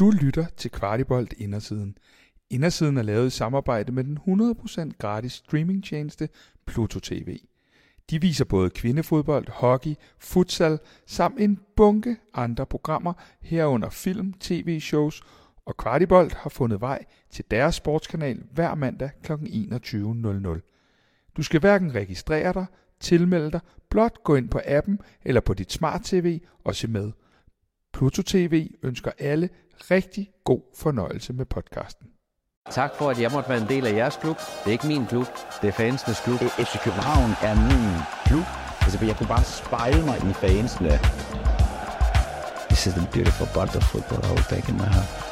Du lytter til Kvartibolt Indersiden. Indersiden er lavet i samarbejde med den 100% gratis streamingtjeneste Pluto TV. De viser både kvindefodbold, hockey, futsal samt en bunke andre programmer herunder film, tv-shows og Kvartibolt har fundet vej til deres sportskanal hver mandag kl. 21.00. Du skal hverken registrere dig, tilmelde dig, blot gå ind på appen eller på dit smart tv og se med. Pluto TV ønsker alle rigtig god fornøjelse med podcasten. Tak for, at jeg måtte være en del af jeres klub. Det er ikke min klub, det er fansenes klub. FC København er min klub. Altså, jeg kunne bare spejle mig i fansene. This is the beautiful part of football I will take in my heart.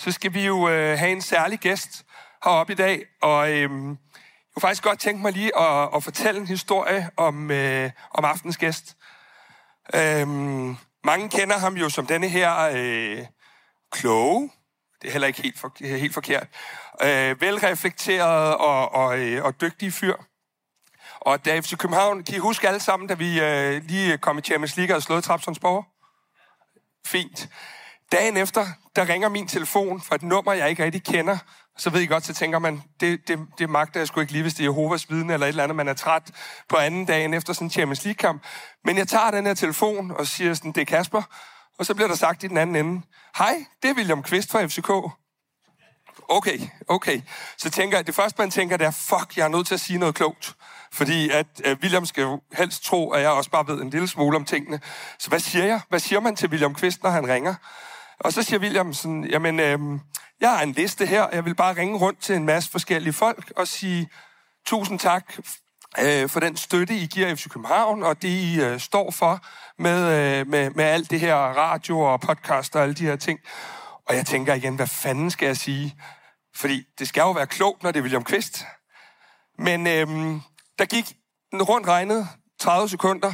så skal vi jo øh, have en særlig gæst heroppe i dag. Og øh, jeg kunne faktisk godt tænke mig lige at, at fortælle en historie om, øh, om aftens gæst. Øh, mange kender ham jo som denne her øh, kloge, det er heller ikke helt, for, helt forkert, øh, velreflekteret og, og, øh, og dygtig fyr. Og da FC København, kan I huske alle sammen, da vi øh, lige kom i Champions League og slået Trapsonsborg? Fint. Dagen efter, der ringer min telefon fra et nummer, jeg ikke rigtig kender. Så ved I godt, så tænker man, det, det, det magter jeg sgu ikke lige, hvis det er Jehovas vidne eller et eller andet, man er træt på anden dagen efter sådan en Champions League-kamp. Men jeg tager den her telefon og siger sådan, det er Kasper. Og så bliver der sagt i den anden ende, hej, det er William Kvist fra FCK. Okay, okay. Så tænker jeg, det første man tænker, det er, fuck, jeg er nødt til at sige noget klogt. Fordi at uh, William skal jo helst tro, at jeg også bare ved en lille smule om tingene. Så hvad siger jeg? Hvad siger man til William Kvist, når han ringer? Og så siger William sådan, jamen, øh, jeg har en liste her, jeg vil bare ringe rundt til en masse forskellige folk og sige tusind tak øh, for den støtte, I giver FC København, og det, I øh, står for med, øh, med, med alt det her radio og podcast og alle de her ting. Og jeg tænker igen, hvad fanden skal jeg sige? Fordi det skal jo være klogt, når det er William Kvist. Men øh, der gik rundt regnet 30 sekunder,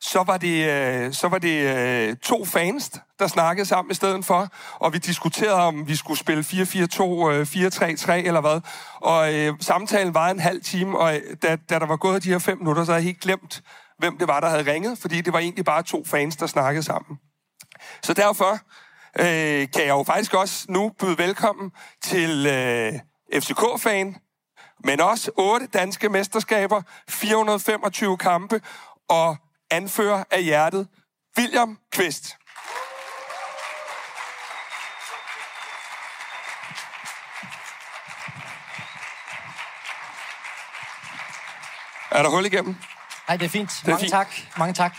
så var det, øh, så var det øh, to fans, der snakkede sammen i stedet for, og vi diskuterede, om vi skulle spille 4-4-2, 4-3-3 øh, eller hvad. Og øh, samtalen var en halv time, og da, da der var gået de her fem minutter, så havde jeg helt glemt, hvem det var, der havde ringet, fordi det var egentlig bare to fans, der snakkede sammen. Så derfor øh, kan jeg jo faktisk også nu byde velkommen til øh, FCK-fan, men også otte danske mesterskaber, 425 kampe og anfører af hjertet, William Kvist. Er der hul igennem? Nej, det er fint. er Mange fint. tak. Mange tak.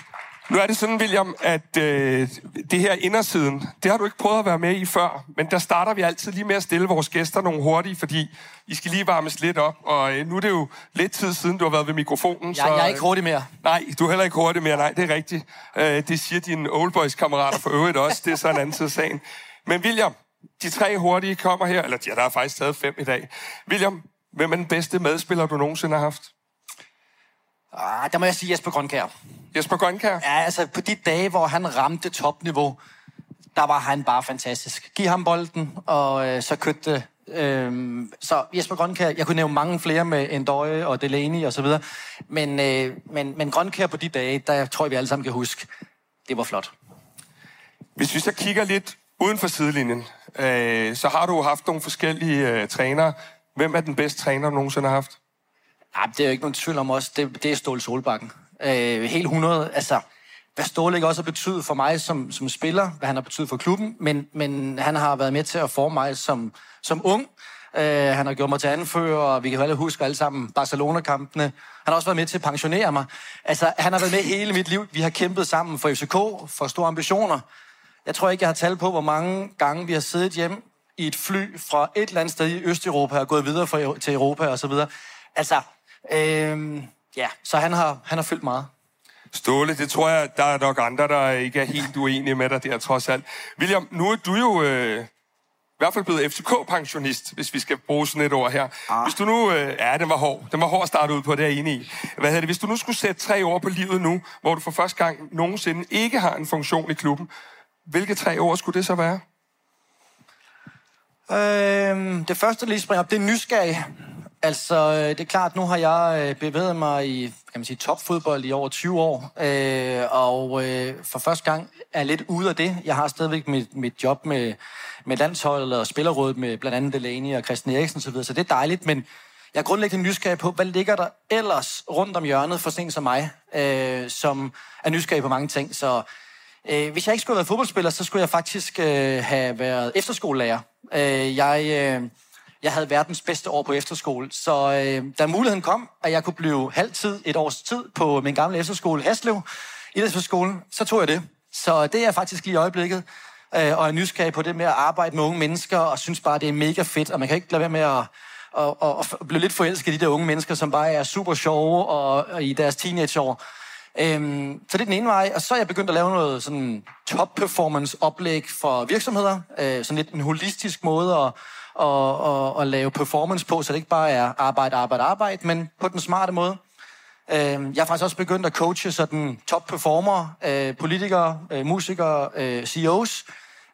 Nu er det sådan, William, at øh, det her indersiden, det har du ikke prøvet at være med i før, men der starter vi altid lige med at stille vores gæster nogle hurtige, fordi I skal lige varmes lidt op, og øh, nu er det jo lidt tid siden, du har været ved mikrofonen. Jeg, jeg er ikke hurtig mere. Nej, du er heller ikke hurtig mere, nej, det er rigtigt. Øh, det siger dine oldboys-kammerater for øvrigt også, det er så en anden side af sagen. Men William, de tre hurtige kommer her, eller ja, der er faktisk taget fem i dag. William, hvem er den bedste medspiller, du nogensinde har haft? Ah, der må jeg sige Jesper Grønkær. Jesper Grønkær? Ja, altså på de dage, hvor han ramte topniveau, der var han bare fantastisk. Giv ham bolden, og øh, så kødte Øhm, så Jesper Grønkær, jeg kunne nævne mange flere med Endøje og Delaney og så videre, men, øh, men, men Grønkær på de dage, der tror jeg, vi alle sammen kan huske, det var flot. Hvis vi så kigger lidt uden for sidelinjen, øh, så har du haft nogle forskellige øh, trænere. Hvem er den bedste træner, du nogensinde har haft? Ja, det er jo ikke nogen tvivl om også, det, det er Ståle Solbakken. Øh, helt 100, altså, hvad Ståle ikke også har betydet for mig som, som spiller, hvad han har betydet for klubben, men, men han har været med til at forme mig som, som ung. Øh, han har gjort mig til anfører, og vi kan jo alle huske alle sammen Barcelona-kampene. Han har også været med til at pensionere mig. Altså, han har været med hele mit liv. Vi har kæmpet sammen for FCK, for store ambitioner. Jeg tror ikke, jeg har tal på, hvor mange gange vi har siddet hjem i et fly fra et eller andet sted i Østeuropa og gået videre for, til Europa og så videre. Altså, øh, ja, så han har, han har fyldt meget. Ståle, det tror jeg, der er nok andre, der ikke er helt uenige med dig der, trods alt. William, nu er du jo øh, i hvert fald blevet FCK-pensionist, hvis vi skal bruge sådan et ord her. Ah. Hvis du nu... Øh, ja, den var hård. Den var hård at starte ud på, det er jeg enig i. Hvad hedder det? Hvis du nu skulle sætte tre år på livet nu, hvor du for første gang nogensinde ikke har en funktion i klubben, hvilke tre år skulle det så være? Øh, det første, der lige springer op, det er nysgerrig. Altså, øh, det er klart, nu har jeg øh, bevæget mig i kan man sige, topfodbold i over 20 år, øh, og øh, for første gang er jeg lidt ude af det. Jeg har stadigvæk mit, mit job med, med landsholdet og spillerrådet med blandt andet Delaney og Christian Eriksen osv., så det er dejligt, men jeg er grundlæggende nysgerrig på, hvad ligger der ellers rundt om hjørnet for sådan en som mig, øh, som er nysgerrig på mange ting. Så øh, hvis jeg ikke skulle have været fodboldspiller, så skulle jeg faktisk øh, have været efterskolelærer. Øh, jeg... Øh, jeg havde verdens bedste år på efterskole. Så øh, da muligheden kom, at jeg kunne blive halvtid et års tid på min gamle efterskole, Haslev, idrætsskolen, så tog jeg det. Så det er faktisk lige i øjeblikket, øh, og er nysgerrig på det med at arbejde med unge mennesker, og synes bare, det er mega fedt, og man kan ikke lade være med at og, og, og blive lidt forelsket i de der unge mennesker, som bare er super sjove og, og i deres teenageår. Øhm, så det er den ene vej, og så er jeg begyndt at lave noget sådan top-performance-oplæg for virksomheder. Øh, sådan lidt en holistisk måde at og, og, og lave performance på, så det ikke bare er arbejde, arbejde, arbejde, men på den smarte måde. Øh, jeg har faktisk også begyndt at coache sådan top performer, øh, politikere, øh, musikere, øh, CEOs.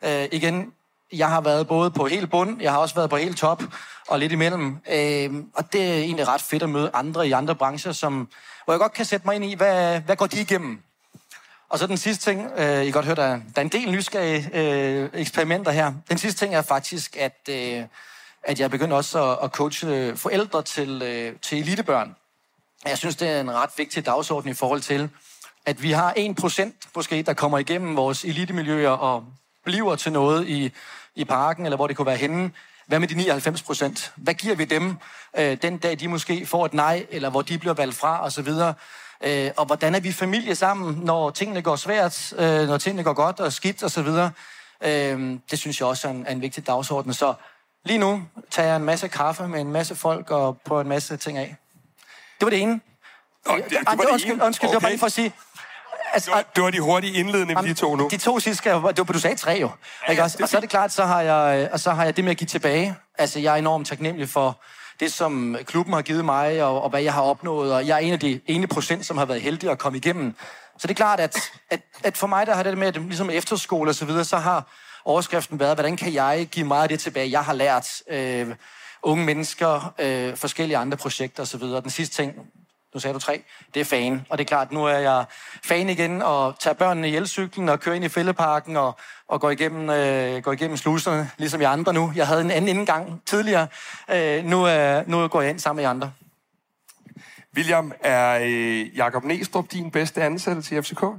Øh, igen, jeg har været både på helt bund, jeg har også været på helt top og lidt imellem. Øh, og det er egentlig ret fedt at møde andre i andre brancher, som, hvor jeg godt kan sætte mig ind i, hvad, hvad går de igennem? Og så den sidste ting, øh, I kan godt høre, der, der er en del nysgerrige øh, eksperimenter her. Den sidste ting er faktisk, at, øh, at jeg begynder også at, at coache forældre til, øh, til elitebørn. Jeg synes, det er en ret vigtig dagsorden i forhold til, at vi har 1% måske, der kommer igennem vores elitemiljøer og bliver til noget i, i parken, eller hvor det kunne være henne. Hvad med de 99 procent? Hvad giver vi dem øh, den dag, de måske får et nej, eller hvor de bliver valgt fra, osv.? Øh, og hvordan er vi familie sammen, når tingene går svært, øh, når tingene går godt og skidt osv. Øh, det synes jeg også er en, er en vigtig dagsorden. Så lige nu tager jeg en masse kaffe med en masse folk og prøver en masse ting af. Det var det ene. Nå, det, det var det undskyld, undskyld, okay. det var bare lige for at sige... Altså, det, var, det var de hurtige indledende, vi to nu. De to sidste skal det var, du sagde tre jo. Ja, ikke også? Og så er det klart, så har, jeg, og så har jeg det med at give tilbage. Altså, jeg er enormt taknemmelig for det, som klubben har givet mig, og, og hvad jeg har opnået. Og jeg er en af de ene procent, som har været heldig at komme igennem. Så det er klart, at, at, at for mig, der har det med, at ligesom efterskole og så videre, så har overskriften været, hvordan kan jeg give meget af det tilbage, jeg har lært øh, unge mennesker, øh, forskellige andre projekter osv. Den sidste ting, nu sagde du tre, det er fan. Og det er klart, nu er jeg fan igen, og tager børnene i elcyklen og kører ind i fældeparken og, og går, igennem, øh, går igennem sluserne, ligesom jeg andre nu. Jeg havde en anden indgang tidligere. Øh, nu, øh, nu går jeg ind sammen med andre. William, er øh, Jakob Næstrup din bedste ansættelse i FCK?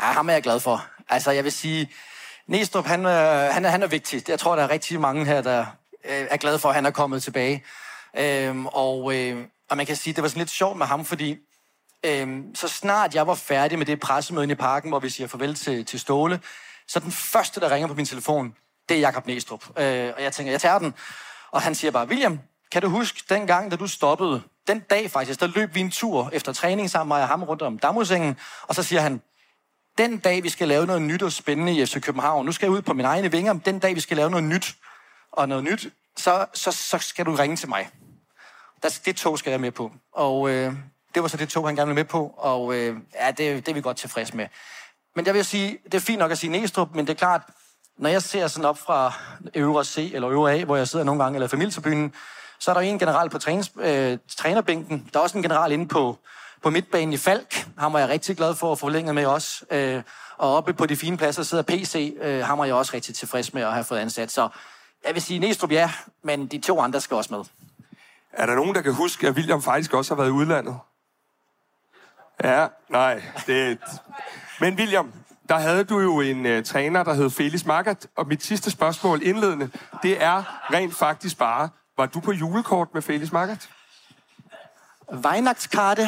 Ja, ham er jeg glad for. Altså, jeg vil sige, Næstrup, han, øh, han, er, han er vigtig. Jeg tror, der er rigtig mange her, der øh, er glade for, at han er kommet tilbage. Øhm, og, øh, og man kan sige, det var sådan lidt sjovt med ham, fordi øhm, så snart jeg var færdig med det pressemøde i parken, hvor vi siger farvel til, til Ståle, så den første, der ringer på min telefon, det er Jakob Næstrup. Øh, og jeg tænker, jeg tager den. Og han siger bare, William, kan du huske den gang, da du stoppede? Den dag faktisk, der løb vi en tur efter træning sammen med ham rundt om Damusengen. Og så siger han, den dag, vi skal lave noget nyt og spændende i FC København, nu skal jeg ud på mine egne vinger, den dag, vi skal lave noget nyt og noget nyt, så, så, så skal du ringe til mig der, det tog skal jeg med på. Og øh, det var så det tog, han gerne ville med på, og øh, ja, det, det er vi godt tilfreds med. Men jeg vil sige, det er fint nok at sige Næstrup, men det er klart, når jeg ser sådan op fra øvre C eller øvre A, hvor jeg sidder nogle gange, eller familietribunen, så er der en general på træners, øh, trænerbænken. Der er også en general inde på, på midtbanen i Falk. Ham var jeg rigtig glad for at få forlænget med os. Øh, og oppe på de fine pladser sidder PC. Øh, ham var jeg også rigtig tilfreds med at have fået ansat. Så jeg vil sige Næstrup ja, men de to andre skal også med. Er der nogen, der kan huske, at William faktisk også har været i udlandet? Ja, nej. Det... Men William, der havde du jo en uh, træner, der hed Felix Magath, og mit sidste spørgsmål indledende, det er rent faktisk bare, var du på julekort med Felix Magath? Weihnachtskarte?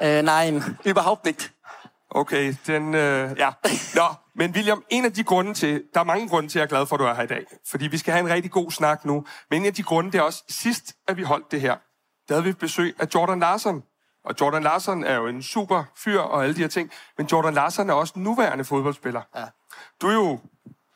Uh, øh, nej, überhaupt nicht. Okay, den, øh, ja. Nå, men William, en af de grunde til, der er mange grunde til, at jeg er glad for, at du er her i dag. Fordi vi skal have en rigtig god snak nu. Men en af de grunde, det er også, sidst, at vi holdt det her, der havde vi besøg af Jordan Larsen. Og Jordan Larsen er jo en super fyr og alle de her ting. Men Jordan Larsen er også en nuværende fodboldspiller. Ja. Du er jo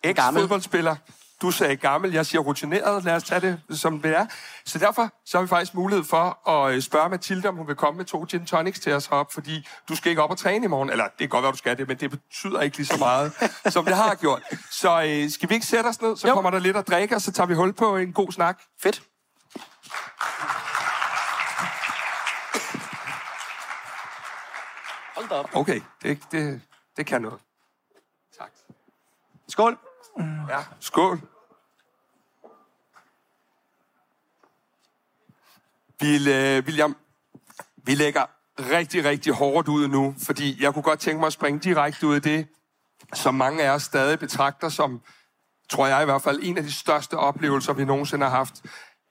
eks-fodboldspiller du sagde gammel, jeg siger rutineret, lad os tage det som det er. Så derfor så har vi faktisk mulighed for at øh, spørge Mathilde, om hun vil komme med to gin tonics til os herop, fordi du skal ikke op og træne i morgen. Eller det kan godt være, du skal det, men det betyder ikke lige så meget, som det har gjort. Så øh, skal vi ikke sætte os ned, så jo. kommer der lidt at drikke, og så tager vi hul på en god snak. Fedt. da op. Okay, det, det, det kan noget. Tak. Skål. Ja, skål. Vi, øh, William, vi lægger rigtig, rigtig hårdt ud nu, fordi jeg kunne godt tænke mig at springe direkte ud i det, som mange af os stadig betragter som, tror jeg i hvert fald, en af de største oplevelser, vi nogensinde har haft.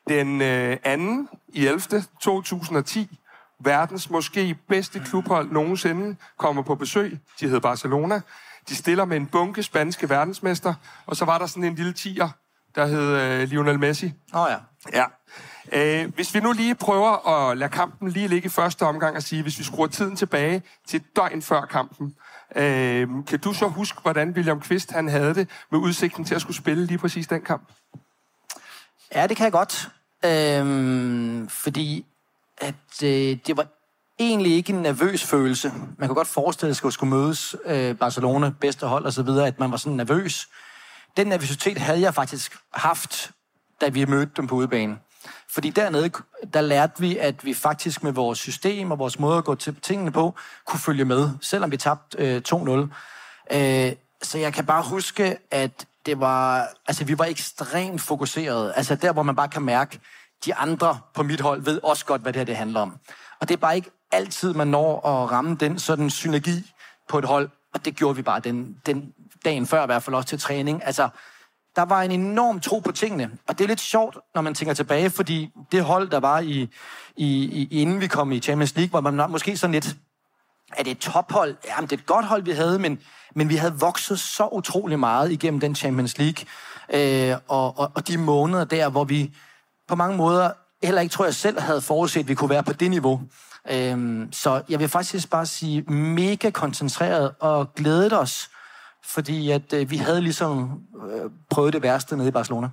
Den øh, anden i 11. 2010, verdens måske bedste klubhold nogensinde, kommer på besøg. De hedder Barcelona. De stiller med en bunke spanske verdensmester, og så var der sådan en lille tiger, der hed øh, Lionel Messi. Åh oh, ja. Ja. Øh, hvis vi nu lige prøver at lade kampen lige ligge i første omgang og sige, hvis vi skruer tiden tilbage til døgn før kampen, øh, kan du så huske, hvordan William Kvist han havde det med udsigten til at skulle spille lige præcis den kamp? Ja, det kan jeg godt. Øhm, fordi at øh, det var egentlig ikke en nervøs følelse. Man kunne godt forestille sig, at skulle mødes øh, Barcelona, bedste hold og så videre, at man var sådan nervøs. Den nervøsitet havde jeg faktisk haft, da vi mødte dem på udebanen. Fordi dernede, der lærte vi, at vi faktisk med vores system og vores måde at gå til tingene på, kunne følge med, selvom vi tabte øh, 2-0. Øh, så jeg kan bare huske, at det var, altså vi var ekstremt fokuseret. Altså der, hvor man bare kan mærke, de andre på mit hold ved også godt, hvad det her det handler om. Og det er bare ikke altid, man når at ramme den sådan synergi på et hold. Og det gjorde vi bare den, den dagen før, i hvert fald også til træning. Altså, der var en enorm tro på tingene. Og det er lidt sjovt, når man tænker tilbage, fordi det hold, der var i, i, i inden vi kom i Champions League, var man måske sådan lidt, er det et tophold? Jamen, det er et godt hold, vi havde, men, men vi havde vokset så utrolig meget igennem den Champions League. Øh, og, og, og de måneder der, hvor vi på mange måder heller ikke, tror jeg selv, havde forudset, at vi kunne være på det niveau. Øhm, så jeg vil faktisk bare sige mega koncentreret og glædet os, fordi at øh, vi havde ligesom øh, prøvet det værste nede i Barcelona.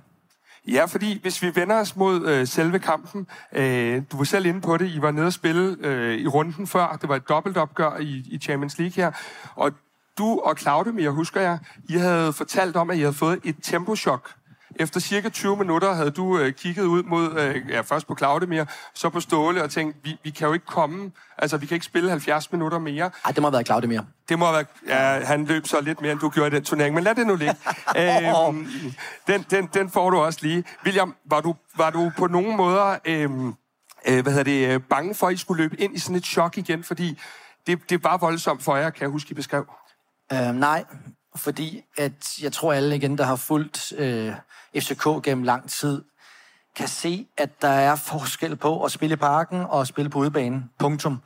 Ja, fordi hvis vi vender os mod øh, selve kampen, øh, du var selv inde på det, I var nede og spille øh, i runden før, det var et dobbeltopgør i, i Champions League her, og du og Claudemir, husker jeg, I havde fortalt om, at I havde fået et tempochok efter cirka 20 minutter havde du øh, kigget ud mod, øh, ja, først på Claudemir, så på Ståle og tænkt, vi, vi kan jo ikke komme, altså vi kan ikke spille 70 minutter mere. Ej, det må have været Claudemir. Det må have været, ja, han løb så lidt mere, end du gjorde i den turnering, men lad det nu ligge. øhm, den, den, den får du også lige. William, var du, var du på nogen måder, øhm, øh, hvad hedder det, øh, bange for, at I skulle løbe ind i sådan et chok igen, fordi det, det var voldsomt for jer, kan jeg huske, I beskrev? Øh, nej, fordi at jeg tror alle igen, der har fulgt øh, FCK gennem lang tid, kan se, at der er forskel på at spille i parken og at spille på udebanen. Punktum.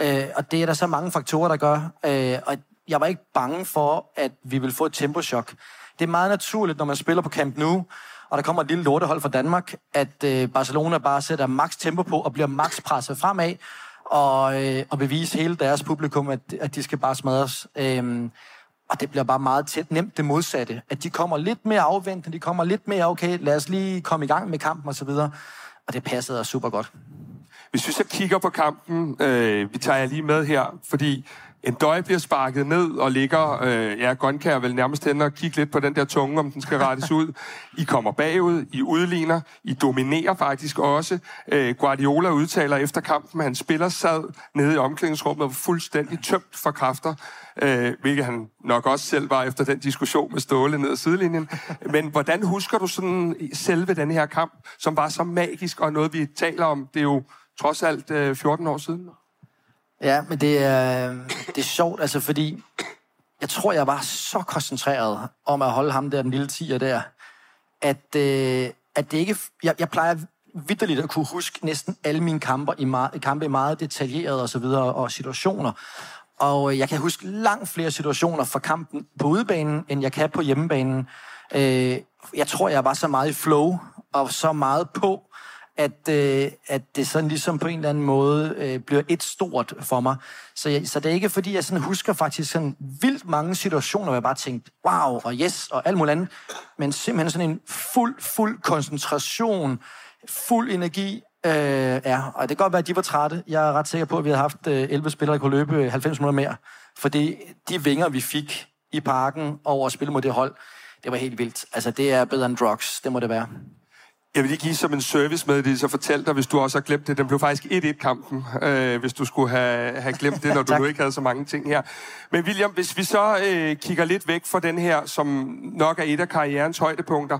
Øh, og det er der så mange faktorer, der gør. Øh, og jeg var ikke bange for, at vi vil få et temposhok. Det er meget naturligt, når man spiller på Camp Nou, og der kommer et lille lortehold fra Danmark, at øh, Barcelona bare sætter maks tempo på og bliver maks presset fremad, og, øh, og bevise hele deres publikum, at, at de skal bare smadres. Øh, og det bliver bare meget tæt nemt det modsatte. At de kommer lidt mere afventende, de kommer lidt mere, okay, lad os lige komme i gang med kampen og så videre. Og det passede super godt. Hvis vi så kigger på kampen, øh, vi tager jer lige med her, fordi en døj bliver sparket ned og ligger, øh, ja, Gonkær vel nærmest hen og kigge lidt på den der tunge, om den skal rettes ud. I kommer bagud, I udligner, I dominerer faktisk også. Øh, Guardiola udtaler efter kampen, at han spiller sad nede i omklædningsrummet og var fuldstændig tømt for kræfter, øh, hvilket han nok også selv var efter den diskussion med Ståle ned ad sidelinjen. Men hvordan husker du sådan selve den her kamp, som var så magisk og noget, vi taler om? Det er jo trods alt øh, 14 år siden. Ja, men det er, det er sjovt, altså fordi jeg tror, jeg var så koncentreret om at holde ham der, den lille tiger der, at, øh, at det ikke... Jeg, jeg plejer vidderligt at kunne huske næsten alle mine kamper i meget, kampe meget detaljeret og så videre, og situationer. Og øh, jeg kan huske langt flere situationer fra kampen på udebanen, end jeg kan på hjemmebanen. Øh, jeg tror, jeg var så meget i flow, og så meget på, at, øh, at det sådan ligesom på en eller anden måde øh, bliver et stort for mig. Så, jeg, så det er ikke fordi, jeg sådan husker faktisk sådan vildt mange situationer, hvor jeg bare tænkte, wow, og yes, og alt muligt andet. Men simpelthen sådan en fuld, fuld koncentration, fuld energi. Øh, ja, og det kan godt være, at de var trætte. Jeg er ret sikker på, at vi havde haft øh, 11 spillere, der kunne løbe øh, 90 minutter mere. Fordi de vinger, vi fik i parken over at spille mod det hold, det var helt vildt. Altså, det er bedre end drugs. Det må det være. Jeg vil lige give som en service med det, så fortæl dig, hvis du også har glemt det. Den blev faktisk 1-1-kampen, øh, hvis du skulle have, have glemt det, når du nu ikke havde så mange ting her. Men William, hvis vi så øh, kigger lidt væk fra den her, som nok er et af karrierens højdepunkter.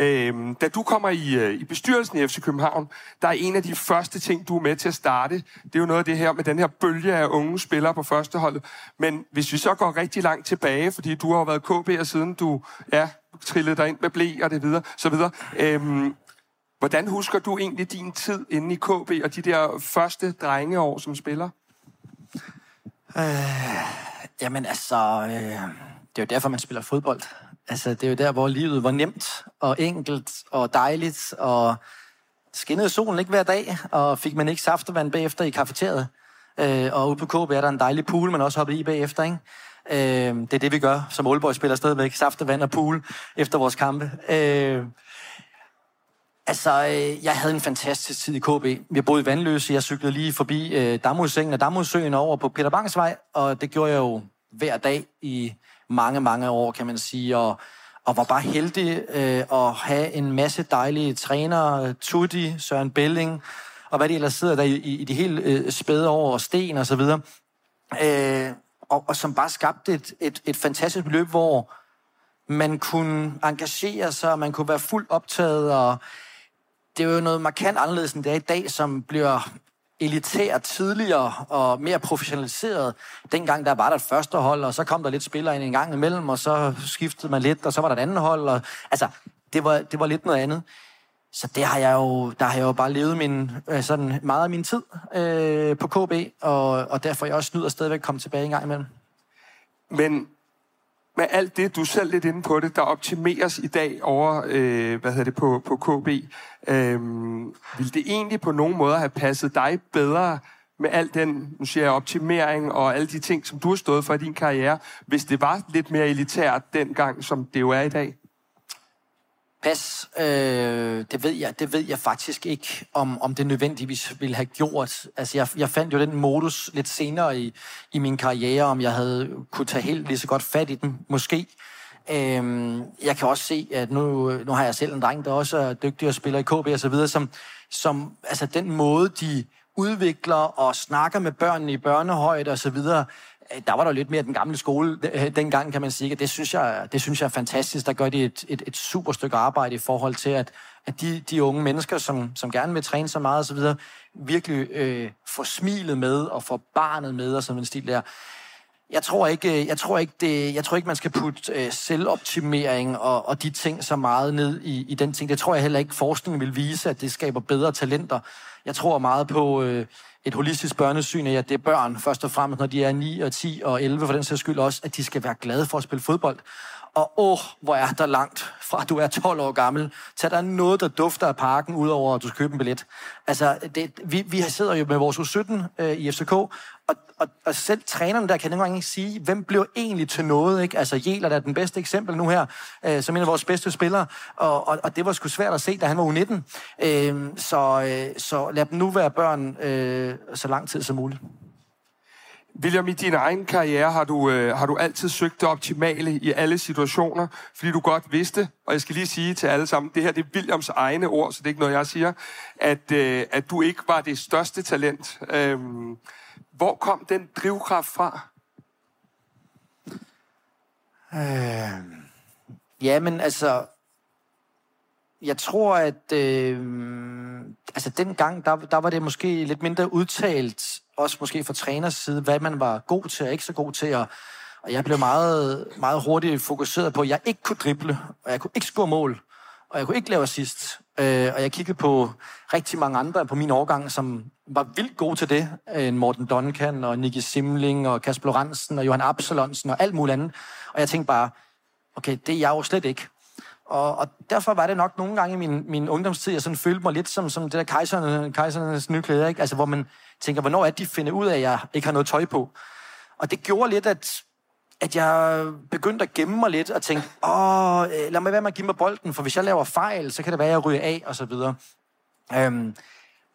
Øh, da du kommer i, øh, i bestyrelsen i FC København, der er en af de første ting, du er med til at starte. Det er jo noget af det her med den her bølge af unge spillere på førsteholdet. Men hvis vi så går rigtig langt tilbage, fordi du har været KB'er siden du ja, trillede dig ind med blæ og det videre, så videre. Øhm, Hvordan husker du egentlig din tid inde i KB og de der første drengeår som spiller? Øh, jamen altså, øh, det er jo derfor, man spiller fodbold. Altså, det er jo der, hvor livet var nemt og enkelt og dejligt, og skinnede solen ikke hver dag, og fik man ikke saftevand bagefter i kafeteriet. Øh, og ude på KB er der en dejlig pool, man også hopper i bagefter, ikke? Øh, det er det, vi gør som Aalborg spiller stadigvæk. Saftevand og pool efter vores kampe. Øh, Altså, øh, jeg havde en fantastisk tid i KB. Vi boede i Vandløse. Jeg cyklede lige forbi øh, Damhusengen og Damhussøen over på Peter Bangs vej, og det gjorde jeg jo hver dag i mange, mange år, kan man sige. Og, og var bare heldig øh, at have en masse dejlige trænere, Tutti, Søren Belling, og hvad de ellers sidder der i, i, i de helt øh, spæde år, og Sten og så videre. Øh, og, og som bare skabte et, et, et fantastisk løb, hvor man kunne engagere sig, og man kunne være fuldt optaget, og det er jo noget markant anderledes end det er i dag, som bliver elitær tidligere og mere professionaliseret. Dengang der var der et første hold, og så kom der lidt spillere ind en gang imellem, og så skiftede man lidt, og så var der et andet hold. Og, altså, det var, det var lidt noget andet. Så det har jeg jo, der har jeg jo bare levet min, øh, sådan meget af min tid øh, på KB, og, og derfor er jeg også nyder stadigvæk komme tilbage en gang imellem. Men med alt det, du er selv lidt inde på det, der optimeres i dag over, øh, hvad hedder det, på, på KB, øh, vil det egentlig på nogen måde have passet dig bedre med al den, nu siger jeg, optimering og alle de ting, som du har stået for i din karriere, hvis det var lidt mere elitært dengang, som det jo er i dag? Pas, øh, det, ved jeg, det ved jeg faktisk ikke, om, om det nødvendigvis ville have gjort. Altså, jeg, jeg fandt jo den modus lidt senere i, i min karriere, om jeg havde kunne tage helt lige så godt fat i den, måske. Øh, jeg kan også se, at nu, nu har jeg selv en dreng, der også er dygtig og spiller i KB og så videre, som, som altså den måde, de udvikler og snakker med børnene i børnehøjde og så videre, Øh, der var der lidt mere den gamle skole øh, dengang, kan man sige. Det synes jeg, det synes jeg er fantastisk. Der gør de et, et, et super stykke arbejde i forhold til, at, at de, de unge mennesker, som, som gerne vil træne så meget osv., virkelig øh, får smilet med og får barnet med og sådan en stil der. Jeg tror ikke, øh, jeg tror ikke, det, jeg tror ikke man skal putte øh, selvoptimering og, og de ting så meget ned i, i den ting. Det tror jeg heller ikke, forskningen vil vise, at det skaber bedre talenter. Jeg tror meget på... Øh, et holistisk børnesyn af, at det er børn, først og fremmest, når de er 9 og 10 og 11 for den sags skyld også, at de skal være glade for at spille fodbold. Og åh, hvor er der langt fra, at du er 12 år gammel, Tag der noget, der dufter af parken, udover at du skal købe en billet. Altså, det, vi, vi sidder jo med vores U17 øh, i FCK, og, og, og selv trænerne der kan nogle gange ikke sige, hvem blev egentlig til noget. Ikke? Altså, Jæler er den bedste eksempel nu her, øh, som en af vores bedste spillere, og, og, og det var sgu svært at se, da han var U19. Øh, så, øh, så lad dem nu være børn øh, så lang tid som muligt. William, i din egen karriere har du, øh, har du altid søgt det optimale i alle situationer, fordi du godt vidste, og jeg skal lige sige til alle sammen, det her det er Williams egne ord, så det er ikke noget, jeg siger, at, øh, at du ikke var det største talent. Øh, hvor kom den drivkraft fra? Øh, jamen, altså, jeg tror, at øh, altså dengang, der, der var det måske lidt mindre udtalt, også måske fra træners side, hvad man var god til og ikke så god til. Og, og jeg blev meget, meget hurtigt fokuseret på, at jeg ikke kunne drible, og jeg kunne ikke score mål, og jeg kunne ikke lave assist. Øh, og jeg kiggede på rigtig mange andre på min årgang, som var vildt gode til det. En Morten Duncan, og Nicky Simling, og Kasper Lorentzen, og Johan Absalonsen, og alt muligt andet. Og jeg tænkte bare, okay, det er jeg jo slet ikke. Og, og derfor var det nok nogle gange i min, min ungdomstid, jeg sådan følte mig lidt som, som det der kejserne, kejsernes nye klæder, ikke? Altså, hvor man tænker, hvornår er de finder ud af, at jeg ikke har noget tøj på? Og det gjorde lidt, at, at jeg begyndte at gemme mig lidt og tænke, åh, øh, lad mig være med at give mig bolden, for hvis jeg laver fejl, så kan det være, at jeg ryger af, og så videre. Øhm,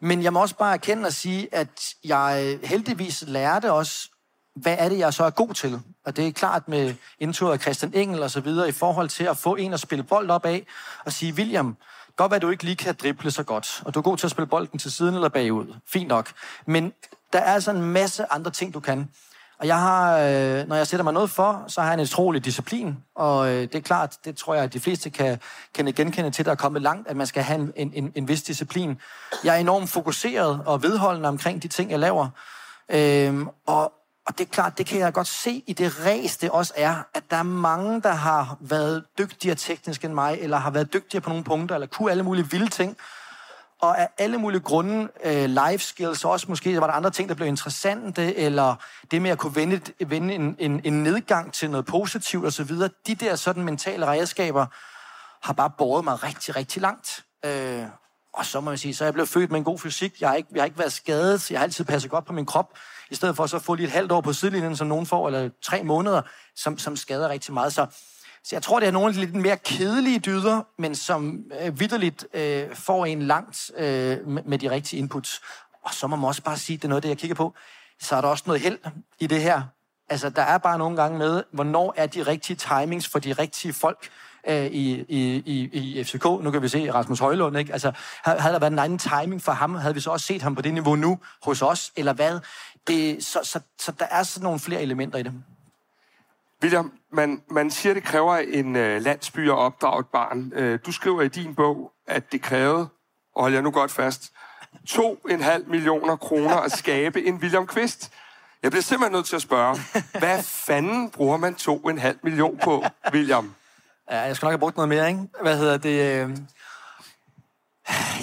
men jeg må også bare erkende og sige, at jeg heldigvis lærte også hvad er det, jeg så er god til? Og det er klart med indtur af Christian Engel og så videre, i forhold til at få en at spille bold op af, og sige, William, Godt være, at du ikke lige kan drible så godt, og du er god til at spille bolden til siden eller bagud. Fint nok. Men der er altså en masse andre ting, du kan. Og jeg har, øh, når jeg sætter mig noget for, så har jeg en utrolig disciplin. Og øh, det er klart, det tror jeg, at de fleste kan, kan genkende til, der er kommet langt, at man skal have en, en, en vis disciplin. Jeg er enormt fokuseret og vedholdende omkring de ting, jeg laver. Øh, og, og det er klart, det kan jeg godt se i det ræs, det også er, at der er mange, der har været dygtigere teknisk end mig, eller har været dygtigere på nogle punkter, eller kunne alle mulige vilde ting. Og af alle mulige grunde, øh, life skills, også måske var der andre ting, der blev interessante, eller det med at kunne vende, vende en, en, en nedgang til noget positivt osv., de der sådan mentale redskaber har bare båret mig rigtig, rigtig langt. Øh, og så må jeg sige, så er jeg blevet født med en god fysik. Jeg har ikke, jeg har ikke været skadet. Jeg har altid passet godt på min krop. I stedet for så at få lige et halvt år på sidelinjen, som nogen får, eller tre måneder, som, som skader rigtig meget. Så, så jeg tror, det er nogle af de lidt mere kedelige dyder, men som øh, vidderligt øh, får en langt øh, med, de rigtige inputs. Og så må man også bare sige, det er noget af det, jeg kigger på. Så er der også noget held i det her. Altså, der er bare nogle gange med, hvornår er de rigtige timings for de rigtige folk øh, i, i, i, i FCK. Nu kan vi se Rasmus Højlund, ikke? Altså, havde der været en anden timing for ham, havde vi så også set ham på det niveau nu hos os, eller hvad? Det, så, så, så der er sådan nogle flere elementer i det. William, man, man siger, det kræver en øh, landsby at opdrage et barn. Øh, du skriver i din bog, at det krævede, og hold jeg nu godt fast, 2,5 millioner kroner at skabe en William Kvist. Jeg bliver simpelthen nødt til at spørge, hvad fanden bruger man 2,5 million på, William? Ja, jeg skal nok have brugt noget mere, ikke? Hvad hedder det? Øh,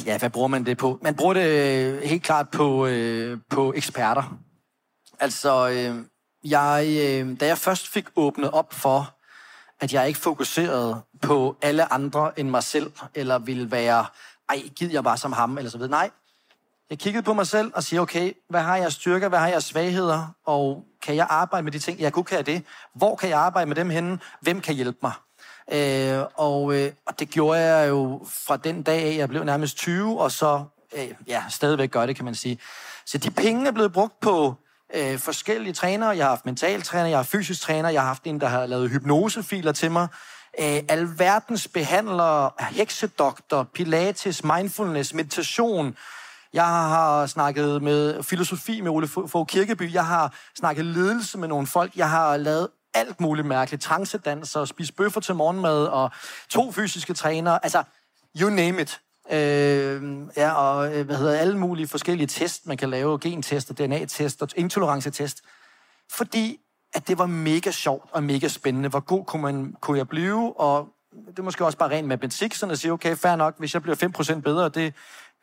ja, hvad bruger man det på? Man bruger det øh, helt klart på, øh, på eksperter. Altså, øh, jeg, øh, da jeg først fik åbnet op for, at jeg ikke fokuserede på alle andre end mig selv, eller ville være, ej, gid jeg bare som ham, eller så videre. Nej, jeg kiggede på mig selv og siger, okay, hvad har jeg styrker, hvad har jeg svagheder, og kan jeg arbejde med de ting, jeg kunne kan det? Hvor kan jeg arbejde med dem henne? Hvem kan hjælpe mig? Øh, og, øh, og det gjorde jeg jo fra den dag af, jeg blev nærmest 20, og så øh, ja, stadigvæk gør det, kan man sige. Så de penge er blevet brugt på øh, forskellige trænere. Jeg har haft mentaltræner, jeg har fysisk træner, jeg har haft en, der har lavet hypnosefiler til mig. Øh, alverdens behandlere, heksedoktor, pilates, mindfulness, meditation. Jeg har snakket med filosofi med Ole Fogh Kirkeby. Jeg har snakket ledelse med nogle folk. Jeg har lavet alt muligt mærkeligt. Transedans og spise bøffer til morgenmad og to fysiske trænere. Altså, you name it. Øh, ja, og øh, hvad hedder alle mulige forskellige test, man kan lave, gentest og DNA-test og intolerancetest. Fordi at det var mega sjovt og mega spændende. Hvor god kunne, man, kunne jeg blive? Og det er måske også bare rent matematik, sådan at sige, okay, fair nok, hvis jeg bliver 5% bedre, det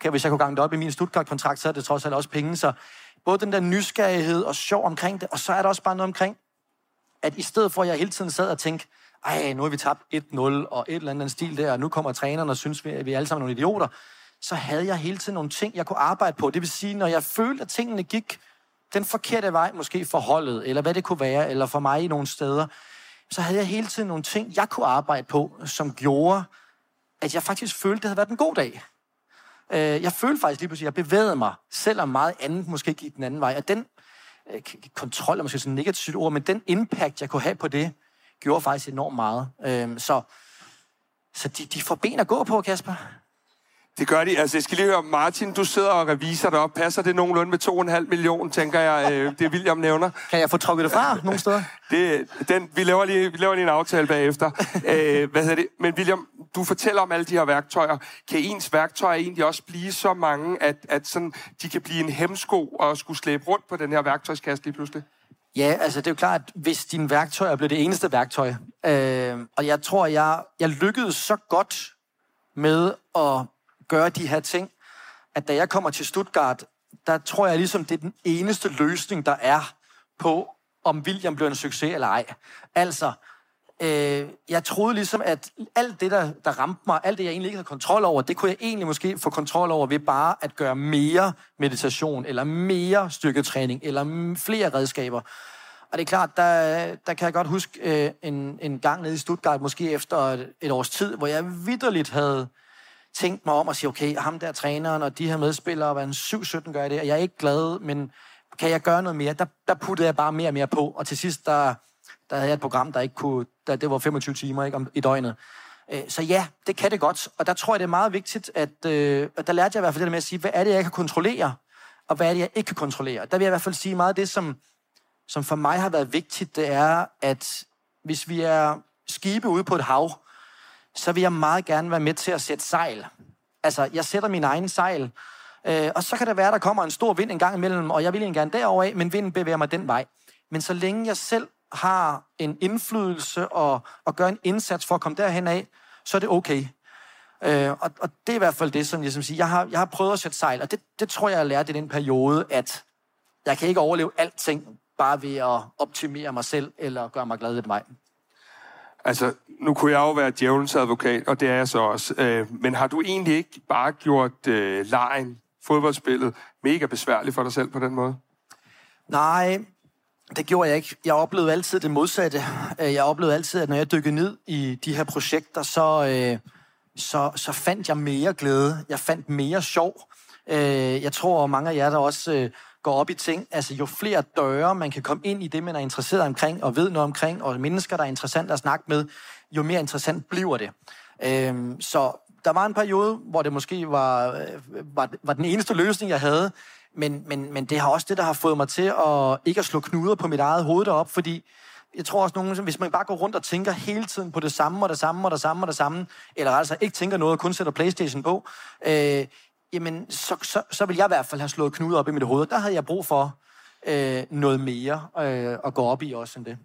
kan, hvis jeg kunne gange det op i min Stuttgart-kontrakt, så er det trods alt også penge. Så både den der nysgerrighed og sjov omkring det, og så er der også bare noget omkring, at i stedet for, at jeg hele tiden sad og tænkte, ej, nu har vi tabt 1-0 og et eller andet stil der, og nu kommer træneren og synes, at vi er alle sammen nogle idioter, så havde jeg hele tiden nogle ting, jeg kunne arbejde på. Det vil sige, når jeg følte, at tingene gik den forkerte vej, måske for holdet, eller hvad det kunne være, eller for mig i nogle steder, så havde jeg hele tiden nogle ting, jeg kunne arbejde på, som gjorde, at jeg faktisk følte, det havde været en god dag. Øh, jeg følte faktisk lige pludselig, at jeg bevægede mig, selvom meget andet måske gik den anden vej. Og den øh, kontrol er måske sådan et negativt ord, men den impact, jeg kunne have på det, gjorde faktisk enormt meget. Øh, så så de, de får ben at gå på, Kasper. Det gør de. Altså, jeg skal lige høre, Martin, du sidder og reviser derop. Passer det nogenlunde med 2,5 millioner, tænker jeg, øh, det William nævner? Kan jeg få trukket det fra nogle steder? Det, den, vi, laver lige, vi laver lige en aftale bagefter. Æh, hvad hedder det? Men William, du fortæller om alle de her værktøjer. Kan ens værktøjer egentlig også blive så mange, at, at sådan, de kan blive en hemsko og skulle slæbe rundt på den her værktøjskasse lige pludselig? Ja, altså det er jo klart, at hvis dine værktøjer blev det eneste værktøj, øh, og jeg tror, jeg, jeg lykkedes så godt med at gøre de her ting, at da jeg kommer til Stuttgart, der tror jeg ligesom, det er den eneste løsning, der er på, om William bliver en succes eller ej. Altså, øh, jeg troede ligesom, at alt det, der, der ramte mig, alt det, jeg egentlig ikke havde kontrol over, det kunne jeg egentlig måske få kontrol over ved bare at gøre mere meditation, eller mere styrketræning, eller flere redskaber. Og det er klart, der, der kan jeg godt huske øh, en, en gang nede i Stuttgart, måske efter et, et års tid, hvor jeg vidderligt havde tænkt mig om at sige, okay, ham der træneren og de her medspillere, hvad en 7-17 gør det, og jeg er ikke glad, men kan jeg gøre noget mere? Der, der puttede jeg bare mere og mere på, og til sidst, der, der havde jeg et program, der ikke kunne, der, det var 25 timer ikke, om, i døgnet. Øh, så ja, det kan det godt. Og der tror jeg, det er meget vigtigt, at øh, der lærte jeg i hvert fald det der med at sige, hvad er det, jeg kan kontrollere, og hvad er det, jeg ikke kan kontrollere. Der vil jeg i hvert fald sige meget af det, som, som for mig har været vigtigt, det er, at hvis vi er skibe ude på et hav, så vil jeg meget gerne være med til at sætte sejl. Altså, jeg sætter min egen sejl, øh, og så kan det være, der kommer en stor vind en gang imellem, og jeg vil egentlig gerne derover af, men vinden bevæger mig den vej. Men så længe jeg selv har en indflydelse og, og gør en indsats for at komme derhen af, så er det okay. Øh, og, og det er i hvert fald det, som jeg som siger. Jeg har, jeg har prøvet at sætte sejl, og det, det tror jeg, jeg har lært i den periode, at jeg kan ikke overleve alting bare ved at optimere mig selv eller gøre mig glad ved mig. Altså, nu kunne jeg jo være djævelens advokat, og det er jeg så også. Øh, men har du egentlig ikke bare gjort øh, lejen, fodboldspillet, mega besværligt for dig selv på den måde? Nej, det gjorde jeg ikke. Jeg oplevede altid det modsatte. Øh, jeg oplevede altid, at når jeg dykkede ned i de her projekter, så, øh, så, så fandt jeg mere glæde. Jeg fandt mere sjov. Øh, jeg tror, mange af jer, der også øh, går op i ting, altså jo flere døre, man kan komme ind i det, man er interesseret omkring, og ved noget omkring, og mennesker, der er interessant at snakke med, jo mere interessant bliver det. Øh, så der var en periode, hvor det måske var, var, var den eneste løsning, jeg havde, men, men, men det har også det, der har fået mig til at ikke at slå knuder på mit eget hoved derop, fordi jeg tror også, nogen, hvis man bare går rundt og tænker hele tiden på det samme og det samme og det samme og det samme, eller altså ikke tænker noget og kun sætter Playstation på, øh, jamen så, så, så vil jeg i hvert fald have slået knuder op i mit hoved. Der havde jeg brug for øh, noget mere øh, at gå op i også end det.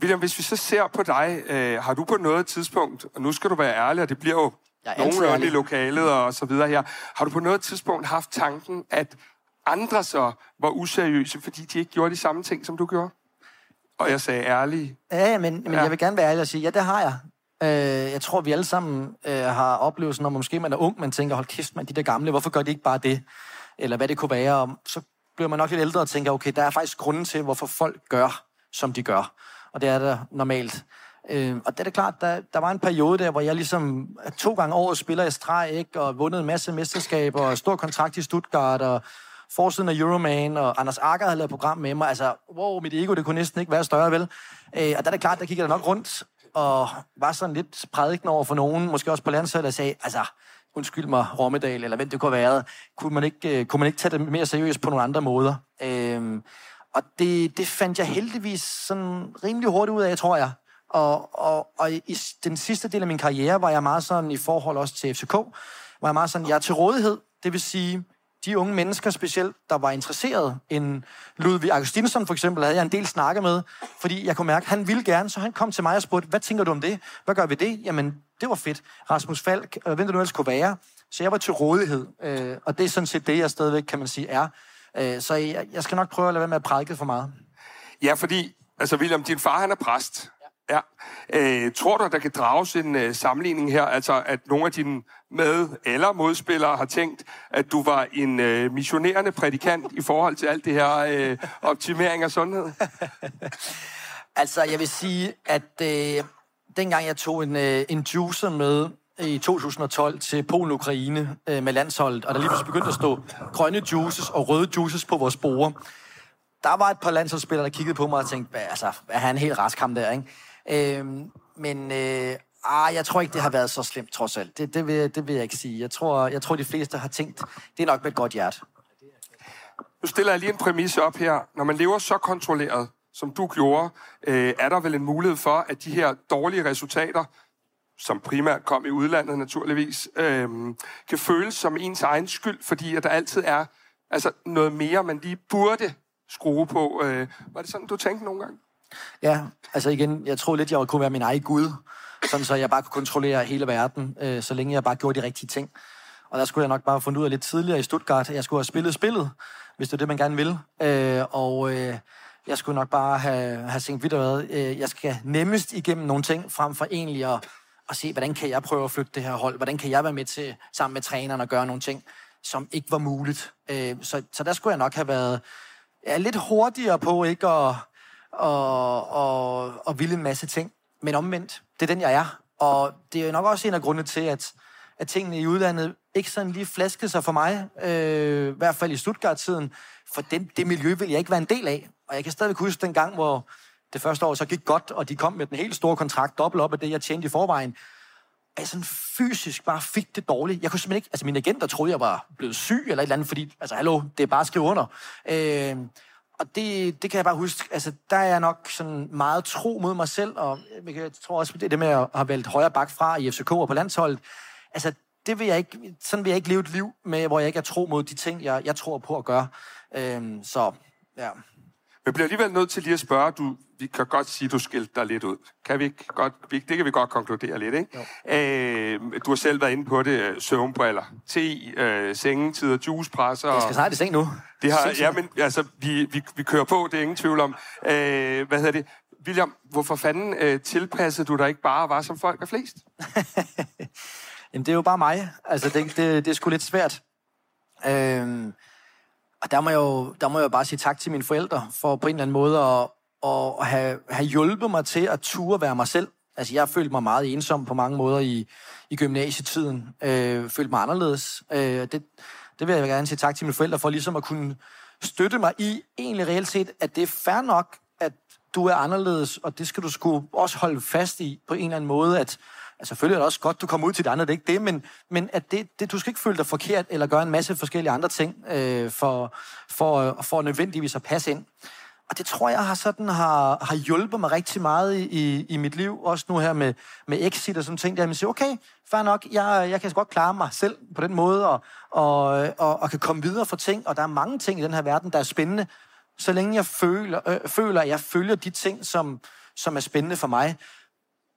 William, hvis vi så ser på dig, øh, har du på noget tidspunkt, og nu skal du være ærlig, og det bliver jo nogenlunde i lokalet og så videre her, har du på noget tidspunkt haft tanken, at andre så var useriøse, fordi de ikke gjorde de samme ting, som du gjorde? Og jeg sagde ærlig. Ja, men, men ja. jeg vil gerne være ærlig og sige, ja, det har jeg. Øh, jeg tror, vi alle sammen øh, har oplevelsen, når måske man er ung, man tænker, hold kæft, man, de der gamle, hvorfor gør de ikke bare det? Eller hvad det kunne være. Og så bliver man nok lidt ældre og tænker, okay, der er faktisk grunden til, hvorfor folk gør, som de gør. Og det er der normalt. Øh, og det er det klart, der, der var en periode der, hvor jeg ligesom to gange over spiller i streg, ikke? og vundet en masse mesterskaber, og stor kontrakt i Stuttgart, og forsiden af Euroman, og Anders Akker havde lavet program med mig. Altså, wow, mit ego, det kunne næsten ikke være større, vel? Øh, og der er det klart, der kiggede jeg nok rundt, og var sådan lidt prædiken over for nogen, måske også på landsholdet, der sagde, altså, undskyld mig, Rommedal, eller hvem det kunne have været, kunne man ikke, øh, kunne man ikke tage det mere seriøst på nogle andre måder? Øh, og det, det fandt jeg heldigvis sådan rimelig hurtigt ud af, tror jeg. Og, og, og i den sidste del af min karriere var jeg meget sådan i forhold også til FCK, var jeg meget sådan, jeg er til rådighed, det vil sige, de unge mennesker specielt, der var interesseret. En Ludvig Augustinsson for eksempel, havde jeg en del snakke med, fordi jeg kunne mærke, at han ville gerne, så han kom til mig og spurgte, hvad tænker du om det? Hvad gør vi det? Jamen, det var fedt. Rasmus Falk, øh, hvem det nu ellers kunne være. Så jeg var til rådighed, øh, og det er sådan set det, jeg stadigvæk, kan man sige, er. Øh, så jeg, jeg skal nok prøve at lade være med at prædike for meget. Ja, fordi, altså William, din far, han er præst. Ja. Øh, tror du, der kan drages en øh, sammenligning her, altså at nogle af dine med- eller modspillere har tænkt, at du var en øh, missionerende prædikant i forhold til alt det her øh, optimering af sundhed? altså, jeg vil sige, at øh, dengang jeg tog en, øh, en juicer med i 2012 til Polen Ukraine øh, med landsholdet, og der lige pludselig begyndte at stå grønne juices og røde juices på vores borde, der var et par landsholdsspillere, der kiggede på mig og tænkte, altså, er han helt rask ham der, ikke? Øh, men øh, ah, jeg tror ikke, det har været så slemt, trods alt. Det, det, vil, det vil jeg ikke sige. Jeg tror, jeg tror, de fleste har tænkt, det er nok med et godt hjerte. Nu stiller jeg lige en præmis op her. Når man lever så kontrolleret, som du gjorde, øh, er der vel en mulighed for, at de her dårlige resultater, som primært kom i udlandet naturligvis, øh, kan føles som ens egen skyld, fordi at der altid er altså noget mere, man lige burde skrue på. Øh, var det sådan, du tænkte nogle gange? Ja, altså igen, jeg tror lidt, jeg kunne være min egen Gud, sådan så jeg bare kunne kontrollere hele verden, øh, så længe jeg bare gjorde de rigtige ting. Og der skulle jeg nok bare have fundet ud af lidt tidligere i Stuttgart, at jeg skulle have spillet spillet, hvis det er det, man gerne vil. Øh, og øh, jeg skulle nok bare have, have tænkt vidt hvad. Øh, jeg skal nemmest igennem nogle ting, frem for egentlig at, at se, hvordan kan jeg prøve at flytte det her hold? Hvordan kan jeg være med til, sammen med træneren, at gøre nogle ting, som ikke var muligt? Øh, så, så der skulle jeg nok have været ja, lidt hurtigere på, ikke at og, og, og ville en masse ting. Men omvendt, det er den, jeg er. Og det er nok også en af grundene til, at, at tingene i udlandet ikke sådan lige flaskede sig for mig, øh, i hvert fald i Stuttgart-tiden, for den, det miljø vil jeg ikke være en del af. Og jeg kan stadig huske den gang, hvor det første år så gik godt, og de kom med den helt store kontrakt, dobbelt op af det, jeg tjente i forvejen. at jeg sådan fysisk bare fik det dårligt. Jeg kunne simpelthen ikke... Altså, mine agenter troede, jeg var blevet syg eller et eller andet, fordi... Altså, hallo, det er bare at skrive under. Øh, og det, det kan jeg bare huske. Altså, der er jeg nok sådan meget tro mod mig selv, og jeg tror også, det, det med at have valgt højre bak fra i FCK og på landsholdet, altså, det vil jeg ikke, sådan vil jeg ikke leve et liv med, hvor jeg ikke er tro mod de ting, jeg, jeg tror på at gøre. Øhm, så, ja. Men bliver alligevel nødt til lige at spørge, du, vi kan godt sige, du skilte dig lidt ud. Kan vi ikke godt, det kan vi godt konkludere lidt, ikke? Øh, du har selv været inde på det, søvnbriller, te, øh, sengetider, juicepresser. Jeg skal snart i seng nu. Det har, ja, men altså, vi, vi, vi kører på, det er ingen tvivl om. Øh, hvad hedder det? William, hvorfor fanden øh, tilpassede du dig ikke bare var som folk er flest? Jamen, det er jo bare mig. Altså, det, det, det er sgu lidt svært. Øhm, og der må, jeg jo, der må jeg jo bare sige tak til mine forældre, for på en eller anden måde at, at have, have hjulpet mig til at ture være mig selv. Altså, jeg følte mig meget ensom på mange måder i, i gymnasietiden. Øh, følte mig anderledes. Øh, det, det vil jeg gerne sige tak til mine forældre for, ligesom at kunne støtte mig i, egentlig reelt set, at det er fair nok, at du er anderledes, og det skal du sgu også holde fast i på en eller anden måde, at Altså, selvfølgelig er det også godt, du kommer ud til det andet, det er ikke det, men, men at det, det, du skal ikke føle dig forkert, eller gøre en masse forskellige andre ting, øh, for, for, for nødvendigvis at passe ind. Og det tror jeg har sådan har, har hjulpet mig rigtig meget i, i mit liv, også nu her med, med exit og sådan ting, der man siger, okay, fair nok, jeg, jeg kan godt klare mig selv på den måde, og, og, og, og kan komme videre for ting, og der er mange ting i den her verden, der er spændende, så længe jeg føler, øh, føler at jeg følger de ting, som, som er spændende for mig.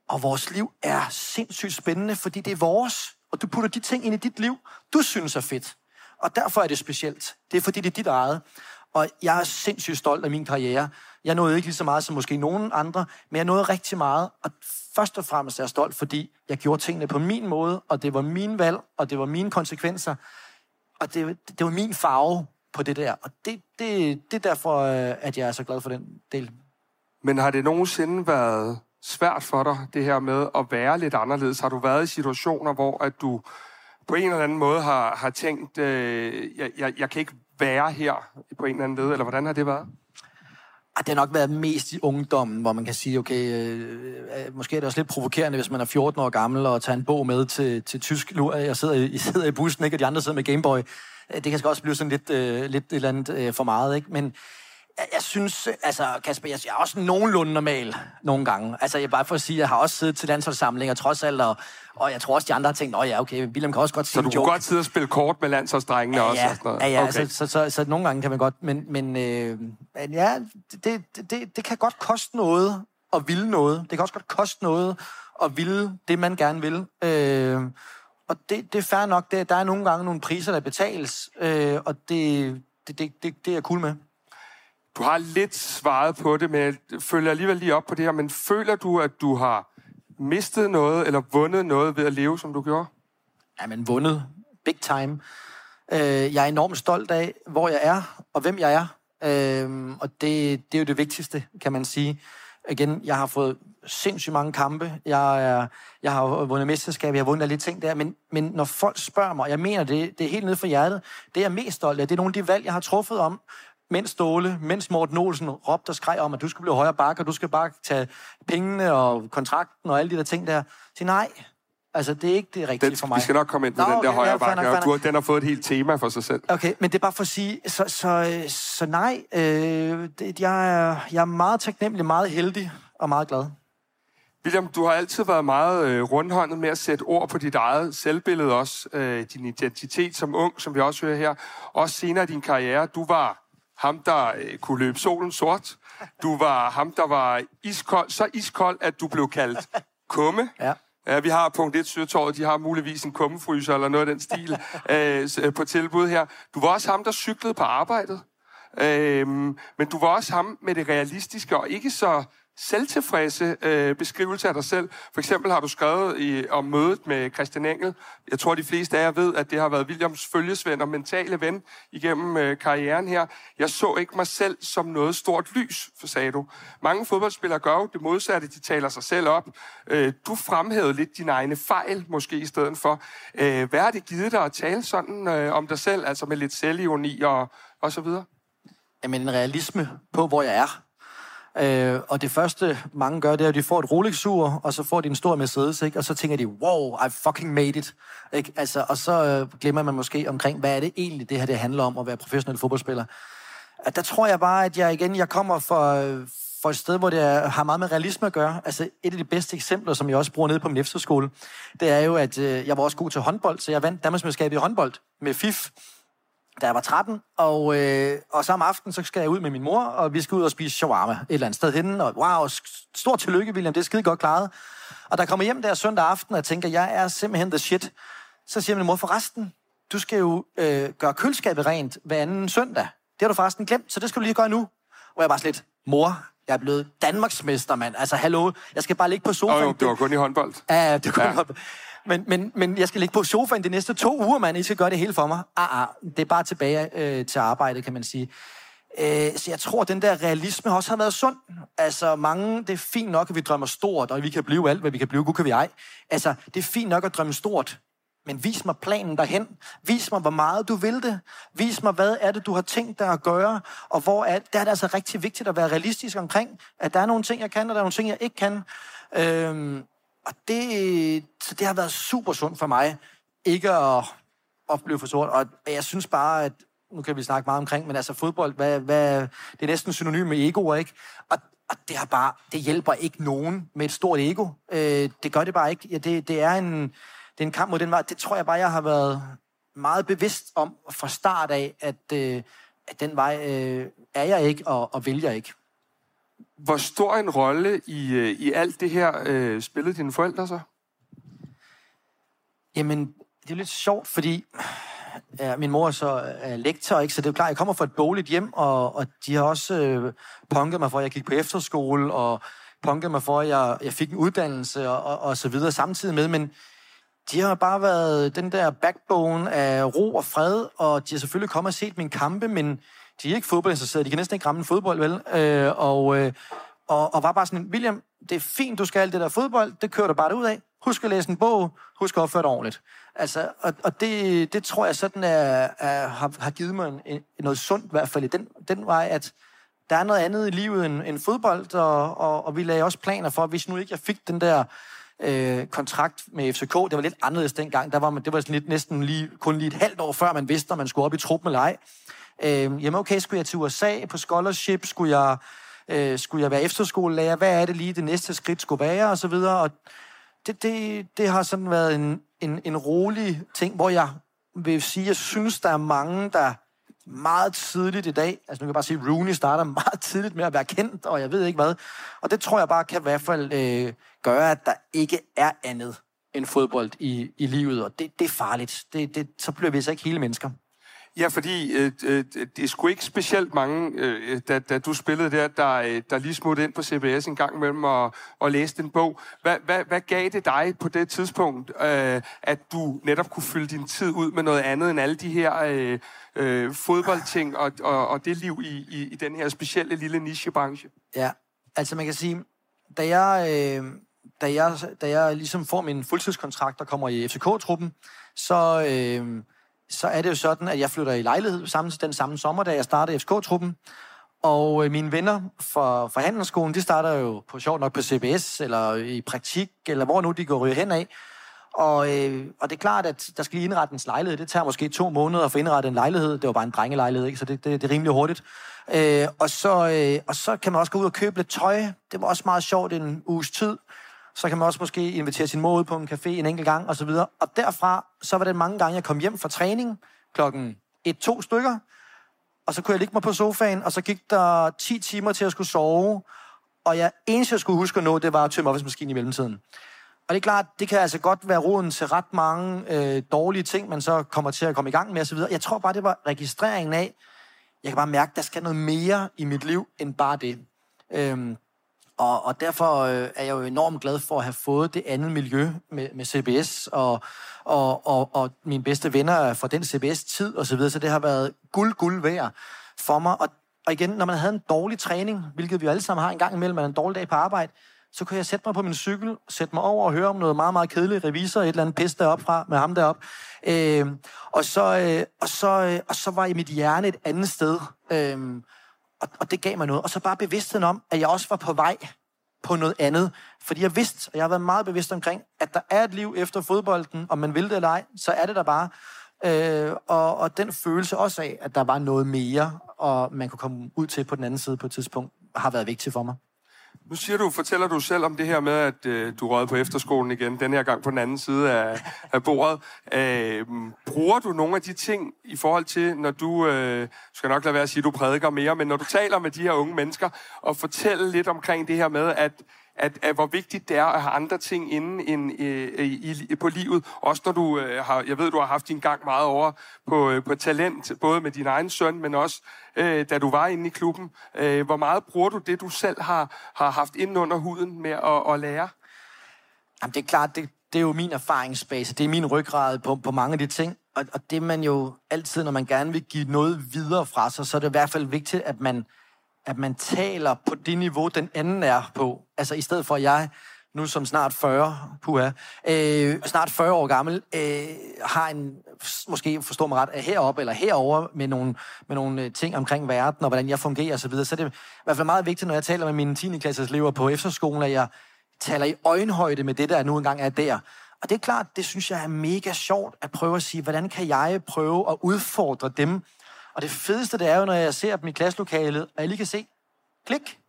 Og vores liv er sindssygt spændende, fordi det er vores. Og du putter de ting ind i dit liv, du synes er fedt. Og derfor er det specielt. Det er fordi, det er dit eget. Og jeg er sindssygt stolt af min karriere. Jeg nåede ikke lige så meget som måske nogen andre, men jeg nåede rigtig meget. Og først og fremmest er jeg stolt, fordi jeg gjorde tingene på min måde, og det var min valg, og det var mine konsekvenser. Og det, det var min farve på det der. Og det, det, det er derfor, øh, at jeg er så glad for den del. Men har det nogensinde været svært for dig, det her med at være lidt anderledes? Har du været i situationer, hvor at du på en eller anden måde har, har tænkt, øh, jeg, jeg, jeg kan ikke være her på en eller anden led, eller hvordan har det været? Ah, det har nok været mest i ungdommen, hvor man kan sige, okay, øh, øh måske er det også lidt provokerende, hvis man er 14 år gammel og tager en bog med til, til tysk. Jeg sidder, jeg sidder i bussen, ikke, og de andre sidder med Gameboy. Øh, det kan også blive sådan lidt, øh, lidt et eller andet øh, for meget, ikke? Men jeg, synes, altså Kasper, jeg, jeg er også nogenlunde normal nogle gange. Altså, jeg bare for at sige, jeg har også siddet til landsholdssamlinger trods alt, og, og jeg tror også, de andre har tænkt, åh ja, okay, William kan også godt sige Så du kunne godt sidde og spille kort med landsholdsdrengene ja, også? Ja, og sådan noget. ja, ja okay. så, så, så, så, nogle gange kan man godt, men, men, øh, men ja, det, det, det, det kan godt koste noget at ville noget. Det kan også godt koste noget at ville det, man gerne vil. Øh, og det, det er fair nok. Det, der er nogle gange nogle priser, der betales, øh, og det, det, det, det, det er jeg cool med. Du har lidt svaret på det, men jeg følger alligevel lige op på det her. Men føler du, at du har mistet noget, eller vundet noget ved at leve, som du gjorde? Ja, men vundet. Big time. Øh, jeg er enormt stolt af, hvor jeg er, og hvem jeg er. Øh, og det, det er jo det vigtigste, kan man sige. Igen, jeg har fået sindssygt mange kampe. Jeg, er, jeg har vundet mesterskab, jeg har vundet alle ting der. Men, men når folk spørger mig, jeg mener det, det er helt nede for hjertet, det er jeg mest stolt af. Det er nogle af de valg, jeg har truffet om, mens Ståle, mens Morten Olsen råbte og skreg om, at du skal blive højere bakke, og du skal bare tage pengene og kontrakten og alle de der ting der. Så nej, altså det er ikke det rigtige Den, for mig. vi skal nok komme ind på Nå, den der okay, højre ja, bakke. fair Du, har- den har fået et helt tema for sig selv. Okay, men det er bare for at sige, så, så, så nej, øh, det, jeg, er, jeg er meget taknemmelig, meget heldig og meget glad. William, du har altid været meget øh, rundhåndet med at sætte ord på dit eget selvbillede også. Øh, din identitet som ung, som vi også hører her. Også senere i din karriere. Du var ham, der øh, kunne løbe solen sort. Du var ham, der var iskold, så iskold, at du blev kaldt kumme. Ja. Ja, vi har punkt 1 Søtorvet, de har muligvis en kummefryser eller noget af den stil øh, øh, på tilbud her. Du var også ham, der cyklede på arbejdet. Øhm, men du var også ham med det realistiske og ikke så selvtilfredse øh, beskrivelse af dig selv. For eksempel har du skrevet i, om mødet med Christian Engel. Jeg tror, de fleste af jer ved, at det har været Williams følgesvend og mentale ven igennem øh, karrieren her. Jeg så ikke mig selv som noget stort lys, for sagde du. Mange fodboldspillere gør jo det modsatte. De taler sig selv op. Øh, du fremhævede lidt dine egne fejl, måske i stedet for. Øh, hvad har det givet dig at tale sådan øh, om dig selv, altså med lidt selvironi og, og så videre? Jamen en realisme på, hvor jeg er. Øh, og det første, mange gør, det er, at de får et Rolex-ur, og så får de en stor Mercedes, ikke? og så tænker de, wow, I fucking made it. Ikke? Altså, og så øh, glemmer man måske omkring, hvad er det egentlig, det her det handler om at være professionel fodboldspiller. At der tror jeg bare, at jeg igen, jeg kommer fra, øh, for et sted, hvor det er, har meget med realisme at gøre. Altså et af de bedste eksempler, som jeg også bruger nede på min efterskole, det er jo, at øh, jeg var også god til håndbold, så jeg vandt Danmarksmesterskabet i håndbold med FIF da jeg var 13, og, øh, og samme aften, så skal jeg ud med min mor, og vi skal ud og spise shawarma et eller andet sted henne, og wow, stort tillykke, William, det er skide godt klaret. Og der kommer hjem der søndag aften, og jeg tænker, jeg er simpelthen the shit. Så siger min mor, for resten, du skal jo øh, gøre køleskabet rent hver anden søndag. Det har du forresten glemt, så det skal du lige gøre nu. Og jeg var sådan lidt, mor, jeg er blevet Danmarksmester, mand. Altså, hallo, jeg skal bare ligge på sofaen. Oh, jo, det var kun i håndbold. Ja, det var kun ja. i håndbold. Men, men, men jeg skal ligge på sofaen de næste to uger, mand. I skal gøre det hele for mig. Ah, ah, det er bare tilbage øh, til arbejdet, kan man sige. Øh, så jeg tror, at den der realisme også har været sund. Altså mange, det er fint nok, at vi drømmer stort, og vi kan blive alt, hvad vi kan blive. Gud kan vi ej. Altså, det er fint nok at drømme stort, men vis mig planen derhen. Vis mig, hvor meget du vil det. Vis mig, hvad er det, du har tænkt dig at gøre. Og hvor er, der er det altså rigtig vigtigt at være realistisk omkring, at der er nogle ting, jeg kan, og der er nogle ting, jeg ikke kan. Øhm, og det, så det har været super sundt for mig, ikke at opleve for sort. Og jeg synes bare, at nu kan vi snakke meget omkring, men altså fodbold, hvad, hvad, det er næsten synonym med ego, ikke? Og, og det, har bare, det hjælper ikke nogen med et stort ego. Øh, det gør det bare ikke. Ja, det, det, er en, det er en kamp mod den vej. Det tror jeg bare, jeg har været meget bevidst om fra start af, at, øh, at den vej øh, er jeg ikke, og, og vil jeg ikke. Hvor stor en rolle i, øh, i alt det her øh, spillede dine forældre så? Jamen, det er lidt sjovt, fordi ja, min mor er så er lektor, ikke? så det er jo klart, jeg kommer fra et boligt hjem, og, og de har også øh, punket mig for, at jeg gik på efterskole, og punket mig for, at jeg, jeg fik en uddannelse, og, og, og så videre samtidig med, men de har bare været den der backbone af ro og fred, og de har selvfølgelig kommet og set mine kampe, men de er ikke fodboldinteresserede, de kan næsten ikke ramme en fodbold, vel? Øh, og, øh, og, og var bare sådan, William, det er fint, du skal alt det der fodbold, det kører du bare ud af. Husk at læse en bog, husk at opføre dig ordentligt. Altså, og, og det, det tror jeg sådan er, er, har, har givet mig en, noget sundt, i hvert fald i den, den vej, at der er noget andet i livet end, end fodbold, og, og, og vi lagde også planer for, hvis nu ikke jeg fik den der øh, kontrakt med FCK, det var lidt anderledes dengang, der var man, det var sådan lidt, næsten lige, kun lige et halvt år før, man vidste, om man skulle op i trup med ej. Øh, jamen okay, skulle jeg til USA på scholarship? Skulle jeg, øh, skulle jeg være efterskolelærer? Hvad er det lige, det næste skridt skulle være? Og så videre. Og det, det, det har sådan været en, en, en rolig ting, hvor jeg vil sige, jeg synes, der er mange, der meget tidligt i dag, altså nu kan jeg bare sige, Rooney starter meget tidligt med at være kendt, og jeg ved ikke hvad. Og det tror jeg bare kan i hvert fald øh, gøre, at der ikke er andet end fodbold i, i livet, og det, det er farligt. Det, det, så bliver vi så ikke hele mennesker. Ja, fordi øh, øh, det er sgu ikke specielt mange, øh, da, da du spillede der, der, øh, der lige smuttede ind på CBS en gang imellem og, og læste en bog. Hvad, hvad, hvad gav det dig på det tidspunkt, øh, at du netop kunne fylde din tid ud med noget andet end alle de her øh, øh, fodboldting og, og, og det liv i, i, i den her specielle lille nichebranche? Ja, altså man kan sige, da jeg, øh, da jeg, da jeg ligesom får min fuldtidskontrakt og kommer i FCK-truppen, så... Øh, så er det jo sådan, at jeg flytter i lejlighed sammen den samme sommer, da jeg startede FSK-truppen. Og øh, mine venner fra, fra handelsskolen, de starter jo på sjovt nok på CBS, eller i praktik, eller hvor nu de går ryge hen af. Og, øh, og det er klart, at der skal lige indrettes lejlighed. Det tager måske to måneder at få indrettet en lejlighed. Det var bare en drengelejlighed, ikke? så det, det, det er rimelig hurtigt. Øh, og, så, øh, og så kan man også gå ud og købe lidt tøj. Det var også meget sjovt en uges tid så kan man også måske invitere sin mor ud på en café en enkelt gang, og så videre. Og derfra, så var det mange gange, jeg kom hjem fra træning, klokken et-to stykker, og så kunne jeg ligge mig på sofaen, og så gik der 10 timer til at skulle sove, og jeg eneste, jeg skulle huske at nå, det var at tømme opvaskemaskinen i mellemtiden. Og det er klart, det kan altså godt være roden til ret mange øh, dårlige ting, man så kommer til at komme i gang med osv. Jeg tror bare, det var registreringen af, jeg kan bare mærke, der skal noget mere i mit liv, end bare det. Øhm, og, og derfor øh, er jeg jo enormt glad for at have fået det andet miljø med, med CBS, og, og, og, og mine bedste venner fra den CBS-tid osv., så, videre, så det har været guld, guld værd for mig. Og, og igen, når man havde en dårlig træning, hvilket vi alle sammen har en gang imellem, man en dårlig dag på arbejde, så kunne jeg sætte mig på min cykel, sætte mig over og høre om noget meget, meget kedeligt revisor, et eller andet pis derop fra, med ham derop. Øh, og, så, øh, og, så, øh, og så var i mit hjerne et andet sted. Øh, og, og det gav mig noget. Og så bare bevidstheden om, at jeg også var på vej på noget andet. Fordi jeg vidste, og jeg har været meget bevidst omkring, at der er et liv efter fodbolden, om man vil det eller ej, så er det der bare. Øh, og, og den følelse også af, at der var noget mere, og man kunne komme ud til på den anden side på et tidspunkt, har været vigtig for mig. Nu siger du, fortæller du selv om det her med, at øh, du røg på efterskolen igen, den her gang på den anden side af, af bordet. Øh, bruger du nogle af de ting i forhold til, når du, øh, skal nok lade være at sige, at du prædiker mere, men når du taler med de her unge mennesker, og fortæller lidt omkring det her med, at at, at hvor vigtigt det er at have andre ting inde end, øh, i, i, på livet. Også når du øh, har, jeg ved, du har haft din gang meget over på, øh, på talent, både med din egen søn, men også øh, da du var inde i klubben. Øh, hvor meget bruger du det, du selv har, har haft inde under huden med at, at lære? Jamen, det er klart, det, det er jo min erfaringsbase. Det er min ryggrad på, på mange af de ting. Og, og det man jo altid, når man gerne vil give noget videre fra sig, så er det i hvert fald vigtigt, at man at man taler på det niveau, den anden er på. Altså i stedet for, at jeg nu som snart 40, puha, øh, snart 40 år gammel, øh, har en, måske forstår mig ret, er heroppe eller herover med nogle, med nogle øh, ting omkring verden og hvordan jeg fungerer osv. Så, videre. så det er i hvert fald meget vigtigt, når jeg taler med mine 10. klasses elever på efterskolen, at jeg taler i øjenhøjde med det, der nu engang er der. Og det er klart, det synes jeg er mega sjovt at prøve at sige, hvordan kan jeg prøve at udfordre dem og det fedeste, det er jo, når jeg ser dem i klasselokalet, og jeg lige kan se, klik,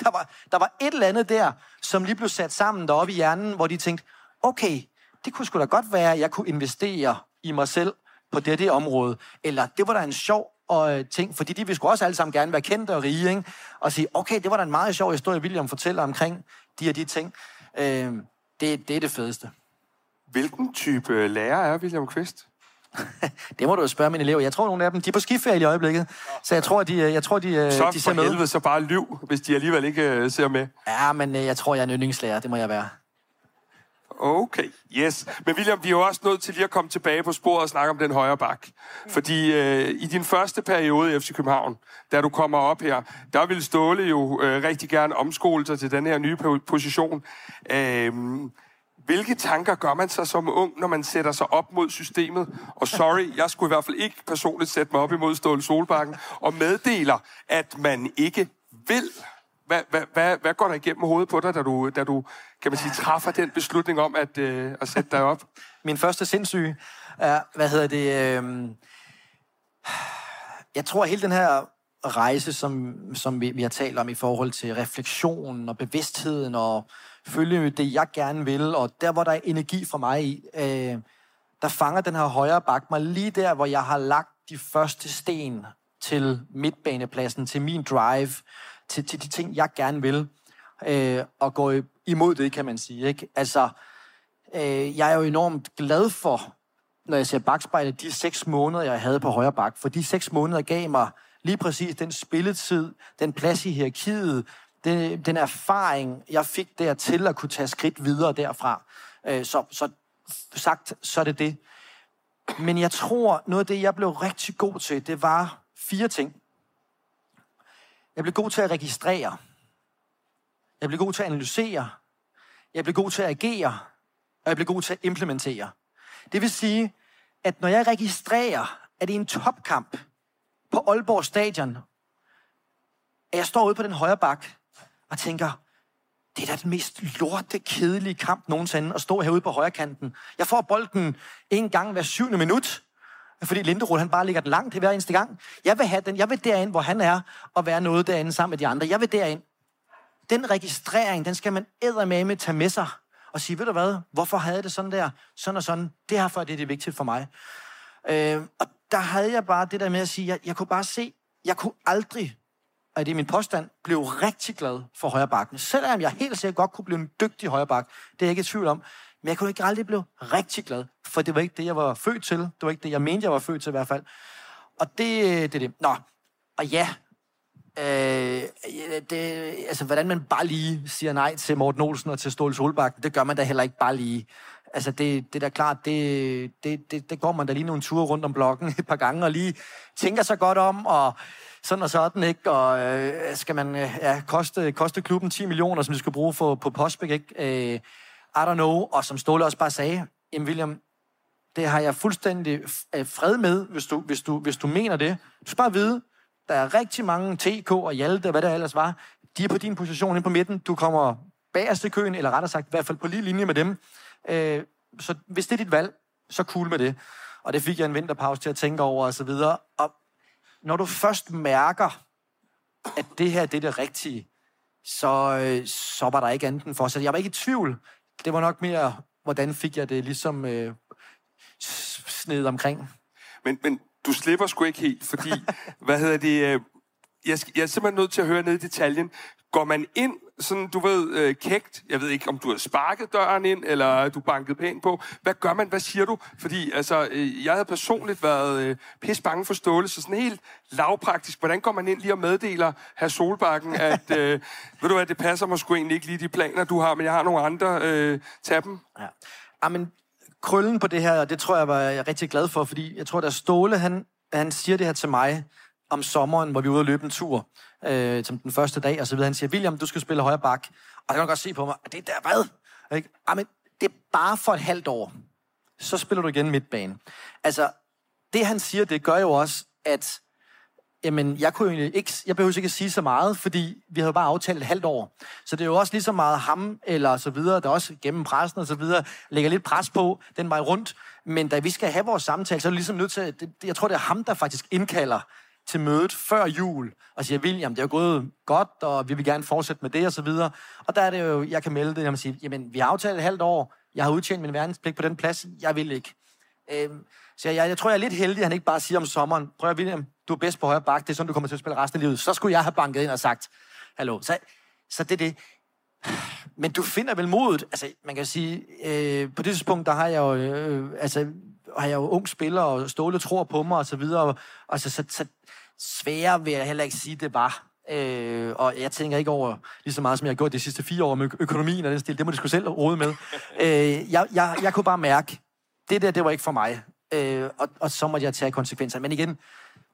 der var, der var et eller andet der, som lige blev sat sammen deroppe i hjernen, hvor de tænkte, okay, det kunne sgu da godt være, at jeg kunne investere i mig selv på det område. Eller det var da en sjov og, øh, ting, fordi de vil sgu også alle sammen gerne være kendte og rige, ikke? og sige, okay, det var da en meget sjov historie, William fortæller omkring de og de ting. Øh, det, det er det fedeste. Hvilken type øh, lærer er William Kvist? det må du jo spørge mine elever. Jeg tror, nogle af dem, de er på skiferie i øjeblikket. Så jeg tror, de, øh, jeg tror, de, øh, så de ser med. helvede, så bare lyv, hvis de alligevel ikke uh, ser med. Ja, men jeg tror, jeg er en yndlingslærer. Det må jeg være. Okay, yes. Men William, vi er jo også nødt til lige at komme tilbage på sporet og snakke om den højre bak. Fordi øh, i din første periode i FC København, da du kommer op her, der ville Ståle jo øh, rigtig gerne omskole sig til den her nye position. Øh, hvilke tanker gør man sig som ung, når man sætter sig op mod systemet? Og sorry, jeg skulle i hvert fald ikke personligt sætte mig op imod Ståle Solbakken og meddeler, at man ikke vil. Hvad, hvad, hvad, hvad går der igennem hovedet på dig, da du, da du kan man sige, træffer den beslutning om at, øh, at sætte dig op? Min første sindssyge er, hvad hedder det... Øh, jeg tror, at hele den her rejse, som, som vi, vi har talt om i forhold til refleksionen og bevidstheden og følge det, jeg gerne vil, og der, hvor der er energi for mig i, øh, der fanger den her højre bak mig lige der, hvor jeg har lagt de første sten til midtbanepladsen, til min drive, til, til de ting, jeg gerne vil, øh, og gå imod det, kan man sige. Ikke? Altså, øh, jeg er jo enormt glad for, når jeg ser bagspejlet, de seks måneder, jeg havde på højre bak, for de seks måneder gav mig lige præcis den spilletid, den plads i hierarkiet, den, den erfaring, jeg fik der til at kunne tage skridt videre derfra. Øh, så, så sagt, så er det det. Men jeg tror, noget af det, jeg blev rigtig god til, det var fire ting. Jeg blev god til at registrere. Jeg blev god til at analysere. Jeg blev god til at agere. Og jeg blev god til at implementere. Det vil sige, at når jeg registrerer, at det er en topkamp på Aalborg Stadion, at jeg står ude på den højre bak, og tænker, det er da den mest lorte, kedelige kamp nogensinde at stå herude på højre kanten. Jeg får bolden en gang hver syvende minut, fordi Linderud, han bare ligger den langt hver eneste gang. Jeg vil have den. Jeg vil derind, hvor han er, og være noget derinde sammen med de andre. Jeg vil derind. Den registrering, den skal man med tage med sig og sige, ved du hvad, hvorfor havde jeg det sådan der, sådan og sådan. Det her for det er det vigtigt for mig. Øh, og der havde jeg bare det der med at sige, jeg, jeg kunne bare se, jeg kunne aldrig og det er min påstand, blev rigtig glad for højrebakken. Selvom jeg helt sikkert godt kunne blive en dygtig højreback, det er jeg ikke i tvivl om. Men jeg kunne ikke aldrig blive rigtig glad, for det var ikke det, jeg var født til. Det var ikke det, jeg mente, jeg var født til i hvert fald. Og det er det, det. Nå, og ja, øh, det, altså, hvordan man bare lige siger nej til Morten Olsen og til Ståle Solbakken, det gør man da heller ikke bare lige. Altså, det, det er da klart, det, det, det, det går man da lige nogle ture rundt om blokken et par gange, og lige tænker sig godt om, og sådan og sådan, ikke? Og øh, skal man øh, ja, koste, koste klubben 10 millioner, som de skal bruge for, på Postbæk, ikke? Øh, I don't know. Og som Ståle også bare sagde, jamen William, det har jeg fuldstændig øh, fred med, hvis du, hvis du, hvis du mener det. Du skal bare vide, Der er rigtig mange TK og Hjalte, hvad der ellers var. De er på din position inde på midten. Du kommer bagerst i køen, eller rettere sagt, i hvert fald på lige linje med dem. Øh, så hvis det er dit valg, så cool med det. Og det fik jeg en vinterpause til at tænke over, og så videre. Og når du først mærker, at det her det er det rigtige, så, øh, så var der ikke andet for. Så jeg var ikke i tvivl. Det var nok mere, hvordan fik jeg det ligesom øh, sned omkring. Men, men du slipper sgu ikke helt, fordi, hvad hedder det, øh, jeg, jeg er simpelthen nødt til at høre ned i detaljen. Går man ind, sådan, du ved, øh, kægt, jeg ved ikke, om du har sparket døren ind, eller du banket pænt på. Hvad gør man? Hvad siger du? Fordi, altså, øh, jeg havde personligt været øh, pis bange for Ståle, så sådan helt lavpraktisk, hvordan går man ind lige og meddeler her Solbakken, at, øh, ved du hvad, det passer mig sgu egentlig ikke lige de planer, du har, men jeg har nogle andre, øh, tag dem. Ja. Jamen, krøllen på det her, og det tror jeg var jeg rigtig glad for, fordi jeg tror, der Ståle, han, han siger det her til mig om sommeren, hvor vi er ude og løbe en tur, øh, som den første dag, og så videre. Han siger, William, du skal spille højre bak. Og jeg kan godt se på mig, at det er der hvad? Ikke? Ah, jamen, det er bare for et halvt år. Så spiller du igen midtbane. Altså, det han siger, det gør jo også, at jamen, jeg kunne jo ikke, jeg behøver ikke at sige så meget, fordi vi havde bare aftalt et halvt år. Så det er jo også lige så meget ham, eller så videre, der også gennem pressen og så videre, lægger lidt pres på den vej rundt. Men da vi skal have vores samtale, så er det ligesom nødt til, det, jeg tror, det er ham, der faktisk indkalder til mødet før jul, og siger, William, det er gået godt, og vi vil gerne fortsætte med det, og så videre. Og der er det jo, jeg kan melde det, jeg siger, jamen, vi har aftalt et halvt år, jeg har udtjent min verdenspligt på den plads, jeg vil ikke. Øhm, så jeg, jeg tror, jeg er lidt heldig, at han ikke bare siger om sommeren, prøv at William, du er bedst på højre bak, det er sådan, du kommer til at spille resten af livet. Så skulle jeg have banket ind og sagt, hallo. Så, så det er det. Men du finder vel modet. Altså, man kan sige, øh, på det tidspunkt, der har jeg jo, øh, altså, har jeg jo ung spiller, og Ståle tror på mig, og så videre. Og, og så, så, så sværere vil jeg heller ikke sige, det var. Øh, og jeg tænker ikke over lige så meget, som jeg har gjort de sidste fire år med økonomien og den stil. Det må de skulle selv råde med. øh, jeg, jeg, jeg kunne bare mærke, det der, det var ikke for mig. Øh, og, og så måtte jeg tage konsekvenserne. Men igen,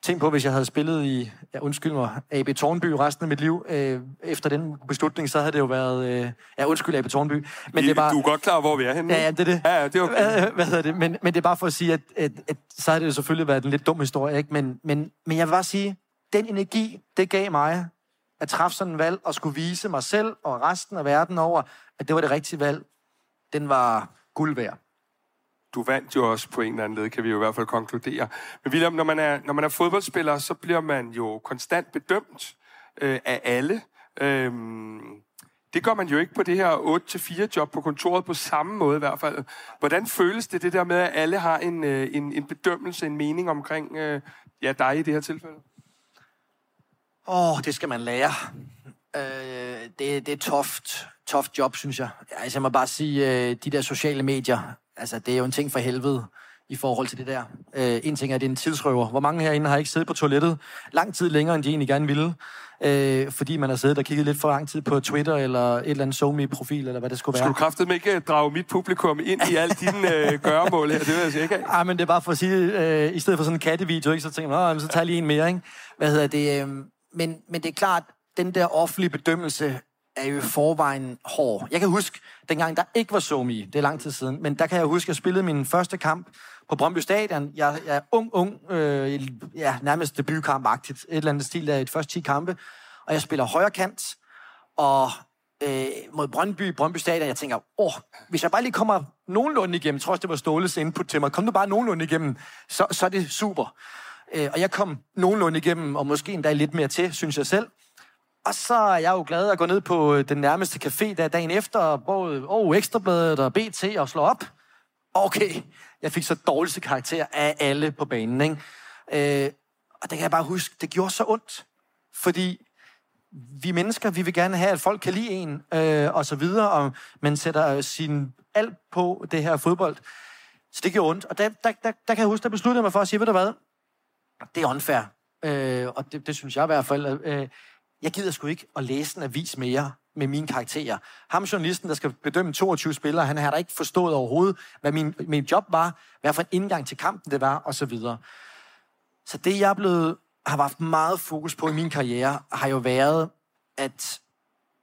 tænk på, hvis jeg havde spillet i, ja, undskyld mig, AB Tornby resten af mit liv, øh, efter den beslutning, så havde det jo været, øh, ja, undskyld AB Tornby. Men Vi, det er bare, Du er godt klar, hvor vi er henne. Ja, ja, det er det. Ja, ja, det er okay. Hvad, hvad hedder det? Men, men det er bare for at sige, at, at, at så har det jo selvfølgelig været en lidt dum historie, ikke? Men, men, men jeg vil bare sige, den energi, det gav mig at træffe sådan en valg og skulle vise mig selv og resten af verden over, at det var det rigtige valg, den var guld værd. Du vandt jo også på en eller anden led, kan vi jo i hvert fald konkludere. Men William, når man er, når man er fodboldspiller, så bliver man jo konstant bedømt øh, af alle. Øhm, det gør man jo ikke på det her 8-4 job på kontoret på samme måde i hvert fald. Hvordan føles det, det der med, at alle har en, øh, en, en bedømmelse, en mening omkring øh, ja, dig i det her tilfælde? Åh, oh, det skal man lære. Øh, det, det er toft, toft job, synes jeg. Altså, jeg må bare sige, øh, de der sociale medier, altså, det er jo en ting for helvede i forhold til det der. Øh, en ting er, at det er en tidsrøver. Hvor mange herinde har ikke siddet på toilettet lang tid længere, end de egentlig gerne ville? Øh, fordi man har siddet og kigget lidt for lang tid på Twitter, eller et eller andet SoMe-profil, eller hvad det skulle være. Skulle du kraftedeme ikke drage mit publikum ind i alle dine øh, gøremål her? Det vil jeg sige ikke af. Ah, men det er bare for at sige, øh, i stedet for sådan en kattevideo, ikke, så tænker man, så tager jeg lige en mere, ikke? Hvad hedder det? Øh, men, men det er klart, den der offentlige bedømmelse er jo i forvejen hård. Jeg kan huske, dengang der ikke var somi, det er lang tid siden, men der kan jeg huske, at jeg spillede min første kamp på Brøndby Stadion. Jeg, jeg er ung, ung, øh, ja, nærmest debutkampagtigt, et eller andet stil der et første 10 kampe, og jeg spiller højre kant, og øh, mod Brøndby, Brøndby Stadion, jeg tænker, åh, hvis jeg bare lige kommer nogenlunde igennem, trods det var Ståles input til mig, kom du bare nogenlunde igennem, så, så er det super. Øh, og jeg kom nogenlunde igennem, og måske endda lidt mere til, synes jeg selv. Og så er jeg jo glad at gå ned på øh, den nærmeste café der dagen efter, både oh, øh, Ekstrabladet og BT og slå op. Okay, jeg fik så dårligste karakter af alle på banen, ikke? Øh, og det kan jeg bare huske, det gjorde så ondt. Fordi vi mennesker, vi vil gerne have, at folk kan lide en, øh, og så videre, og man sætter øh, sin alt på det her fodbold. Så det gjorde ondt. Og der, der, der, der kan jeg huske, der besluttede jeg mig for at sige, ved du hvad, det er unfair. Øh, og det, det synes jeg i hvert fald. Øh, jeg gider sgu ikke at læse en avis mere med mine karakterer. Ham journalisten, der skal bedømme 22 spillere, han har da ikke forstået overhovedet, hvad min, min job var, hvad for en indgang til kampen det var, og så videre. Så det, jeg er blevet, har haft meget fokus på i min karriere, har jo været at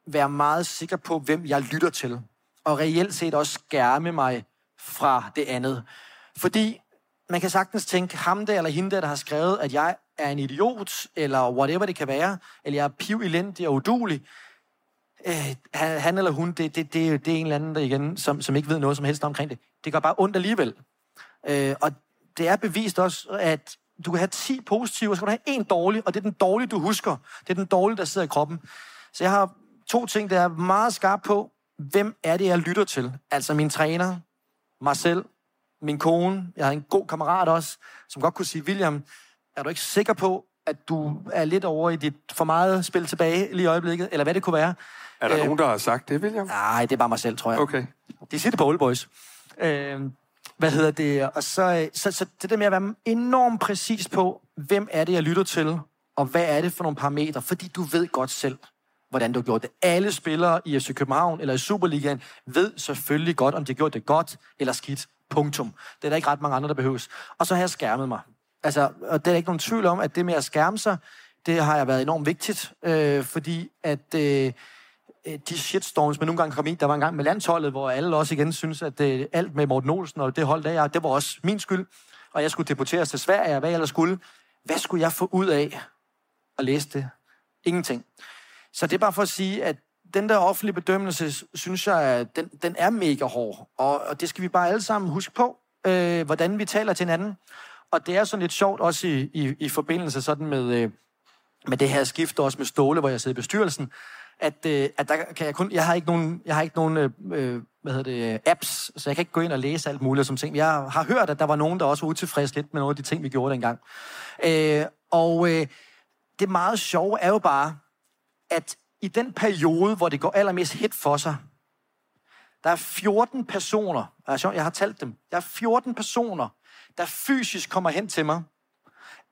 være meget sikker på, hvem jeg lytter til. Og reelt set også skærme mig fra det andet. Fordi man kan sagtens tænke, ham der eller hende der, der har skrevet, at jeg er en idiot, eller whatever det kan være, eller jeg er piv elendig og udulig. Øh, han, eller hun, det, det, det, det er en eller anden, der igen, som, som ikke ved noget som helst omkring det. Det gør bare ondt alligevel. Øh, og det er bevist også, at du kan have 10 positive, og så kan du have en dårlig, og det er den dårlige, du husker. Det er den dårlige, der sidder i kroppen. Så jeg har to ting, der er meget skarp på. Hvem er det, jeg lytter til? Altså min træner, mig selv, min kone. Jeg har en god kammerat også, som godt kunne sige, William, er du ikke sikker på, at du er lidt over i dit for meget spil tilbage lige i øjeblikket, eller hvad det kunne være? Er der øh, nogen, der har sagt det, William? Nej, det er bare mig selv, tror jeg. Okay. De siger det på Old Boys. Øh, hvad hedder det? Og så, så, så det der med at være enormt præcis på, hvem er det, jeg lytter til, og hvad er det for nogle parametre, fordi du ved godt selv, hvordan du har gjort det. Alle spillere i FC København eller i Superligaen ved selvfølgelig godt, om de har gjort det godt eller skidt. Punktum. Det er der ikke ret mange andre, der behøves. Og så har jeg skærmet mig. Altså, og det er ikke nogen tvivl om, at det med at skærme sig, det har jeg været enormt vigtigt, øh, fordi at øh, øh de shitstorms, man nogle gange kom i, der var en gang med landsholdet, hvor alle også igen synes, at det, alt med Morten Olsen og det hold der, det var også min skyld, og jeg skulle deporteres til Sverige, hvad jeg ellers skulle. Hvad skulle jeg få ud af at læse det? Ingenting. Så det er bare for at sige, at den der offentlige bedømmelse, synes jeg, den, den er mega hård. Og, og det skal vi bare alle sammen huske på, øh, hvordan vi taler til hinanden. Og det er sådan lidt sjovt også i, i, i forbindelse sådan med, øh, med det her skift, også med Ståle, hvor jeg sidder i bestyrelsen, at, øh, at der kan jeg kun, jeg har ikke nogen, jeg har ikke nogen øh, øh hvad hedder det, øh, apps, så jeg kan ikke gå ind og læse alt muligt som ting. Jeg har hørt, at der var nogen, der også var utilfredse lidt med nogle af de ting, vi gjorde dengang. Øh, og øh, det meget sjove er jo bare, at i den periode, hvor det går allermest hit for sig, der er 14 personer, altså jeg har talt dem, der er 14 personer, der fysisk kommer hen til mig.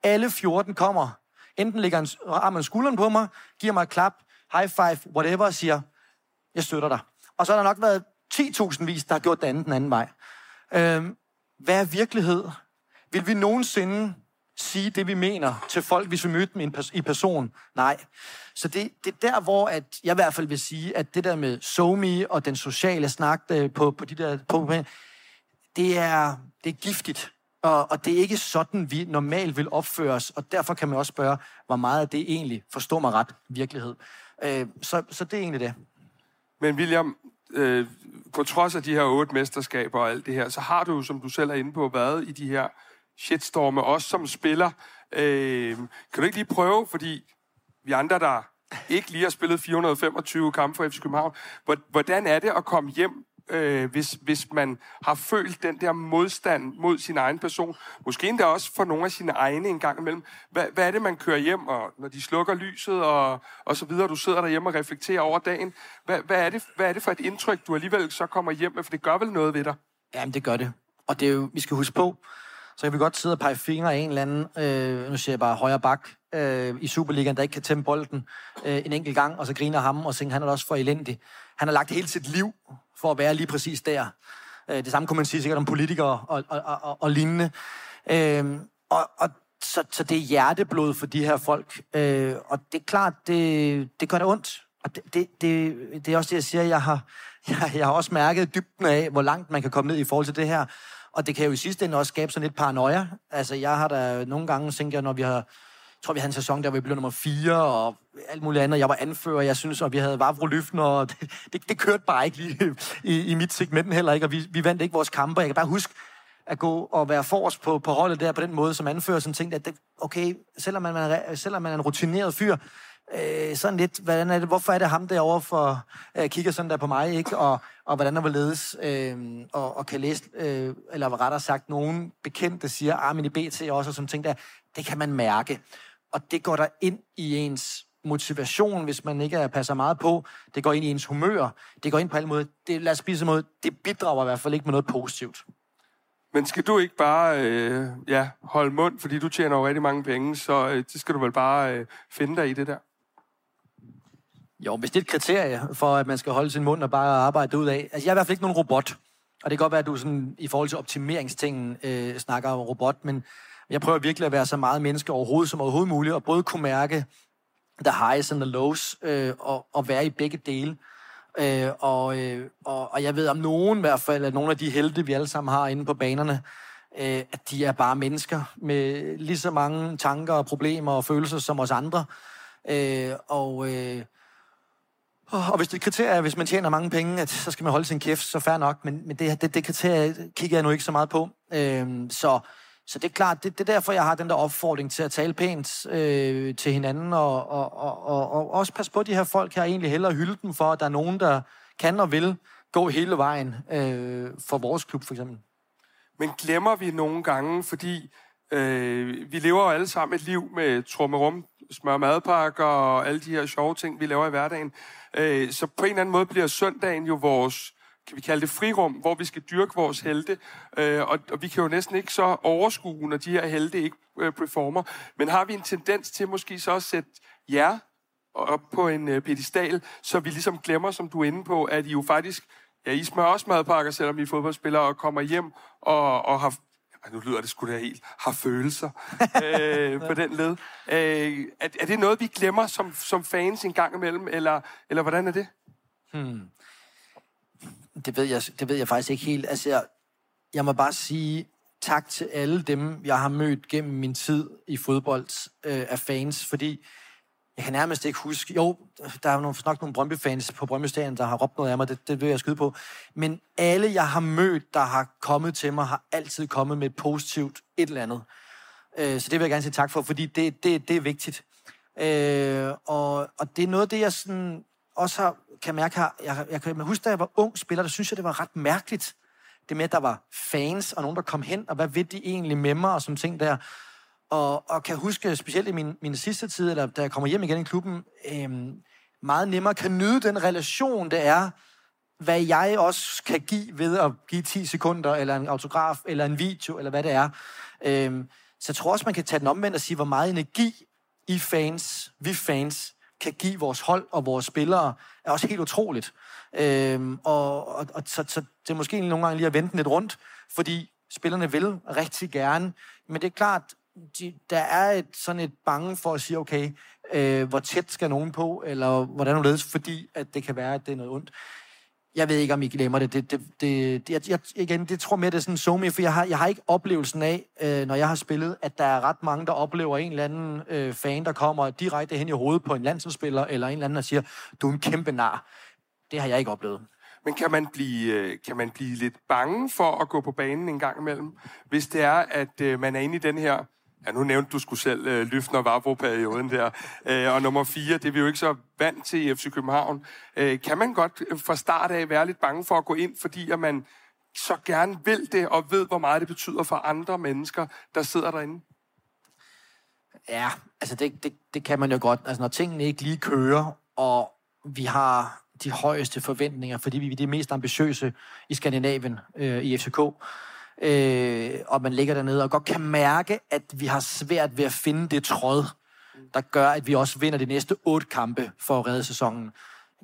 Alle 14 kommer, enten lægger en armen skulderen på mig, giver mig et klap, high five, whatever, og siger, jeg støtter dig. Og så har der nok været 10.000 vis, der har gjort det andet den anden vej. Øhm, hvad er virkelighed? Vil vi nogensinde sige det, vi mener til folk, hvis vi møder dem i person? Nej. Så det, det er der, hvor at jeg i hvert fald vil sige, at det der med somi og den sociale snak øh, på, på de der på, det er, det er giftigt. Og, og det er ikke sådan, vi normalt vil opføre os, og derfor kan man også spørge, hvor meget af det egentlig, forstår mig ret, virkelighed. Øh, så, så det er egentlig det. Men William, øh, på trods af de her otte mesterskaber og alt det her, så har du, som du selv er inde på, været i de her shitstorme, os som spiller. Øh, kan du ikke lige prøve, fordi vi andre, der ikke lige har spillet 425 kampe for FC København, hvordan er det at komme hjem øh, hvis, hvis man har følt den der modstand mod sin egen person. Måske endda også for nogle af sine egne en gang imellem. Hvad, hvad er det, man kører hjem, og når de slukker lyset og, og så videre, du sidder derhjemme og reflekterer over dagen. Hvad, hvad, er det, hvad er det for et indtryk, du alligevel så kommer hjem med? For det gør vel noget ved dig? Jamen, det gør det. Og det er jo, vi skal huske på, så kan vi godt sidde og pege fingre af en eller anden, øh, nu siger jeg bare højre bak, øh, i Superligaen, der ikke kan tæmme bolden øh, en enkelt gang, og så griner ham og tænker, han er også for elendig. Han har lagt hele sit liv for at være lige præcis der. Øh, det samme kunne man sige sikkert om politikere og, og, og, og lignende. Øh, og, og så, så det er hjerteblod for de her folk. Øh, og det er klart, det, det gør det ondt. Og det, det, det, det er også det, jeg siger, jeg har, jeg, jeg har også mærket dybden af, hvor langt man kan komme ned i forhold til det her. Og det kan jo i sidste ende også skabe sådan lidt paranoia. Altså, jeg har da nogle gange, tænkt, når vi har tror, vi havde en sæson, der vi blev nummer 4, og alt muligt andet. Jeg var anfører, jeg synes, og vi havde Vavro Lyften, og det, det, det kørte bare ikke lige i, i mit segment heller ikke, og vi, vi vandt ikke vores kampe. Jeg kan bare huske, at gå og være forrest på, på holdet der på den måde som anfører, sådan tænkte, at det, okay, selvom man, er, selvom man er en rutineret fyr, øh, sådan lidt, hvordan er det, hvorfor er det ham derovre for, øh, kigger sådan der på mig, ikke? Og, og hvordan er hvorledes, øh, og, og kan læse, øh, eller rettere sagt, nogen bekendte siger, ah, men i BT også, og sådan ting der, det kan man mærke og det går der ind i ens motivation, hvis man ikke passer meget på. Det går ind i ens humør. Det går ind på alle måder. Det, lad os spise måde, det bidrager i hvert fald ikke med noget positivt. Men skal du ikke bare øh, ja, holde mund, fordi du tjener jo rigtig mange penge, så øh, det skal du vel bare øh, finde dig i det der? Jo, hvis det er et kriterie for, at man skal holde sin mund og bare arbejde ud af. Altså, jeg er i hvert fald ikke nogen robot. Og det kan godt være, at du sådan, i forhold til optimeringstingen øh, snakker om robot, men jeg prøver virkelig at være så meget menneske overhovedet som overhovedet muligt, og både kunne mærke the highs and the lows, øh, og, og være i begge dele. Øh, og, øh, og, og jeg ved om nogen i hvert fald, at nogle af de helte, vi alle sammen har inde på banerne, øh, at de er bare mennesker med lige så mange tanker og problemer og følelser som os andre. Øh, og, øh, og hvis det kriterie er, hvis man tjener mange penge, at så skal man holde sin kæft, så fair nok, men, men det, det, det kriterie kigger jeg nu ikke så meget på. Øhm, så så det er klart, det, det er derfor, jeg har den der opfordring til at tale pænt øh, til hinanden, og, og, og, og, og også passe på de her folk her, egentlig hellere hylde dem for, at der er nogen, der kan og vil gå hele vejen øh, for vores klub, for eksempel. Men glemmer vi nogle gange, fordi øh, vi lever jo alle sammen et liv med trummerum, smør madpakker og alle de her sjove ting, vi laver i hverdagen. Øh, så på en eller anden måde bliver søndagen jo vores kan vi kalde det frirum, hvor vi skal dyrke vores helte. Øh, og, og vi kan jo næsten ikke så overskue, når de her helte ikke øh, performer. Men har vi en tendens til måske så at sætte jer op på en øh, pedestal, så vi ligesom glemmer, som du er inde på, at I jo faktisk, ja, I smører også madpakker, selvom I er fodboldspillere, og kommer hjem og, og har nu lyder det sgu da helt, har følelser øh, på den led. Øh, er, er det noget, vi glemmer som, som fans en gang imellem, eller, eller hvordan er det? Hmm. Det ved, jeg, det ved jeg faktisk ikke helt. Altså, jeg, jeg må bare sige tak til alle dem, jeg har mødt gennem min tid i fodbold øh, af fans, fordi jeg kan nærmest ikke huske... Jo, der er nogle, nok nogle Brøndby-fans på Brøndby Stadion, der har råbt noget af mig, det, det vil jeg skyde på. Men alle, jeg har mødt, der har kommet til mig, har altid kommet med et positivt et eller andet. Øh, så det vil jeg gerne sige tak for, fordi det, det, det er vigtigt. Øh, og, og det er noget af det, jeg sådan også har, kan mærke her. Jeg, jeg kan huske, da jeg var ung spiller, der synes jeg, det var ret mærkeligt. Det med, at der var fans og nogen, der kom hen, og hvad ved de egentlig med mig og sådan ting der. Og, og kan huske, specielt i min, min sidste tid, eller da jeg kommer hjem igen i klubben, øhm, meget nemmere kan nyde den relation, det er, hvad jeg også kan give ved at give 10 sekunder, eller en autograf, eller en video, eller hvad det er. Øhm, så jeg tror også, man kan tage den omvendt og sige, hvor meget energi I fans, vi fans, kan give vores hold og vores spillere, er også helt utroligt. Øhm, og, og, og så, så det er måske nogle gange lige at vente lidt rundt, fordi spillerne vil rigtig gerne, men det er klart, de, der er et, sådan et bange for at sige, okay, øh, hvor tæt skal nogen på, eller hvordan ledes, fordi at det kan være, at det er noget ondt. Jeg ved ikke, om I glemmer det. det, det, det, det jeg, igen, det tror mere, det er sådan so for jeg har, jeg har ikke oplevelsen af, øh, når jeg har spillet, at der er ret mange, der oplever en eller anden øh, fan, der kommer direkte hen i hovedet på en landsholdsspiller, eller en eller anden, der siger, du er en kæmpe nar. Det har jeg ikke oplevet. Men kan man, blive, øh, kan man blive lidt bange for at gå på banen en gang imellem, hvis det er, at øh, man er inde i den her Ja, nu nævnte du skulle selv øh, Lyftner Vavro-perioden der. Øh, og nummer fire, det er vi jo ikke så vant til i FC København. Øh, kan man godt øh, fra start af være lidt bange for at gå ind, fordi at man så gerne vil det, og ved, hvor meget det betyder for andre mennesker, der sidder derinde? Ja, altså det, det, det kan man jo godt. Altså når tingene ikke lige kører, og vi har de højeste forventninger, fordi vi er de mest ambitiøse i Skandinavien øh, i FCK, øh, og man ligger dernede og godt kan mærke, at vi har svært ved at finde det tråd, der gør, at vi også vinder de næste otte kampe for at redde sæsonen.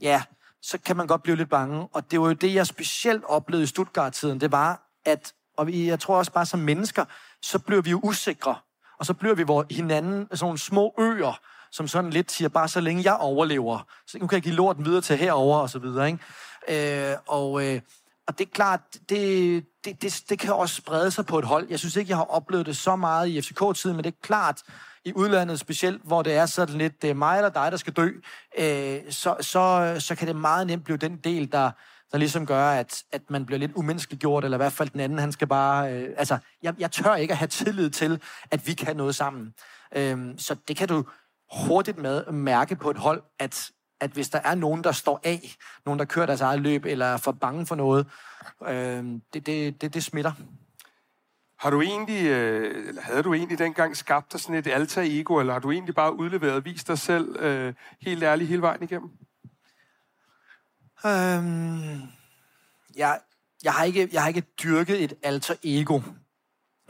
Ja, så kan man godt blive lidt bange. Og det var jo det, jeg specielt oplevede i Stuttgart-tiden. Det var, at, og jeg tror også bare som mennesker, så bliver vi jo usikre. Og så bliver vi hvor hinanden sådan nogle små øer, som sådan lidt siger, bare så længe jeg overlever, så nu kan jeg give lorten videre til herover og så videre. Ikke? Øh, og, øh, og det er klart, det, det, det, det kan også sprede sig på et hold. Jeg synes ikke, jeg har oplevet det så meget i FCK-tiden, men det er klart, i udlandet specielt, hvor det er sådan lidt, det er mig eller dig, der skal dø, øh, så, så, så kan det meget nemt blive den del, der, der ligesom gør, at, at man bliver lidt umenneskeliggjort, eller i hvert fald den anden, han skal bare... Øh, altså, jeg, jeg tør ikke at have tillid til, at vi kan noget sammen. Øh, så det kan du hurtigt med, mærke på et hold, at at hvis der er nogen, der står af, nogen, der kører deres eget løb, eller er for bange for noget, øh, det, det, det, det smitter. Har du egentlig, øh, eller havde du egentlig dengang skabt dig sådan et alter ego, eller har du egentlig bare udleveret og vist dig selv øh, helt ærligt hele vejen igennem? Øhm, jeg, jeg, har ikke, jeg har ikke dyrket et alter ego.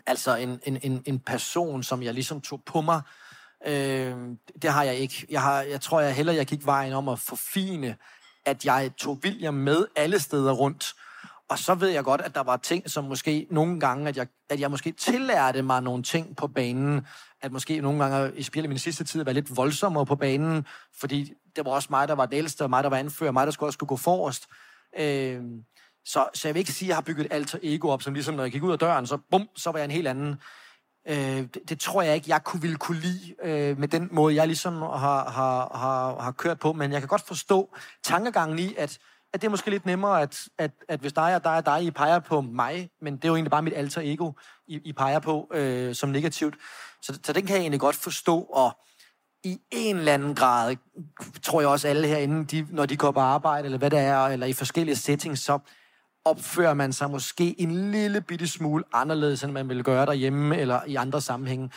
Altså en, en, en, en person, som jeg ligesom tog på mig, Øh, det har jeg ikke. Jeg, har, jeg tror, jeg heller jeg gik vejen om at forfine, at jeg tog William med alle steder rundt. Og så ved jeg godt, at der var ting, som måske nogle gange, at jeg, at jeg måske tillærte mig nogle ting på banen. At måske nogle gange i spil i min sidste tid var lidt voldsommere på banen, fordi det var også mig, der var det ældste, og mig, der var anfører, mig, der skulle også skulle gå forrest. Øh, Så, så jeg vil ikke sige, at jeg har bygget et alter ego op, som ligesom når jeg gik ud af døren, så bum, så var jeg en helt anden. Øh, det, det tror jeg ikke, jeg kunne ville kunne lide øh, med den måde, jeg ligesom har, har, har, har kørt på. Men jeg kan godt forstå tankegangen i, at, at det er måske lidt nemmere, at, at, at hvis dig og dig og dig, I peger på mig, men det er jo egentlig bare mit alter ego, I, I peger på øh, som negativt. Så, så den kan jeg egentlig godt forstå, og i en eller anden grad, tror jeg også alle herinde, de, når de går på arbejde, eller hvad det er, eller i forskellige settings, så opfører man sig måske en lille bitte smule anderledes, end man ville gøre derhjemme, eller i andre sammenhænge.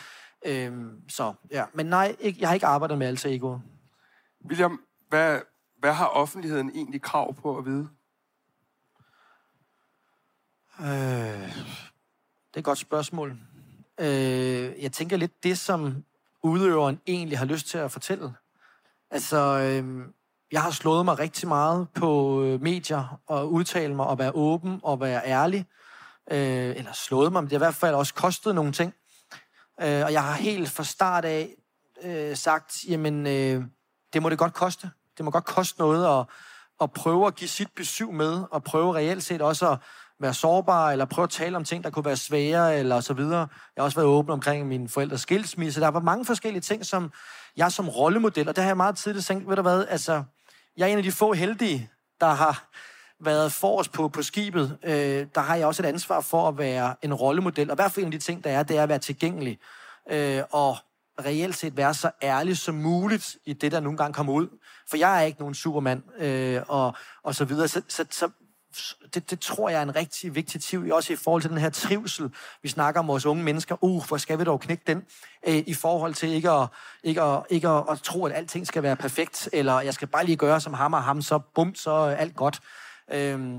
Øhm, så ja, men nej, ikke, jeg har ikke arbejdet med alter ego. William, hvad, hvad har offentligheden egentlig krav på at vide? Øh, det er et godt spørgsmål. Øh, jeg tænker lidt det, som udøveren egentlig har lyst til at fortælle. Altså, øh, jeg har slået mig rigtig meget på øh, medier og udtale mig og være åben og være ærlig. Øh, eller slået mig, men det har i hvert fald også kostet nogle ting. Øh, og jeg har helt fra start af øh, sagt, jamen, øh, det må det godt koste. Det må godt koste noget at, at prøve at give sit besøg med, og prøve reelt set også at være sårbar, eller prøve at tale om ting, der kunne være svære, eller så videre. Jeg har også været åben omkring min forældres skilsmisse. Der var mange forskellige ting, som jeg som rollemodel, og det har jeg meget tidligt tænkt, ved du hvad, altså, jeg er en af de få heldige, der har været forrest på, på skibet. Øh, der har jeg også et ansvar for at være en rollemodel, og i hvert fald en af de ting, der er, det er at være tilgængelig. Øh, og reelt set være så ærlig som muligt i det, der nogle gange kommer ud. For jeg er ikke nogen supermand, øh, og, og så videre. Så, så, så det, det tror jeg er en rigtig vigtig tiv, også i forhold til den her trivsel. Vi snakker om vores unge mennesker. Uh, hvor skal vi dog knække den? Øh, I forhold til ikke at, ikke, at, ikke at, at tro, at alting skal være perfekt, eller jeg skal bare lige gøre som ham og ham, så bum, så er alt godt. Øh,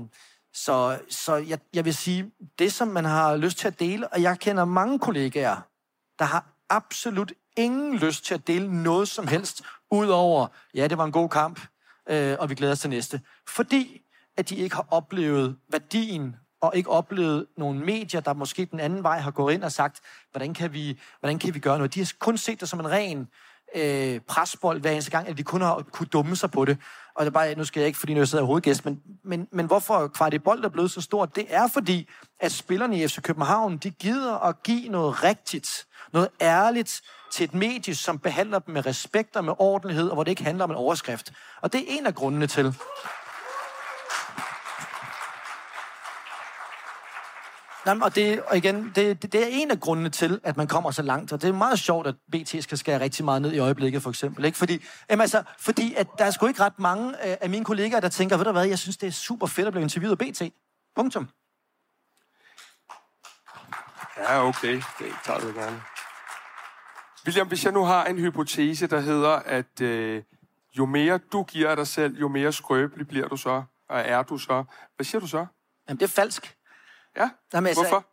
så så jeg, jeg vil sige, det som man har lyst til at dele, og jeg kender mange kollegaer, der har absolut ingen lyst til at dele noget som helst, udover, ja, det var en god kamp, øh, og vi glæder os til næste. Fordi at de ikke har oplevet værdien og ikke oplevet nogle medier, der måske den anden vej har gået ind og sagt, hvordan kan vi, hvordan kan vi gøre noget. De har kun set det som en ren øh, presbold hver eneste gang, at de kun har kunne dumme sig på det. Og det er bare, nu skal jeg ikke, fordi nu jeg sidder hovedgæst, men, men, men hvorfor Kvartibold er blevet så stort, det er fordi, at spillerne i FC København, de gider at give noget rigtigt, noget ærligt til et medie, som behandler dem med respekt og med ordentlighed, og hvor det ikke handler om en overskrift. Og det er en af grundene til. Jamen, og, det, og igen, det, det, det er en af grundene til, at man kommer så langt. Og det er meget sjovt, at BT skal skære rigtig meget ned i øjeblikket, for eksempel. Ikke? Fordi, jamen, altså, fordi at der er sgu ikke ret mange øh, af mine kollegaer, der tænker, ved du hvad, jeg synes, det er super fedt at blive interviewet af BT. Punktum. Ja, okay. Det tager du gerne. William, hvis jeg nu har en hypotese, der hedder, at øh, jo mere du giver dig selv, jo mere skrøbelig bliver du så, og er du så. Hvad siger du så? Jamen, det er falsk. Ja, Jamen, altså, hvorfor?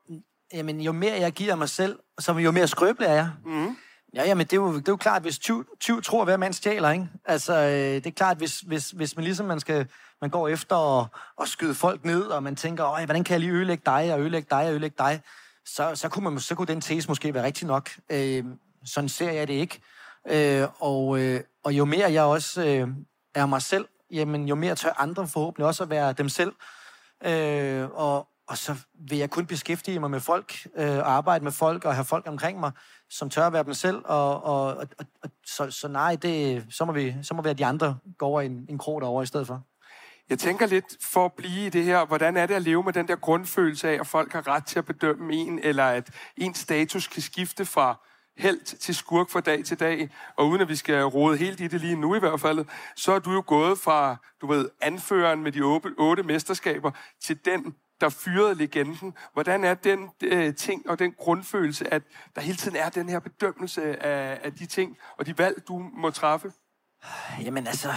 Jamen, jo mere jeg giver mig selv, så jo mere skrøbelig er jeg. Mm. Ja, jamen, det er jo, det er jo klart, hvis 20, 20 tror, hver mand stjæler, ikke? Altså, øh, det er klart, hvis, hvis, hvis man ligesom man skal, man går efter at, at skyde folk ned, og man tænker, Øj, hvordan kan jeg lige ødelægge dig, og ødelægge dig, og ødelægge dig, så, så, kunne man, så kunne den tese måske være rigtig nok. Øh, sådan ser jeg det ikke. Øh, og, øh, og jo mere jeg også øh, er mig selv, jamen, jo mere tør andre forhåbentlig også at være dem selv. Øh, og, og så vil jeg kun beskæftige mig med folk, øh, arbejde med folk og have folk omkring mig, som tør at være dem selv. Og, og, og, og så, så nej, det, så, må vi, så må vi at de andre går over en, en krog derovre i stedet for. Jeg tænker lidt for at blive i det her, hvordan er det at leve med den der grundfølelse af, at folk har ret til at bedømme en, eller at ens status kan skifte fra helt til skurk fra dag til dag, og uden at vi skal rode helt i det lige nu i hvert fald, så er du jo gået fra, du ved, anføreren med de otte mesterskaber, til den, der fyrede legenden. Hvordan er den øh, ting og den grundfølelse, at der hele tiden er den her bedømmelse af, af de ting og de valg, du må træffe? Jamen altså,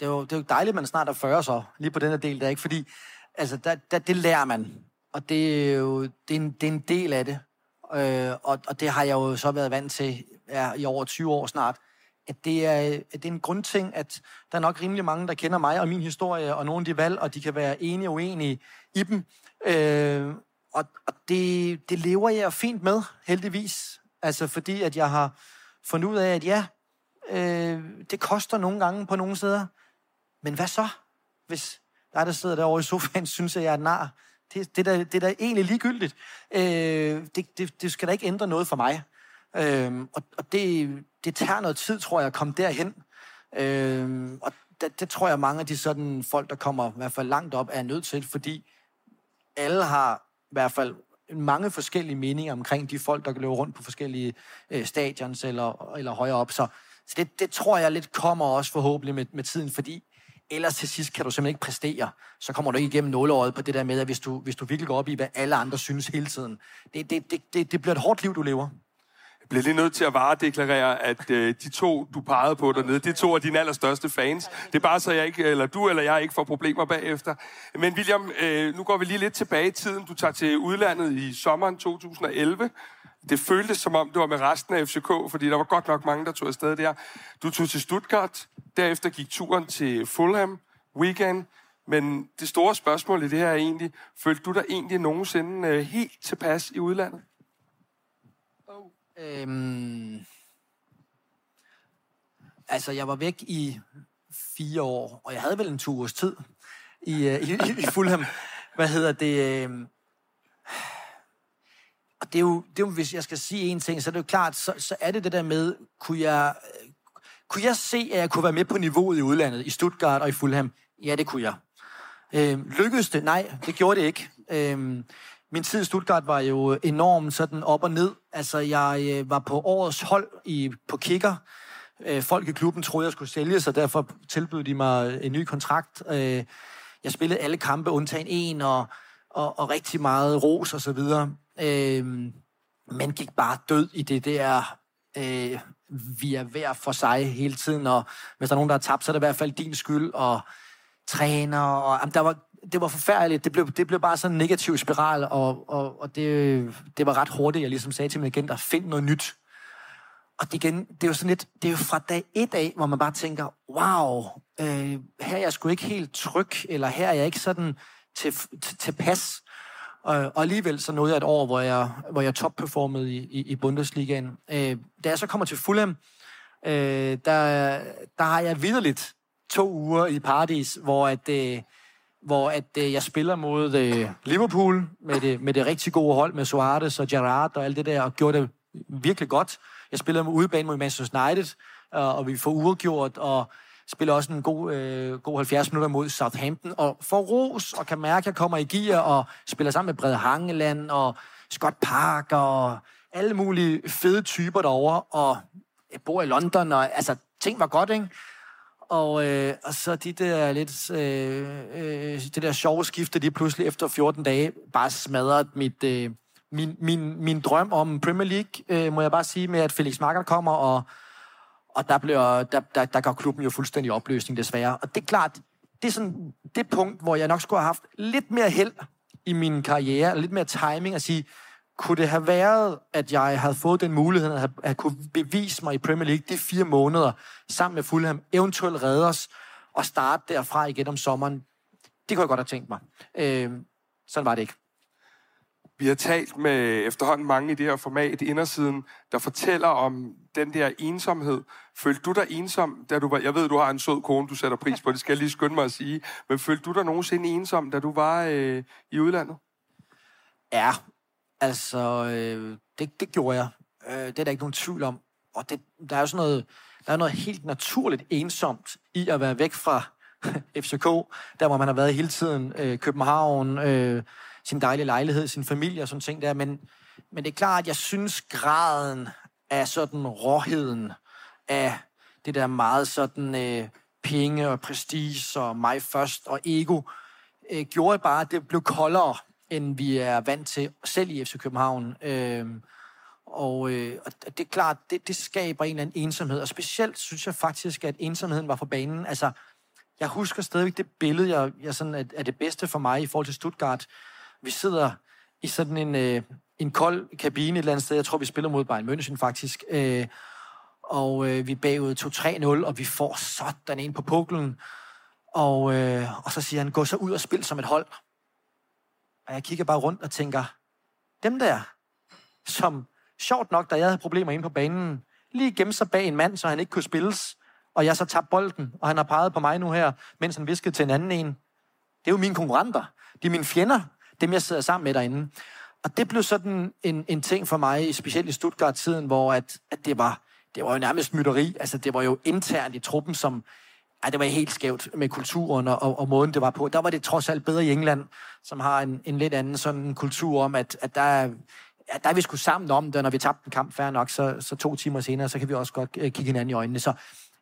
det er jo, det er jo dejligt, at man snart er 40 så, lige på den her del der, ikke? Fordi, altså, der, der, det lærer man. Og det er jo det er en, det er en del af det. Øh, og, og det har jeg jo så været vant til ja, i over 20 år snart. At det, er, at det er en grundting, at der er nok rimelig mange, der kender mig og min historie, og nogle af de valg, og de kan være enige og uenige i dem. Øh, og og det, det lever jeg fint med, heldigvis. Altså fordi, at jeg har fundet ud af, at ja, øh, det koster nogle gange på nogle steder. Men hvad så, hvis, dig, der sidder derovre i sofaen, synes, at jeg er nar. Det, det, der, det er da egentlig ligegyldigt. Øh, det, det, det skal da ikke ændre noget for mig. Øh, og og det, det tager noget tid, tror jeg, at komme derhen. Øh, og det, det tror jeg, mange af de sådan folk, der kommer i hvert fald langt op, er nødt til, fordi alle har i hvert fald mange forskellige meninger omkring de folk, der løber rundt på forskellige øh, stadions eller, eller højere op. Så, så det, det tror jeg lidt kommer også forhåbentlig med, med tiden, fordi ellers til sidst kan du simpelthen ikke præstere. Så kommer du ikke igennem nåleåret på det der med, at hvis du, hvis du virkelig går op i, hvad alle andre synes hele tiden. Det, det, det, det, det bliver et hårdt liv, du lever bliver lige nødt til at varedeklarere, at øh, de to, du pegede på dernede, det er to af dine allerstørste fans. Det er bare så jeg ikke, eller du eller jeg ikke får problemer bagefter. Men William, øh, nu går vi lige lidt tilbage i tiden. Du tager til udlandet i sommeren 2011. Det føltes som om, det var med resten af FCK, fordi der var godt nok mange, der tog afsted der. Du tog til Stuttgart, derefter gik turen til Fulham, Weekend. Men det store spørgsmål i det her er egentlig, følte du dig egentlig nogensinde øh, helt tilpas i udlandet? Øhm, altså, jeg var væk i fire år, og jeg havde vel en to års tid i, øh, i, i, i Fulham. Hvad hedder det? Øhm, og det er, jo, det er jo, hvis jeg skal sige en ting, så er det jo klart, så, så er det det der med, kunne jeg, øh, kunne jeg se, at jeg kunne være med på niveauet i udlandet, i Stuttgart og i Fulham? Ja, det kunne jeg. Øhm, lykkedes det? Nej, det gjorde det ikke. Øhm, min tid i Stuttgart var jo enormt sådan op og ned. Altså, jeg øh, var på årets hold i, på kicker. Øh, folk i klubben troede, jeg skulle sælge, så derfor tilbød de mig øh, en ny kontrakt. Øh, jeg spillede alle kampe, undtagen en, og, og, og rigtig meget ros og så videre. Øh, men gik bare død i det der, øh, vi er hver for sig hele tiden, og hvis der er nogen, der har tabt, så er det i hvert fald din skyld, og træner, og jamen, der var det var forfærdeligt. Det blev, det blev bare sådan en negativ spiral, og, og, og det, det var ret hurtigt, jeg ligesom sagde til min agent, at finde noget nyt. Og det, igen, det er jo sådan lidt, det er jo fra dag et af, hvor man bare tænker, wow, øh, her er jeg sgu ikke helt tryg, eller her er jeg ikke sådan til, til, til pas. Og, og alligevel så nåede jeg et år, hvor jeg, hvor jeg topperformede i, i, i Bundesligaen. Øh, da jeg så kommer til Fulham, øh, der, der har jeg vidderligt to uger i paradis, hvor at, øh, hvor at øh, jeg spiller mod øh, Liverpool med det, med det rigtig gode hold med Suarez og Gerrard og alt det der, og gjorde det virkelig godt. Jeg spiller med udebane mod Manchester United, og, og vi får uregjort, og spiller også en god, øh, god 70 minutter mod Southampton, og får ros, og kan mærke, at jeg kommer i gear, og spiller sammen med Brede Hangeland, og Scott Park, og alle mulige fede typer derovre, og jeg bor i London, og altså, ting var godt, ikke? Og, øh, og så de der lidt, øh, øh, det der sjove skifte, de pludselig efter 14 dage bare smadret mit, øh, min, min, min drøm om Premier League, øh, må jeg bare sige, med at Felix Magath kommer, og, og der, bliver, der, der, der går klubben jo fuldstændig opløsning, desværre. Og det er klart, det er sådan det punkt, hvor jeg nok skulle have haft lidt mere held i min karriere, lidt mere timing at sige, kunne det have været, at jeg havde fået den mulighed at, at kunne bevise mig i Premier League de fire måneder sammen med Fulham, eventuelt redde os og starte derfra igen om sommeren? Det kunne jeg godt have tænkt mig. Øh, sådan var det ikke. Vi har talt med efterhånden mange i det her format, indersiden, der fortæller om den der ensomhed. Følte du dig ensom, da du var... Jeg ved, du har en sød kone, du sætter pris på, det skal jeg lige skynde mig at sige. Men følte du dig nogensinde ensom, da du var øh, i udlandet? Ja, Altså, øh, det, det gjorde jeg. Øh, det er der ikke nogen tvivl om. Og det, der er jo sådan noget, der er noget helt naturligt ensomt i at være væk fra FCK, der hvor man har været hele tiden, øh, København, øh, sin dejlige lejlighed, sin familie og sådan ting der. Men, men det er klart, at jeg synes graden af sådan råheden af det der meget sådan øh, penge og prestige og mig først og ego, øh, gjorde bare, at det blev koldere end vi er vant til selv i FC København. Øh, og, øh, og det er klart, det, det skaber en eller anden ensomhed. Og specielt synes jeg faktisk, at ensomheden var for banen. Altså, jeg husker stadigvæk det billede, jeg, jeg sådan er, er det bedste for mig i forhold til Stuttgart. Vi sidder i sådan en, øh, en kold kabine et eller andet sted. Jeg tror, vi spiller mod Bayern München faktisk. Øh, og øh, vi er bagud 2-3-0, og vi får sådan en på puklen. Og, øh, og så siger han, gå så ud og spil som et hold. Og jeg kigger bare rundt og tænker, dem der, som sjovt nok, da jeg havde problemer inde på banen, lige gemte sig bag en mand, så han ikke kunne spilles, og jeg så tabte bolden, og han har peget på mig nu her, mens han viskede til en anden en. Det er jo mine konkurrenter. De er mine fjender. Dem, jeg sidder sammen med derinde. Og det blev sådan en, en ting for mig, specielt i Stuttgart-tiden, hvor at, at det, var, det var jo nærmest mytteri. Altså, det var jo internt i truppen, som ja, det var helt skævt med kulturen og, og, og måden, det var på. Der var det trods alt bedre i England, som har en, en lidt anden sådan kultur om, at, at der er ja, der er vi sgu sammen om det, når vi tabte en kamp færre nok, så, så to timer senere, så kan vi også godt øh, kigge hinanden i øjnene. Så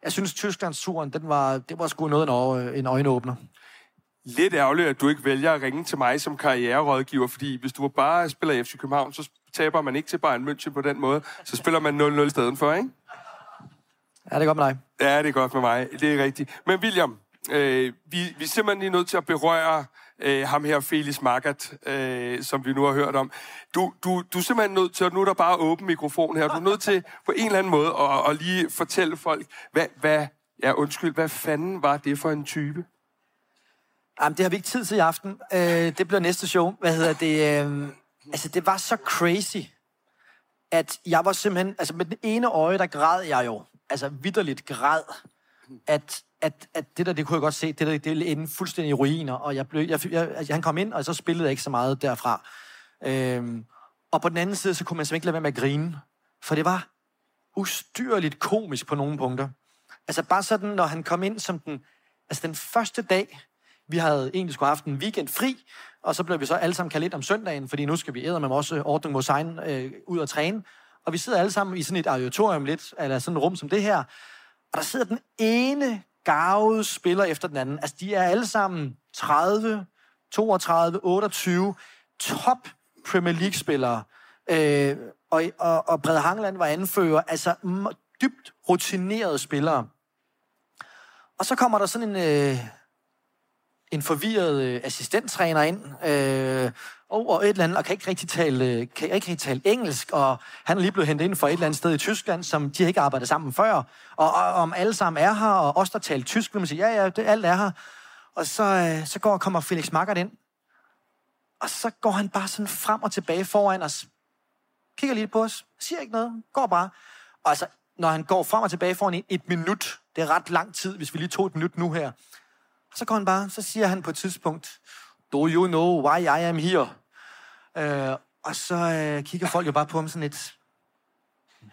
jeg synes, Tysklands turen, den var, det var sgu noget en, en øjenåbner. Lidt ærgerligt, at du ikke vælger at ringe til mig som karriererådgiver, fordi hvis du bare spiller i FC København, så taber man ikke til Bayern München på den måde. Så spiller man 0-0 i stedet for, ikke? Ja, det er godt med dig. Ja, det er godt med mig. Det er rigtigt. Men William, øh, vi, vi er simpelthen lige nødt til at berøre øh, ham her, Felix Magath, øh, som vi nu har hørt om. Du, du, du er simpelthen nødt til, at nu er der bare åben mikrofon her, du er nødt til på en eller anden måde at, at lige fortælle folk, hvad, hvad, ja undskyld, hvad fanden var det for en type? Jamen, det har vi ikke tid til i aften. Øh, det bliver næste show. Hvad hedder det? Øh, altså, det var så crazy, at jeg var simpelthen... Altså, med den ene øje, der græd jeg jo. Altså, vidderligt græd. At, at, at det der, det kunne jeg godt se, det der, det ville ende fuldstændig i ruiner. Og jeg blev, jeg, jeg, altså, han kom ind, og så spillede jeg ikke så meget derfra. Øhm, og på den anden side, så kunne man simpelthen ikke lade være med at grine. For det var ustyrligt komisk på nogle punkter. Altså bare sådan, når han kom ind som den... Altså den første dag, vi havde egentlig skulle have haft en weekend fri, og så blev vi så alle sammen kaldt ind om søndagen, fordi nu skal vi æde med også ordning mod sign øh, ud og træne. Og vi sidder alle sammen i sådan et auditorium lidt, eller sådan et rum som det her, og der sidder den ene gavede spiller efter den anden. Altså, de er alle sammen 30, 32, 28 top Premier League-spillere. Øh, og, og, og Brede Hangland var anfører. Altså, dybt rutinerede spillere. Og så kommer der sådan en, øh, en forvirret øh, assistenttræner ind, øh, og, og et eller andet, og kan ikke rigtig tale, øh, kan ikke rigtig tale engelsk, og han er lige blevet hentet ind fra et eller andet sted i Tyskland, som de har ikke arbejdet sammen før, og, og, om alle sammen er her, og os, der taler tysk, vil man sige, ja, ja, det, alt er her. Og så, øh, så går kommer Felix Magath ind, og så går han bare sådan frem og tilbage foran os, kigger lige på os, siger ikke noget, går bare. Og altså, når han går frem og tilbage foran en, et minut, det er ret lang tid, hvis vi lige tog et minut nu her, så går han bare, så siger han på et tidspunkt, Do you know why I am here? Øh, og så øh, kigger folk jo bare på ham sådan lidt,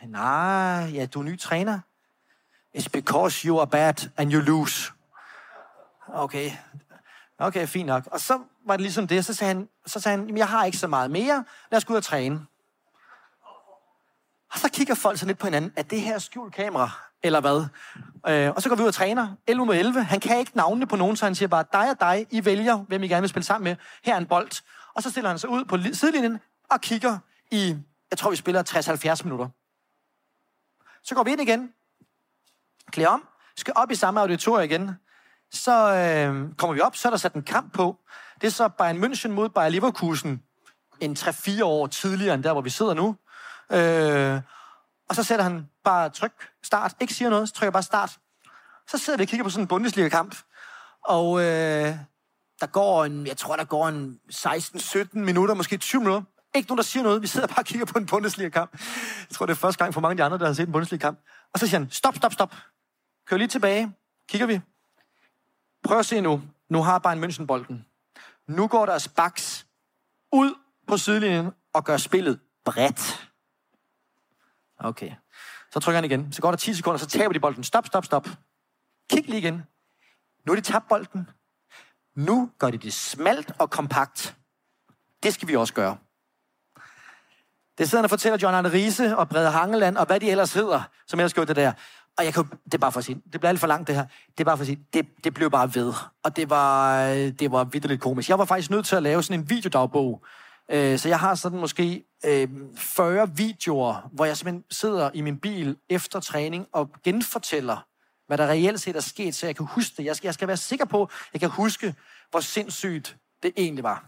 nej, ja, du er ny træner. It's because you are bad and you lose. Okay, okay, fint nok. Og så var det ligesom det, så sagde han, så sagde han jeg har ikke så meget mere, lad os gå ud og træne. Og så kigger folk så lidt på hinanden, er det her skjult kamera, eller hvad? Øh, og så går vi ud og træner. 11 mod 11. Han kan ikke navnene på nogen, så han siger bare, dig og dig, I vælger, hvem I gerne vil spille sammen med. Her er en bold. Og så stiller han sig ud på sidelinjen og kigger i, jeg tror, vi spiller 60-70 minutter. Så går vi ind igen, klæder om, skal op i samme auditorium igen. Så øh, kommer vi op, så er der sat en kamp på. Det er så Bayern München mod Bayer Leverkusen en 3-4 år tidligere end der, hvor vi sidder nu. Øh, og så sætter han bare tryk, start, ikke siger noget, så trykker bare start. Så sidder vi og kigger på sådan en Bundesliga-kamp. Og øh, der går en, jeg tror, der går en 16-17 minutter, måske 20 minutter. Ikke nogen, der siger noget. Vi sidder bare og kigger på en Bundesliga-kamp. Jeg tror, det er første gang for mange af de andre, der har set en Bundesliga-kamp. Og så siger han, stop, stop, stop. Kør lige tilbage. Kigger vi. Prøv at se nu. Nu har Bayern München bolden. Nu går deres baks ud på sidelinjen og gør spillet bredt. Okay. Så trykker han igen. Så går der 10 sekunder, så taber de bolden. Stop, stop, stop. Kig lige igen. Nu er de tabt bolden. Nu gør de det smalt og kompakt. Det skal vi også gøre. Det sidder og fortæller John Arne Riese og Brede Hangeland, og hvad de ellers hedder, som ellers gjorde det der. Og jeg kan, det er bare for at sige, det bliver alt for langt det her. Det er bare for at sige, det, det blev bare ved. Og det var, øh, det var lidt komisk. Jeg var faktisk nødt til at lave sådan en videodagbog. Øh, så jeg har sådan måske øh, 40 videoer, hvor jeg simpelthen sidder i min bil efter træning og genfortæller, hvad der reelt set er sket, så jeg kan huske det. Jeg skal, jeg skal være sikker på, at jeg kan huske, hvor sindssygt det egentlig var.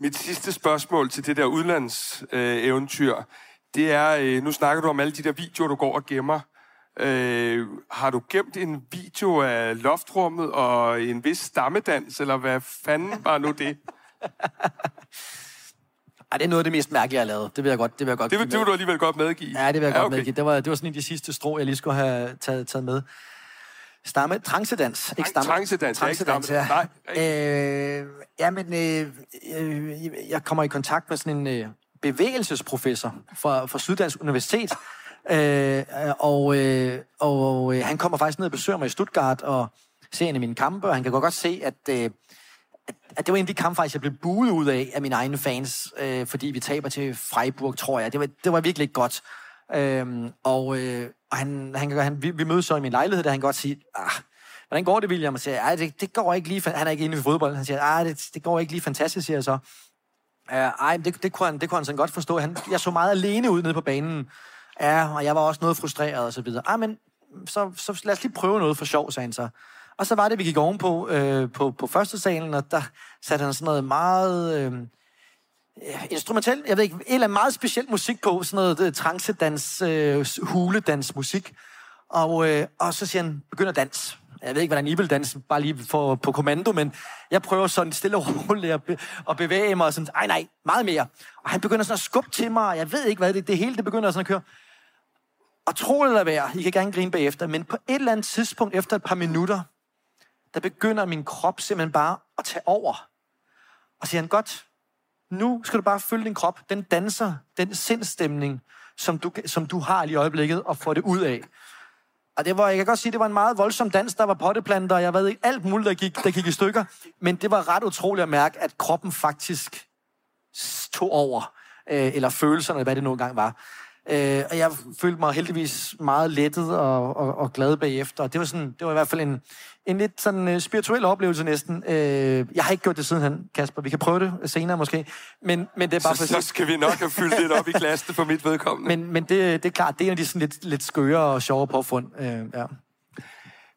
Mit sidste spørgsmål til det der udlandseventyr, øh, det er, øh, nu snakker du om alle de der videoer, du går og gemmer. Øh, har du gemt en video af loftrummet og en vis stammedans, eller hvad fanden var nu det? Ej, det er noget af det mest mærkelige, jeg har lavet. Det vil jeg godt, det vil jeg godt det, vil, det vil du alligevel godt medgive. Ja, det vil jeg ja, godt okay. medgive. Det var, det var sådan en af de sidste strå, jeg lige skulle have taget, taget med. Stamme, transedans. Ikke stamme. Transedans, ja, ikke Transedans, ja. stamme. Øh, ja, men øh, øh, jeg kommer i kontakt med sådan en øh, bevægelsesprofessor fra, fra Syddansk Universitet, øh, og, øh, og øh, han kommer faktisk ned og besøger mig i Stuttgart og ser en af mine kampe, og han kan godt se, at, øh, at, det var en af de kampe, faktisk, jeg blev buet ud af af mine egne fans, øh, fordi vi taber til Freiburg, tror jeg. Det var, det var virkelig ikke godt. Øhm, og øh, og han, han, han, vi, vi mødes så i min lejlighed, der han godt sige, ah, hvordan går det, William? Og siger, Ej, det, det går ikke lige, han er ikke inde i fodbold. Han siger, ah, det, det går ikke lige fantastisk, siger jeg så. Øh, ej, det, det, kunne han, det kunne han sådan godt forstå. Han, jeg så meget alene ud nede på banen. Ja, og jeg var også noget frustreret og så videre. Ej, men så, så lad os lige prøve noget for sjov, sagde han så. Og så var det, vi gik ovenpå øh, på, på første salen, og der satte han sådan noget meget... Øh, instrumentel, jeg ved ikke, en eller anden meget speciel musik på, sådan noget øh, trancedans, transedans, øh, huledans musik. Og, øh, og så siger han, begynder at danse. Jeg ved ikke, hvordan I vil danse, bare lige for, på kommando, men jeg prøver sådan stille og roligt at, be, at bevæge mig, og sådan, ej nej, meget mere. Og han begynder sådan at skubbe til mig, og jeg ved ikke, hvad det, det hele det begynder sådan at køre. Og tro eller være, I kan gerne grine bagefter, men på et eller andet tidspunkt, efter et par minutter, der begynder min krop simpelthen bare at tage over. Og siger han, godt, nu skal du bare følge din krop. Den danser, den sindstemning, som du, som du har lige i øjeblikket, og få det ud af. Og det var, jeg kan godt sige, det var en meget voldsom dans. Der var potteplanter, og jeg ved ikke, alt muligt, der gik, der gik i stykker. Men det var ret utroligt at mærke, at kroppen faktisk tog over. Øh, eller følelserne, hvad det nu engang var. Øh, og jeg følte mig heldigvis meget lettet og, og, og glad bagefter. Og det var, sådan, det var i hvert fald en, en lidt sådan uh, spirituel oplevelse næsten. Øh, jeg har ikke gjort det siden han, Kasper. Vi kan prøve det senere måske. Men, men det er bare Så, for så skal vi nok have fyldt lidt op i klassen for mit vedkommende. men, men det, det er klart, det er en af de sådan lidt, lidt skøre og sjove påfund. Øh, ja.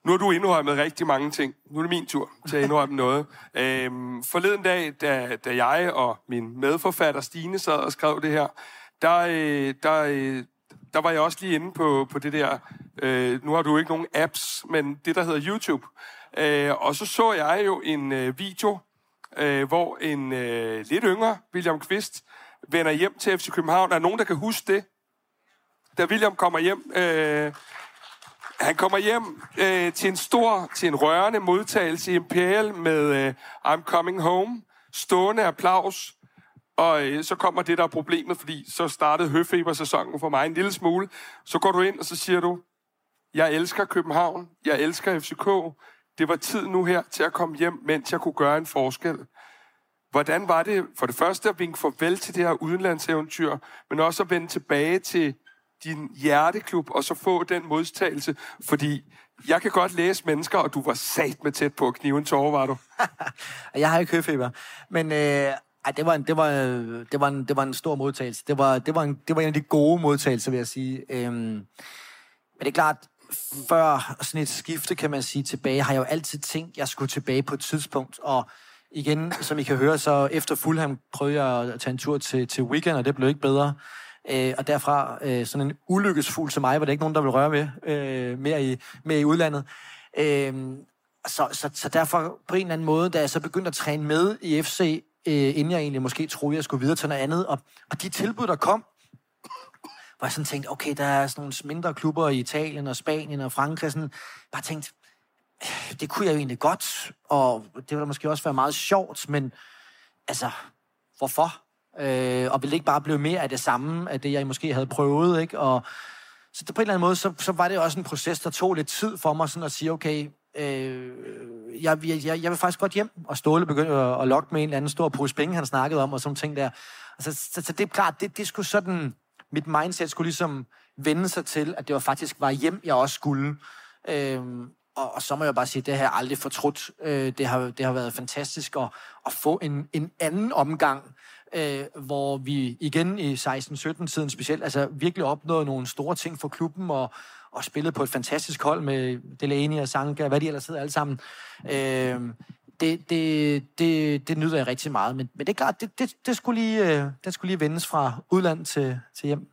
Nu har du indrømmet rigtig mange ting. Nu er det min tur til at indrømme noget. Øhm, forleden dag, da, da jeg og min medforfatter Stine sad og skrev det her, der, øh, der, øh, der var jeg også lige inde på, på det der... Øh, nu har du ikke nogen apps, men det, der hedder YouTube. Øh, og så så jeg jo en øh, video, øh, hvor en øh, lidt yngre William Kvist vender hjem til FC København. Er der nogen, der kan huske det? Da William kommer hjem... Øh, han kommer hjem øh, til en stor, til en rørende modtagelse i Imperial med øh, I'm Coming Home, stående applaus, og øh, så kommer det, der er problemet, fordi så startede høfebersæsonen for mig en lille smule. Så går du ind, og så siger du, jeg elsker København, jeg elsker FCK, det var tid nu her til at komme hjem, mens jeg kunne gøre en forskel. Hvordan var det for det første at vinke farvel til det her udenlandseventyr, men også at vende tilbage til din hjerteklub, og så få den modtagelse? Fordi jeg kan godt læse mennesker, og du var sat med tæt på kniven tårer, var du? Jeg har ikke høfeber. Men øh, ej, det, var en, det, var, det, var en, det var en stor modtagelse. Det var, det, var en, det var en af de gode modtagelser, vil jeg sige. Øhm, men det er klart, før sådan et skifte, kan man sige, tilbage, har jeg jo altid tænkt, at jeg skulle tilbage på et tidspunkt. Og igen, som I kan høre, så efter Fulham prøvede jeg at tage en tur til, til weekend, og det blev ikke bedre. Øh, og derfra øh, sådan en ulykkesfugl til mig, var det ikke nogen, der ville røre med øh, mere i, mere i udlandet. Øh, så, så, så derfor på en eller anden måde, da jeg så begyndte at træne med i FC, øh, inden jeg egentlig måske troede, jeg skulle videre til noget andet, og, og de tilbud, der kom, hvor jeg sådan tænkte, okay, der er sådan nogle mindre klubber i Italien og Spanien og Frankrig, sådan, bare tænkt, øh, det kunne jeg jo egentlig godt, og det ville da måske også være meget sjovt, men altså, hvorfor? Øh, og ville det ikke bare blive mere af det samme, af det, jeg måske havde prøvet, ikke? Og, så på en eller anden måde, så, så var det også en proces, der tog lidt tid for mig sådan at sige, okay, øh, jeg, jeg, jeg, jeg vil faktisk godt hjem, og Ståle begyndte at, at lokke med en eller anden stor pose penge, han snakkede om, og sådan ting der. Altså, så, så det er klart, det, det skulle sådan, mit mindset skulle ligesom vende sig til, at det var faktisk var hjem, jeg også skulle. Øhm, og, og så må jeg bare sige, det har jeg aldrig fortrudt. Øh, det, har, det har været fantastisk at, at få en, en anden omgang, øh, hvor vi igen i 16-17 tiden specielt, altså virkelig opnåede nogle store ting for klubben, og, og spillet på et fantastisk hold med Delaney og Sanka, hvad de ellers hedder alle sammen. Øh, det, det, det, det nyder jeg rigtig meget, men, men det er klart, det, det, det, skulle lige, øh, det skulle lige vendes fra udland til, til hjem.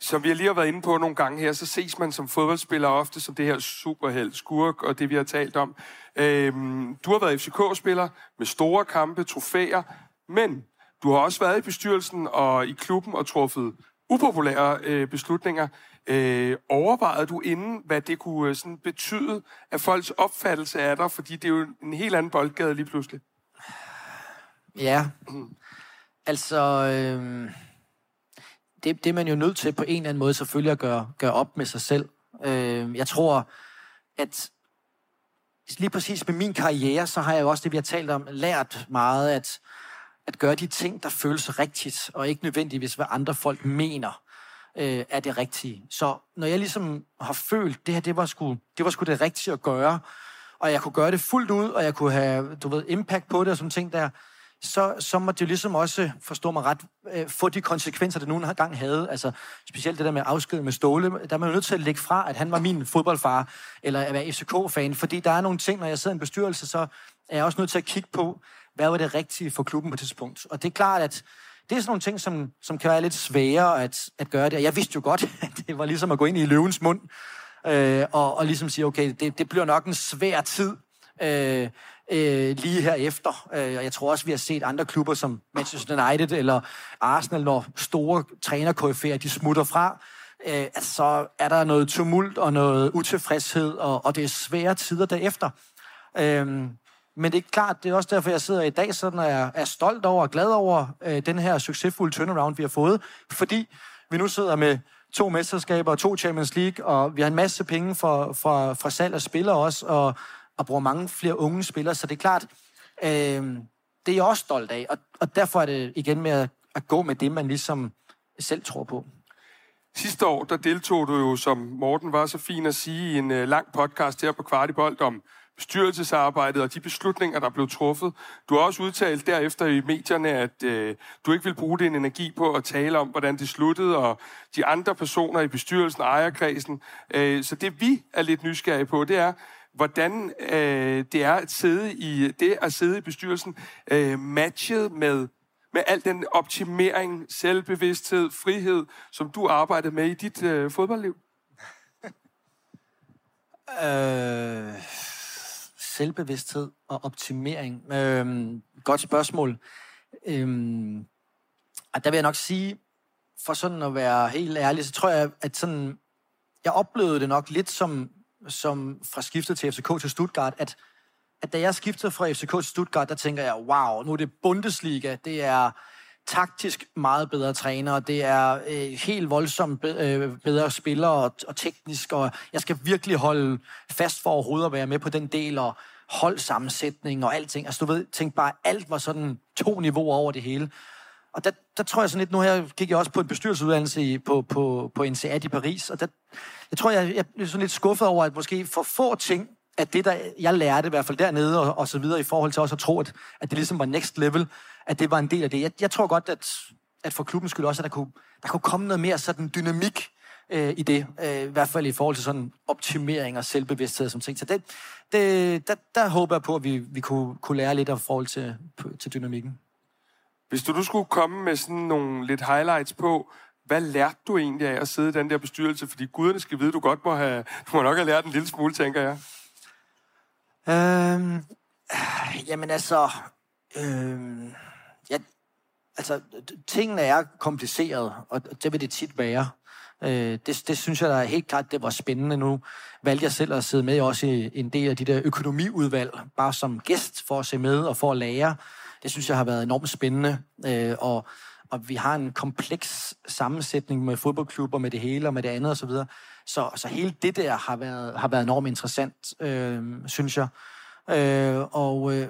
Som vi lige har været inde på nogle gange her, så ses man som fodboldspiller ofte som det her superheld, skurk og det, vi har talt om. Øhm, du har været FCK-spiller med store kampe, trofæer, men du har også været i bestyrelsen og i klubben og truffet upopulære øh, beslutninger. Øh, overvejede du inden, hvad det kunne øh, sådan betyde af folks opfattelse af dig? Fordi det er jo en helt anden boldgade lige pludselig. Ja, altså... Øh, det, det er man jo nødt til på en eller anden måde selvfølgelig at gøre, gøre op med sig selv. Øh, jeg tror, at lige præcis med min karriere, så har jeg jo også det, vi har talt om, lært meget at, at gøre de ting, der føles rigtigt, og ikke nødvendigvis, hvad andre folk mener øh, er det rigtige. Så når jeg ligesom har følt, det her, det var, sgu, det var sgu det rigtige at gøre, og jeg kunne gøre det fuldt ud, og jeg kunne have, du ved, impact på det og sådan ting der, så, så må det ligesom også, forstå mig ret, øh, få de konsekvenser, det nogen gang havde. Altså, specielt det der med afsked med Ståle. Der er man jo nødt til at lægge fra, at han var min fodboldfar, eller at være FCK-fan. Fordi der er nogle ting, når jeg sidder i en bestyrelse, så er jeg også nødt til at kigge på, hvad var det rigtige for klubben på det tidspunkt. Og det er klart, at det er sådan nogle ting, som, som kan være lidt svære at, at gøre det. Og jeg vidste jo godt, at det var ligesom at gå ind i løvens mund, øh, og, og ligesom sige, okay, det, det bliver nok en svær tid, øh, øh, lige herefter. Øh, og jeg tror også, vi har set andre klubber som Manchester United eller Arsenal, når store trænerkoryfærer, de smutter fra, øh, så er der noget tumult og noget utilfredshed, og, og det er svære tider derefter. Øh, men det er klart, det er også derfor, jeg sidder i dag sådan, og jeg er stolt over og glad over øh, den her succesfulde turnaround, vi har fået, fordi vi nu sidder med to mesterskaber og to Champions League, og vi har en masse penge fra, fra, fra salg af spillere også, og, og bruger mange flere unge spillere, så det er klart, øh, det er jeg også stolt af, og, og derfor er det igen med at, at gå med det, man ligesom selv tror på. Sidste år, der deltog du jo, som Morten var så fin at sige, i en øh, lang podcast her på Kvartibold om bestyrelsesarbejdet og de beslutninger, der blev truffet. Du har også udtalt derefter i medierne, at øh, du ikke vil bruge din energi på at tale om, hvordan det sluttede, og de andre personer i bestyrelsen og ejerkredsen. Øh, så det vi er lidt nysgerrige på, det er, hvordan øh, det er at sidde i det at sidde i bestyrelsen øh, matchet med med al den optimering, selvbevidsthed, frihed, som du arbejder med i dit øh, fodboldliv? øh, selvbevidsthed og optimering. Øhm, godt spørgsmål. Øhm, og der vil jeg nok sige, for sådan at være helt ærlig, så tror jeg, at sådan, jeg oplevede det nok lidt som som fra skiftet til FCK til Stuttgart, at, at da jeg skiftede fra FCK til Stuttgart, der tænker jeg, wow, nu er det Bundesliga, det er taktisk meget bedre træner, det er øh, helt voldsomt be, øh, bedre spillere og, og teknisk, og jeg skal virkelig holde fast for overhovedet at være med på den del, og holdsammensætning og alting. Altså du ved, tænk bare, alt var sådan to niveauer over det hele. Og der, der tror jeg sådan lidt, nu her gik jeg også på en bestyrelsesuddannelse i, på, på, på NCAT i Paris, og der, jeg tror, jeg, jeg blev sådan lidt skuffet over, at måske for få ting, at det, der jeg lærte i hvert fald dernede og, og så videre, i forhold til også at tro, at, at det ligesom var next level, at det var en del af det. Jeg, jeg tror godt, at, at for klubben skulle også, at der kunne, der kunne komme noget mere sådan dynamik øh, i det. Øh, I hvert fald i forhold til sådan optimering og selvbevidsthed som ting. Så det, det, der, der håber jeg på, at vi, vi kunne, kunne lære lidt af forhold til, til dynamikken. Hvis du nu skulle komme med sådan nogle lidt highlights på, hvad lærte du egentlig af at sidde i den der bestyrelse? Fordi guderne skal vide, du godt må have, du må nok have lært en lille smule, tænker jeg. Øhm, jamen altså, øhm, altså, tingene er kompliceret, og det vil det tit være. Øh, det, det synes jeg da helt klart, det var spændende nu. Valgte jeg selv at sidde med også i en del af de der økonomiudvalg, bare som gæst for at se med og for at lære. Det synes jeg har været enormt spændende, øh, og, og vi har en kompleks sammensætning med fodboldklubber, med det hele og med det andet osv. Så, så, så hele det der har været, har været enormt interessant, øh, synes jeg. Øh, og øh,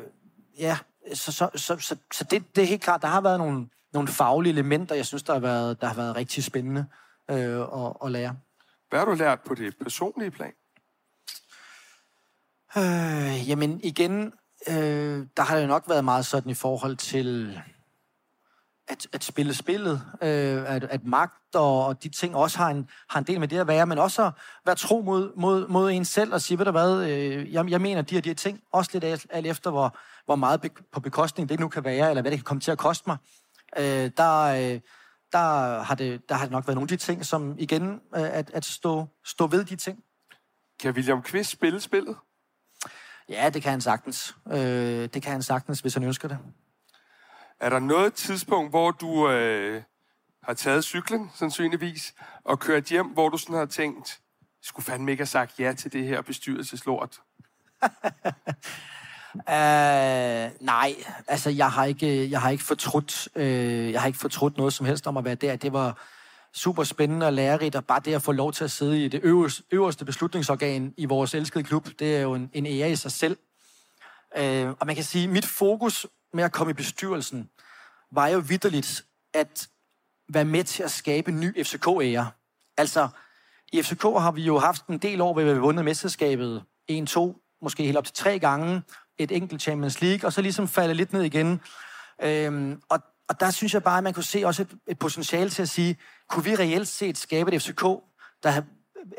ja, så, så, så, så, så det, det er helt klart, der har været nogle, nogle faglige elementer, jeg synes, der har været, der har været rigtig spændende øh, at, at lære. Hvad har du lært på det personlige plan? Øh, jamen igen, øh, der har det nok været meget sådan i forhold til at, at spille spillet, øh, at, at magt og, og de ting også har en, har en del med det at være, men også at være tro mod, mod, mod en selv og sige, ved du hvad, øh, jeg, jeg mener de og de her ting, også lidt alt, alt efter, hvor, hvor meget be, på bekostning det nu kan være, eller hvad det kan komme til at koste mig. Øh, der, øh, der, har det, der har det nok været nogle af de ting, som igen, øh, at, at stå, stå ved de ting. Kan William Kvist spille spillet? Ja, det kan han sagtens. Øh, det kan han sagtens, hvis han ønsker det. Er der noget tidspunkt, hvor du øh, har taget cyklen, sandsynligvis, og kørt hjem, hvor du sådan har tænkt, skulle fandme ikke have sagt ja til det her bestyrelseslort? Uh, nej, altså jeg har ikke, jeg har ikke fortrudt, øh, jeg har ikke fortrudt noget som helst om at være der. Det var super spændende og lærerigt, og bare det at få lov til at sidde i det øverste, øverste beslutningsorgan i vores elskede klub, det er jo en, en ære i sig selv. Uh, og man kan sige, mit fokus med at komme i bestyrelsen var jo vidderligt at være med til at skabe en ny FCK-ære. Altså, i FCK har vi jo haft en del år, hvor vi har vundet mesterskabet 1-2, måske helt op til tre gange, et enkelt Champions League, og så ligesom falde lidt ned igen. Øhm, og, og der synes jeg bare, at man kunne se også et, et potentiale til at sige, kunne vi reelt set skabe et FCK, der har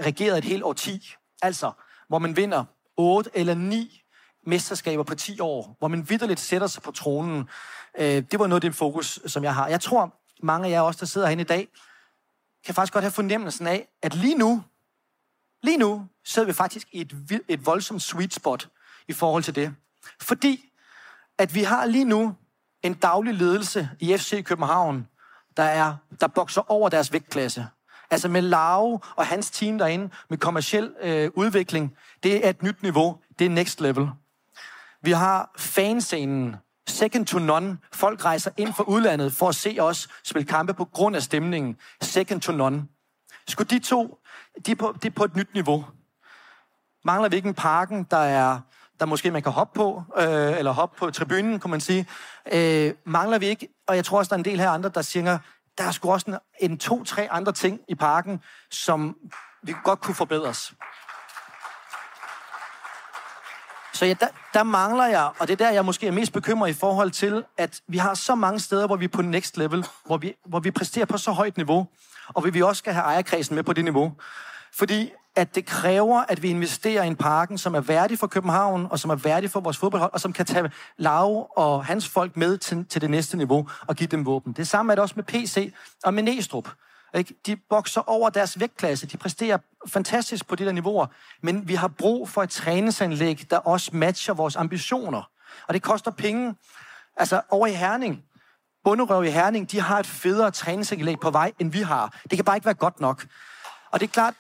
regeret et helt årti? Altså, hvor man vinder 8 eller 9 mesterskaber på 10 år, hvor man vidderligt sætter sig på tronen. Øh, det var noget af det fokus, som jeg har. Jeg tror, mange af jer også, der sidder herinde i dag, kan faktisk godt have fornemmelsen af, at lige nu, lige nu, sidder vi faktisk i et, et voldsomt sweet spot i forhold til det. Fordi at vi har lige nu en daglig ledelse i FC København, der, er, der bokser over deres vægtklasse. Altså med Lau og hans team derinde, med kommersiel øh, udvikling, det er et nyt niveau. Det er next level. Vi har fanscenen, second to none. Folk rejser ind fra udlandet for at se os spille kampe på grund af stemningen. Second to none. Skulle de to, de er på, de er på et nyt niveau. Mangler vi ikke en parken, der er der måske man kan hoppe på, øh, eller hoppe på tribunen, kunne man sige. Øh, mangler vi ikke, og jeg tror også, der er en del her andre, der siger, der er sgu også en, en to-tre andre ting i parken, som vi godt kunne forbedres. Så ja, der, der mangler jeg, og det er der, jeg måske er mest bekymret i forhold til, at vi har så mange steder, hvor vi er på next level, hvor vi, hvor vi præsterer på så højt niveau, og vi også skal have ejerkredsen med på det niveau. Fordi at det kræver, at vi investerer i en parken, som er værdig for København, og som er værdig for vores fodboldhold, og som kan tage Lav og hans folk med til, til det næste niveau og give dem våben. Det samme er det også med PC og med Næstrup. Ikke? De bokser over deres vægtklasse. De præsterer fantastisk på de der niveauer. Men vi har brug for et træningsanlæg, der også matcher vores ambitioner. Og det koster penge. Altså over i Herning, bunderøv i Herning, de har et federe træningsanlæg på vej, end vi har. Det kan bare ikke være godt nok. Og det er klart,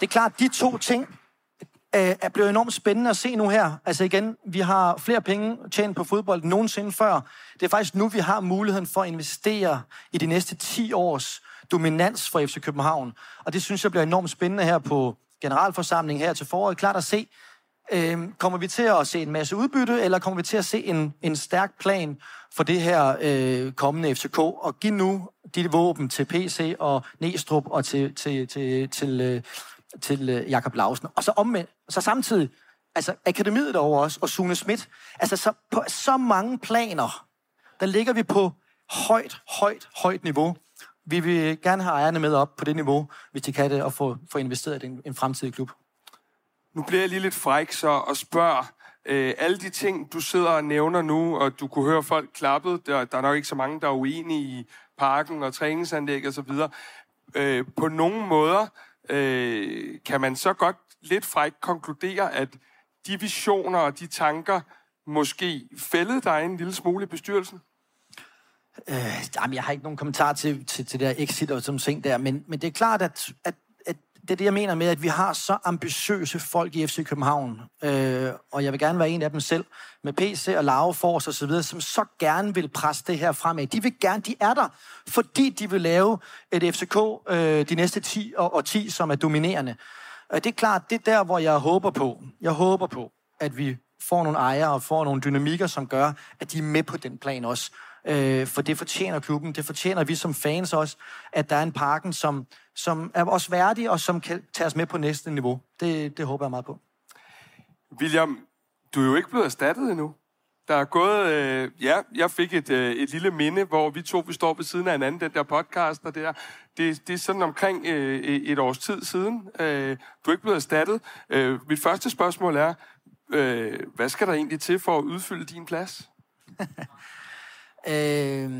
det er klart, de to ting øh, er enormt spændende at se nu her. Altså igen, vi har flere penge tjent på fodbold end nogensinde før. Det er faktisk nu, vi har muligheden for at investere i de næste 10 års dominans for FC København. Og det synes jeg bliver enormt spændende her på generalforsamlingen her til foråret. Klart at se, øh, kommer vi til at se en masse udbytte, eller kommer vi til at se en, en stærk plan for det her øh, kommende FCK, og give nu de våben til PC og Næstrup og til, til, til, til, øh, til øh, Jakob Lausen. Og så omvendt, så samtidig, altså akademiet derovre også, og Sune Schmidt, altså så, på så mange planer, der ligger vi på højt, højt, højt niveau. Vi vil gerne have ejerne med op på det niveau, hvis de kan det, og få, få investeret i en, en fremtidig klub. Nu bliver jeg lige lidt fræk så og spørger, øh, alle de ting, du sidder og nævner nu, og du kunne høre folk klappet, der, der er nok ikke så mange, der er uenige i parken og træningsanlæg osv., øh, på nogle måder, øh, kan man så godt lidt frækt konkludere, at de visioner og de tanker måske fældede dig en lille smule i bestyrelsen? Øh, jamen, jeg har ikke nogen kommentar til, til, til det der exit og sådan ting der, men, men det er klart, at, at, at det er det, jeg mener med, at vi har så ambitiøse folk i FC København, øh, og jeg vil gerne være en af dem selv, med PC og Lave Fors og så videre, som så gerne vil presse det her fremad. De vil gerne, de er der, fordi de vil lave et FCK øh, de næste 10 og, og 10, som er dominerende. Og det er klart, det er der, hvor jeg håber på. Jeg håber på, at vi får nogle ejere og får nogle dynamikker, som gør, at de er med på den plan også. Øh, for det fortjener klubben, det fortjener vi som fans også, at der er en parken, som, som er også værdig, og som kan tage os med på næste niveau. Det, det håber jeg meget på. William, du er jo ikke blevet erstattet endnu. Der er gået, øh, ja, jeg fik et, øh, et lille minde, hvor vi to vi står ved siden af hinanden, den der podcast, og det, der, det, det er sådan omkring øh, et års tid siden. Øh, du er ikke blevet erstattet. Øh, mit første spørgsmål er, øh, hvad skal der egentlig til for at udfylde din plads? øh,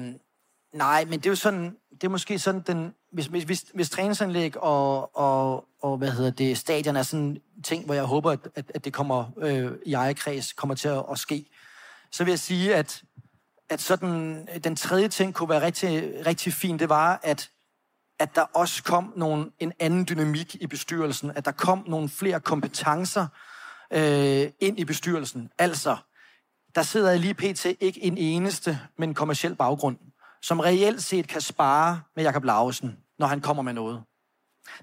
nej, men det er jo sådan, det er måske sådan den, hvis, hvis, hvis, hvis træningsanlæg og, og, og, hvad hedder det, stadion er sådan ting, hvor jeg håber, at, at, at det kommer øh, i ejerkreds, kommer til at, at ske, så vil jeg sige, at at sådan, øh, den tredje ting kunne være rigtig, rigtig fin, det var, at, at der også kom nogle, en anden dynamik i bestyrelsen, at der kom nogle flere kompetencer øh, ind i bestyrelsen. Altså, der sidder lige pt. ikke en eneste med en kommersiel baggrund, som reelt set kan spare med Jakob Lausen, når han kommer med noget.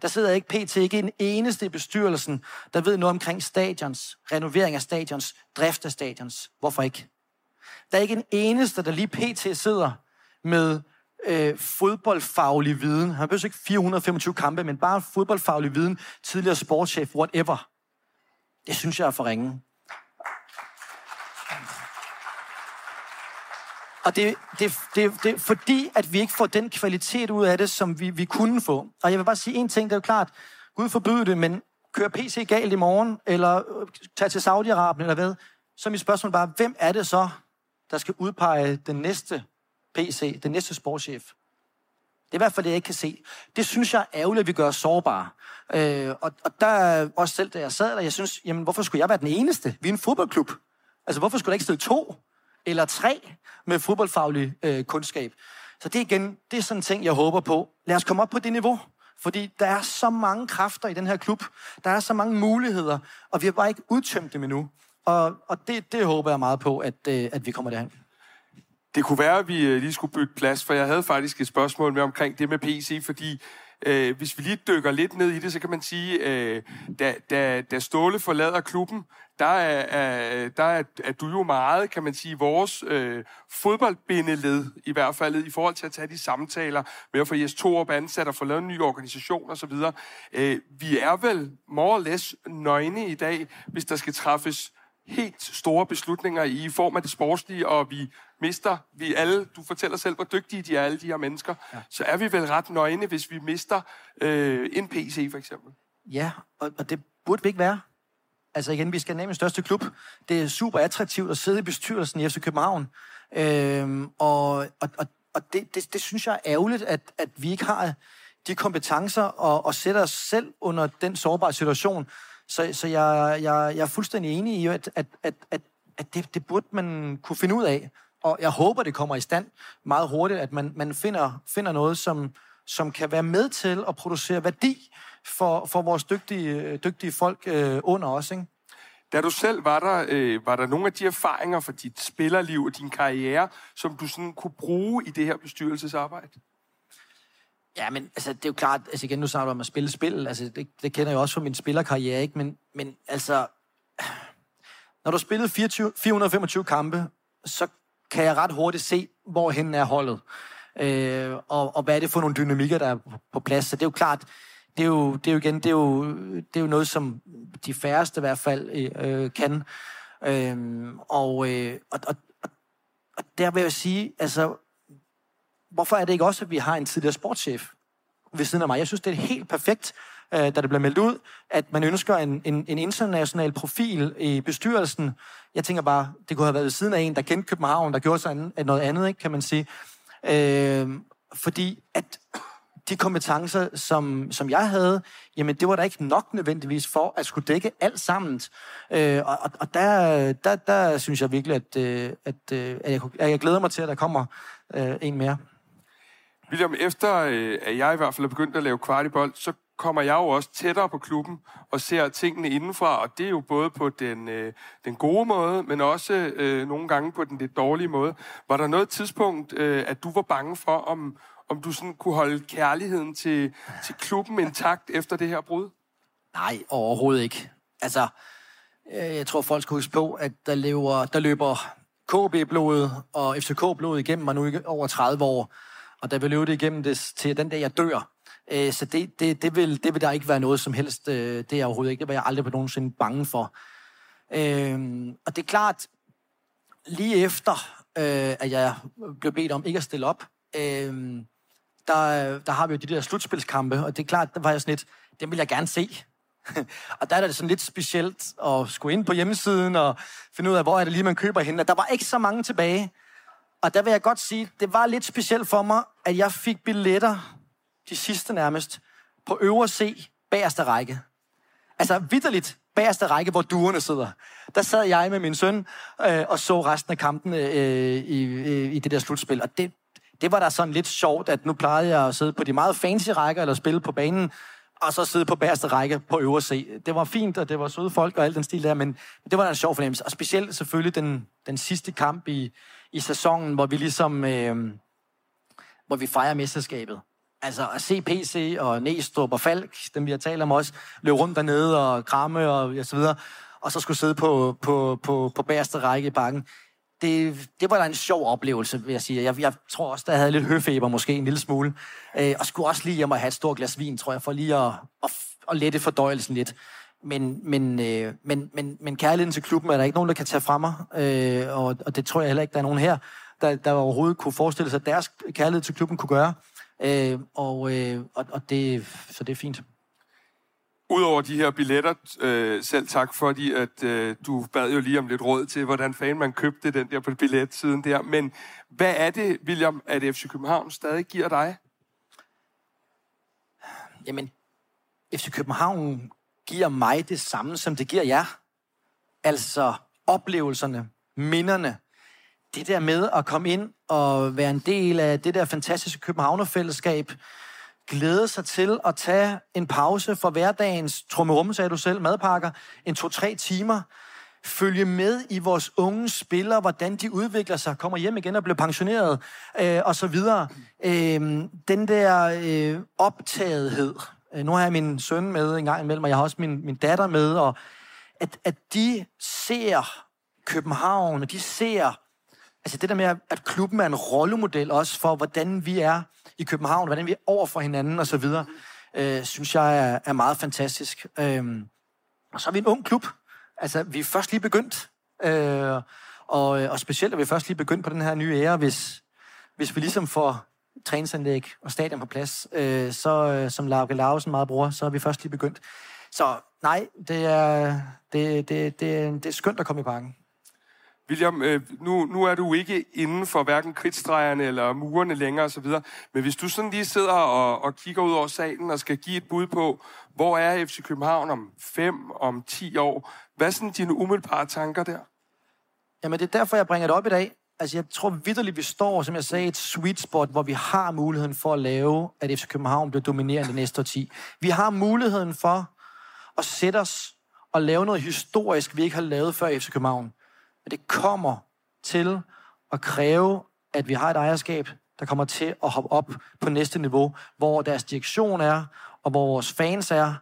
Der sidder ikke pt. ikke en eneste i bestyrelsen, der ved noget omkring stadions, renovering af stadions, drift af stadions. Hvorfor ikke? Der er ikke en eneste, der lige pt. sidder med øh, fodboldfaglig viden. Han behøver ikke 425 kampe, men bare fodboldfaglig viden, tidligere sportschef, whatever. Det synes jeg er for ringe. Og det, det, det, det fordi, at vi ikke får den kvalitet ud af det, som vi, vi kunne få. Og jeg vil bare sige en ting, det er jo klart, Gud forbyde det, men kør PC galt i morgen, eller øh, tag til Saudi-Arabien, eller hvad, så er mit spørgsmål bare, hvem er det så, der skal udpege den næste PC, den næste sportschef? Det er i hvert fald det, jeg ikke kan se. Det synes jeg er ærgerligt, at vi gør os sårbare. Øh, og, og der også selv, da jeg sad der, jeg synes, jamen, hvorfor skulle jeg være den eneste? Vi er en fodboldklub. Altså, hvorfor skulle der ikke stille to eller tre med fodboldfaglig øh, kundskab? Så det igen, det er sådan en ting, jeg håber på. Lad os komme op på det niveau. Fordi der er så mange kræfter i den her klub. Der er så mange muligheder, og vi har bare ikke udtømt dem endnu. Og, og det, det håber jeg meget på, at, øh, at vi kommer derhen. Det kunne være, at vi øh, lige skulle bygge plads, for jeg havde faktisk et spørgsmål med omkring det med PC, fordi øh, hvis vi lige dykker lidt ned i det, så kan man sige, øh, da, da, da Ståle forlader klubben, der er, er, der er, er du jo meget, kan man sige, vores øh, fodboldbindeled, i hvert fald i forhold til at tage de samtaler med at få Jes Torup ansat og få lavet en ny organisation osv. Øh, vi er vel more or less nøgne i dag, hvis der skal træffes helt store beslutninger i form af det sportslige, og vi mister, vi alle, du fortæller selv, hvor dygtige de er, alle de her mennesker, ja. så er vi vel ret nøgne, hvis vi mister øh, en PC for eksempel. Ja, og, og det burde vi ikke være. Altså igen, vi skal nemlig største klub. Det er super attraktivt at sidde i bestyrelsen i FC København. Øhm, og og, og, og det, det, det synes jeg er ærgerligt, at, at vi ikke har de kompetencer og, og sætter os selv under den sårbare situation. Så, så jeg, jeg, jeg er fuldstændig enig i, at, at, at, at, at det, det burde man kunne finde ud af. Og jeg håber, det kommer i stand meget hurtigt, at man, man finder, finder noget, som, som kan være med til at producere værdi for, for vores dygtige, dygtige folk øh, under os. Ikke? Da du selv var der, øh, var der nogle af de erfaringer fra dit spillerliv og din karriere, som du sådan kunne bruge i det her bestyrelsesarbejde? Ja, men altså, det er jo klart, altså igen, nu snakker du om at spille spil, altså det, det kender jeg også fra min spillerkarriere, ikke? Men, men altså, når du har spillet 24, 425 kampe, så kan jeg ret hurtigt se, hvor hen er holdet. Øh, og, og hvad er det for nogle dynamikker, der er på plads. Så det er jo klart, det er jo, det er jo igen, det er jo, det er jo noget, som de færreste i hvert fald øh, kan. Øh, og, øh, og, og, og der vil jeg sige, altså, hvorfor er det ikke også, at vi har en tidligere sportschef ved siden af mig? Jeg synes, det er helt perfekt, øh, da det bliver meldt ud, at man ønsker en, en, en international profil i bestyrelsen. Jeg tænker bare, det kunne have været ved siden af en, der kendte København, der gjorde sig noget andet, ikke, kan man sige. Øh, fordi at de kompetencer, som, som jeg havde, jamen det var der ikke nok nødvendigvis for at skulle dække alt sammen. Øh, og og der, der, der synes jeg virkelig, at, øh, at, øh, at, jeg, at jeg glæder mig til, at der kommer øh, en mere. William, efter øh, at jeg i hvert fald er begyndt at lave kvartibold, så kommer jeg jo også tættere på klubben og ser tingene indenfra, og det er jo både på den, øh, den gode måde, men også øh, nogle gange på den lidt dårlige måde. Var der noget tidspunkt, øh, at du var bange for, om, om du sådan kunne holde kærligheden til, til klubben intakt efter det her brud? Nej, overhovedet ikke. Altså, øh, jeg tror, folk skal huske på, at der, lever, der løber KB-blodet og FCK-blodet igennem mig nu over 30 år. Og der vil løbe det igennem det til den dag, jeg dør. Øh, så det, det, det, vil, det vil der ikke være noget som helst. Øh, det er overhovedet ikke. Det var jeg aldrig på nogensinde bange for. Øh, og det er klart, lige efter, øh, at jeg blev bedt om ikke at stille op, øh, der, der har vi jo de der slutspilskampe, og det er klart, der var jeg sådan lidt, dem vil jeg gerne se. og der er det sådan lidt specielt at skulle ind på hjemmesiden og finde ud af, hvor er det lige, man køber hende. Der var ikke så mange tilbage. Og der vil jeg godt sige, det var lidt specielt for mig, at jeg fik billetter, de sidste nærmest, på øvre C, bagerste række. Altså vidderligt, bagerste række, hvor duerne sidder. Der sad jeg med min søn øh, og så resten af kampen øh, i, øh, i det der slutspil. Og det, det var da sådan lidt sjovt, at nu plejede jeg at sidde på de meget fancy rækker, eller spille på banen, og så sidde på bagerste række på øvre C. Det var fint, og det var søde folk og alt den stil der, men det var da en sjov fornemmelse. Og specielt selvfølgelig den, den sidste kamp i, i sæsonen, hvor vi ligesom... Øh, hvor vi fejrer mesterskabet. Altså at se PC og Næstrup og Falk, dem vi har talt om også, løbe rundt dernede og kramme og, og så videre, og så skulle sidde på, på, på, på bagerste række i bakken. Det, det var da en sjov oplevelse, vil jeg sige. Jeg, jeg tror også, der havde lidt høfeber måske en lille smule. Øh, og skulle også lige hjem og have et stort glas vin, tror jeg, for lige at, at, at lette fordøjelsen lidt. Men, men, øh, men, men, men kærligheden til klubben er der ikke nogen, der kan tage fra mig. Øh, og, og det tror jeg heller ikke, der er nogen her, der, der overhovedet kunne forestille sig, at deres kærlighed til klubben kunne gøre. Øh, og, øh, og, og det, så det er fint. Udover de her billetter, øh, selv tak fordi, at øh, du bad jo lige om lidt råd til, hvordan fanden man købte den der på billetsiden der. Men hvad er det, William, at FC København stadig giver dig? Jamen, FC København giver mig det samme, som det giver jer. Altså oplevelserne, minderne, det der med at komme ind og være en del af det der fantastiske Københavnerfællesskab, glæde sig til at tage en pause for hverdagens trummerum, sagde du selv, madpakker, en to-tre timer, følge med i vores unge spillere, hvordan de udvikler sig, kommer hjem igen og bliver pensioneret, øh, og så videre. Øh, den der øh, optagethed. Øh, nu har jeg min søn med en gang imellem, og jeg har også min, min datter med, og at, at de ser København, og de ser Altså det der med, at klubben er en rollemodel også for, hvordan vi er i København, hvordan vi er over for hinanden og så videre, øh, synes jeg er, er meget fantastisk. Øh, og så er vi en ung klub. Altså, vi er først lige begyndt. Øh, og, øh, og specielt er vi først lige begyndt på den her nye ære, hvis, hvis vi ligesom får træningsanlæg og stadion på plads, øh, så øh, som Lauke Lausen meget bruger, så er vi først lige begyndt. Så nej, det er, det, det, det, det er skønt at komme i parken. William, øh, nu, nu er du ikke inden for hverken kridtstregerne eller murene længere osv., men hvis du sådan lige sidder og, og kigger ud over salen og skal give et bud på, hvor er FC København om 5, om 10 år, hvad er sådan dine umiddelbare tanker der? Jamen, det er derfor, jeg bringer det op i dag. Altså, jeg tror vidderligt, vi står, som jeg sagde, et sweet spot, hvor vi har muligheden for at lave, at FC København bliver dominerende næste årti. Vi har muligheden for at sætte os og lave noget historisk, vi ikke har lavet før i FC København. Men det kommer til at kræve, at vi har et ejerskab, der kommer til at hoppe op på næste niveau, hvor deres direktion er, og hvor vores fans er,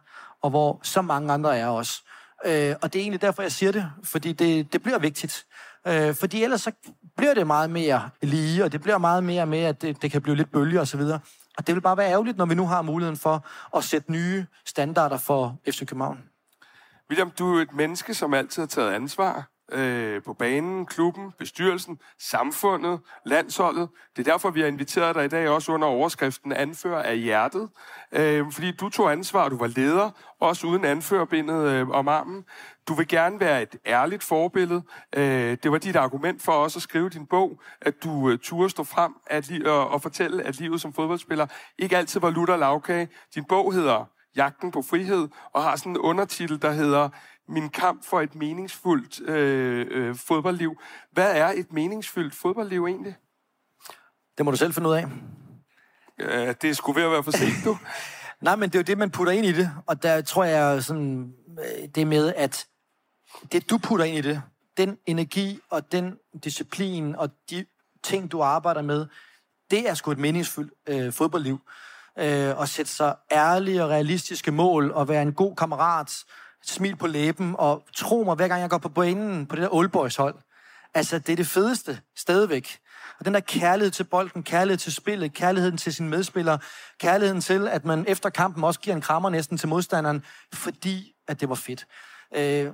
og hvor så mange andre er også. Øh, og det er egentlig derfor, jeg siger det, fordi det, det bliver vigtigt. Øh, fordi ellers så bliver det meget mere lige, og det bliver meget mere med, at det, det kan blive lidt bølge og så videre. Og det vil bare være ærgerligt, når vi nu har muligheden for at sætte nye standarder for FC København. William, du er et menneske, som altid har taget ansvar øh, på banen, klubben, bestyrelsen, samfundet, landsholdet. Det er derfor, vi har inviteret dig i dag også under overskriften Anfører af hjertet. Øh, fordi du tog ansvar, du var leder, også uden anførerbindet øh, om armen. Du vil gerne være et ærligt forbillede. Øh, det var dit argument for også at skrive din bog, at du øh, turde stå frem at, og, og fortælle, at livet som fodboldspiller ikke altid var lutter lavkage. Din bog hedder Jagten på frihed, og har sådan en undertitel, der hedder min kamp for et meningsfuldt øh, øh, fodboldliv. Hvad er et meningsfuldt fodboldliv egentlig? Det må du selv finde ud af. Ja, det skulle ved at være for sent, du. Nej, men det er jo det, man putter ind i det. Og der tror jeg sådan, øh, det med, at det du putter ind i det, den energi og den disciplin og de ting, du arbejder med, det er sgu et meningsfuldt øh, fodboldliv. Øh, at sætte sig ærlige og realistiske mål og være en god kammerat smil på læben, og tro mig, hver gang jeg går på banen på det der Old Boys hold, altså det er det fedeste stadigvæk. Og den der kærlighed til bolden, kærlighed til spillet, kærligheden til sine medspillere, kærligheden til, at man efter kampen også giver en krammer næsten til modstanderen, fordi at det var fedt. Øh,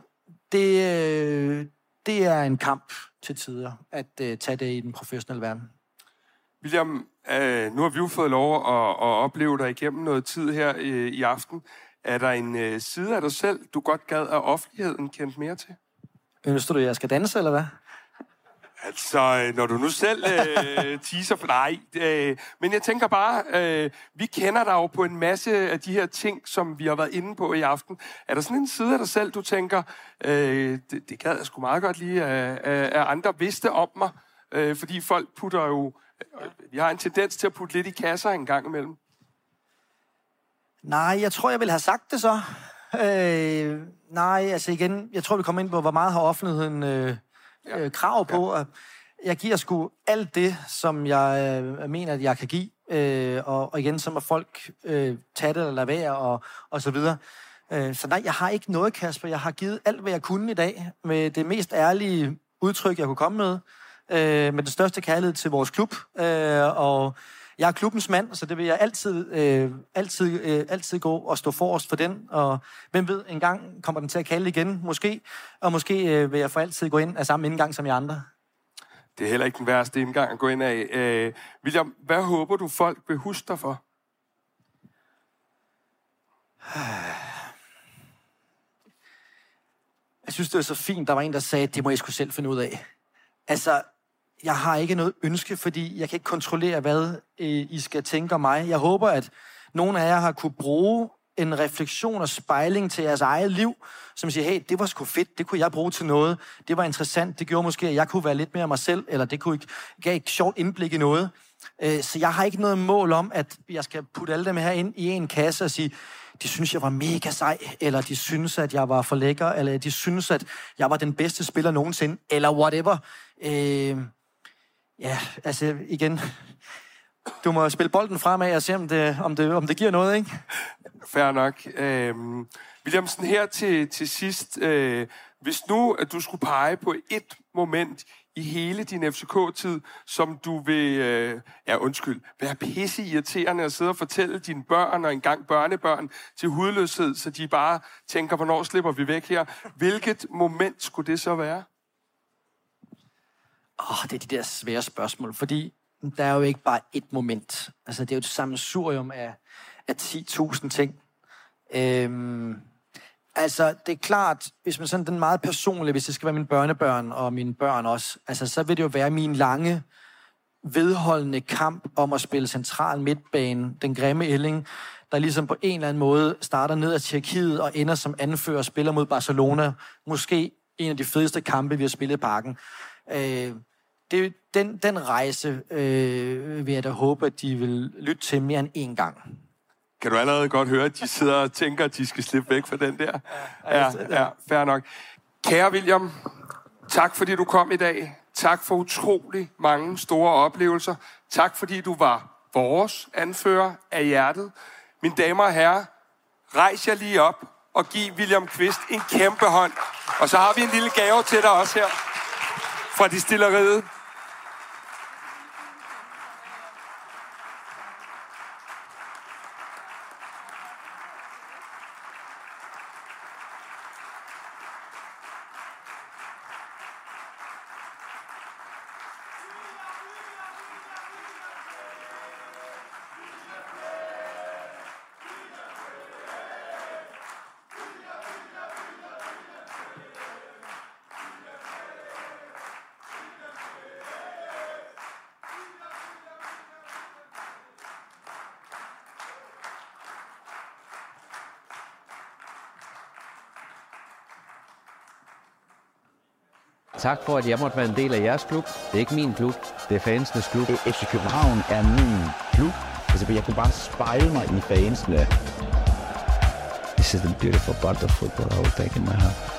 det, øh, det er en kamp til tider, at øh, tage det i den professionelle verden. William, øh, nu har vi jo fået lov at, at opleve dig igennem noget tid her øh, i aften. Er der en øh, side af dig selv, du godt gad, at offentligheden kendt mere til? Ønsker du, at jeg skal danse, eller hvad? Altså, når du nu selv øh, teaser for... Nej, øh, men jeg tænker bare, øh, vi kender dig jo på en masse af de her ting, som vi har været inde på i aften. Er der sådan en side af dig selv, du tænker, øh, det, det gad jeg sgu meget godt lige, at, at andre vidste om mig? Øh, fordi folk putter jo... Øh, vi har en tendens til at putte lidt i kasser en gang imellem. Nej, jeg tror, jeg vil have sagt det så. Øh, nej, altså igen, jeg tror, vi kommer ind på, hvor meget har offentligheden øh, øh, krav på. Ja. Jeg giver sgu alt det, som jeg øh, mener, at jeg kan give. Øh, og, og igen, så må folk øh, tage det eller lade være, og, og så videre. Øh, så nej, jeg har ikke noget, Kasper. Jeg har givet alt, hvad jeg kunne i dag, med det mest ærlige udtryk, jeg kunne komme med. Øh, med den største kærlighed til vores klub. Øh, og jeg er klubbens mand, så det vil jeg altid, øh, altid, øh, altid gå og stå forrest for den. Og hvem ved, en gang kommer den til at kalde igen, måske. Og måske øh, vil jeg for altid gå ind af samme indgang som jeg andre. Det er heller ikke den værste indgang at gå ind af. Øh, William, hvad håber du, folk vil huske dig for? Jeg synes, det var så fint, der var en, der sagde, det må jeg skulle selv finde ud af. Altså, jeg har ikke noget ønske, fordi jeg kan ikke kontrollere, hvad øh, I skal tænke om mig. Jeg håber, at nogle af jer har kunne bruge en refleksion og spejling til jeres eget liv, som siger, hey, det var sgu fedt, det kunne jeg bruge til noget, det var interessant, det gjorde måske, at jeg kunne være lidt mere mig selv, eller det kunne ikke, gav et sjovt indblik i noget. Øh, så jeg har ikke noget mål om, at jeg skal putte alle dem her ind i en kasse og sige, de synes, jeg var mega sej, eller de synes, at jeg var for lækker, eller de synes, at jeg var den bedste spiller nogensinde, eller whatever. Øh, Ja, altså igen, du må spille bolden fremad og se, om det, om det, om det giver noget, ikke? Fair nok. Øhm, Williamsen, her til, til sidst. Øh, hvis nu, at du skulle pege på et moment i hele din FCK-tid, som du vil, øh, ja undskyld, være pisse irriterende at sidde og fortælle dine børn og engang børnebørn til hudløshed, så de bare tænker, hvornår slipper vi væk her. Hvilket moment skulle det så være? Åh, det er de der svære spørgsmål, fordi der er jo ikke bare et moment. Altså, det er jo et sammensurium af, af 10.000 ting. Øhm, altså, det er klart, hvis man sådan den meget personlige, hvis det skal være mine børnebørn og mine børn også, altså, så vil det jo være min lange, vedholdende kamp om at spille central midtbane, den grimme ælling, der ligesom på en eller anden måde starter ned af Tjekkiet og ender som anfører og spiller mod Barcelona. Måske en af de fedeste kampe, vi har spillet i parken. Øh, det, den, den rejse øh, vil jeg da håbe, at de vil lytte til mere end én gang. Kan du allerede godt høre, at de sidder og tænker, at de skal slippe væk fra den der? Ja, ja, fair nok. Kære William, tak fordi du kom i dag. Tak for utrolig mange store oplevelser. Tak fordi du var vores anfører af hjertet. Mine damer og herrer, rejs jer lige op og giv William Kvist en kæmpe hånd. Og så har vi en lille gave til dig også her fra distilleriet. For, at jeg måtte være en del af jeres klub. Det er ikke min klub, det er fansenes klub. FC København er min klub. Altså, jeg kunne bare spejle mig i fansene. This is the beautiful part of football I will take in my heart.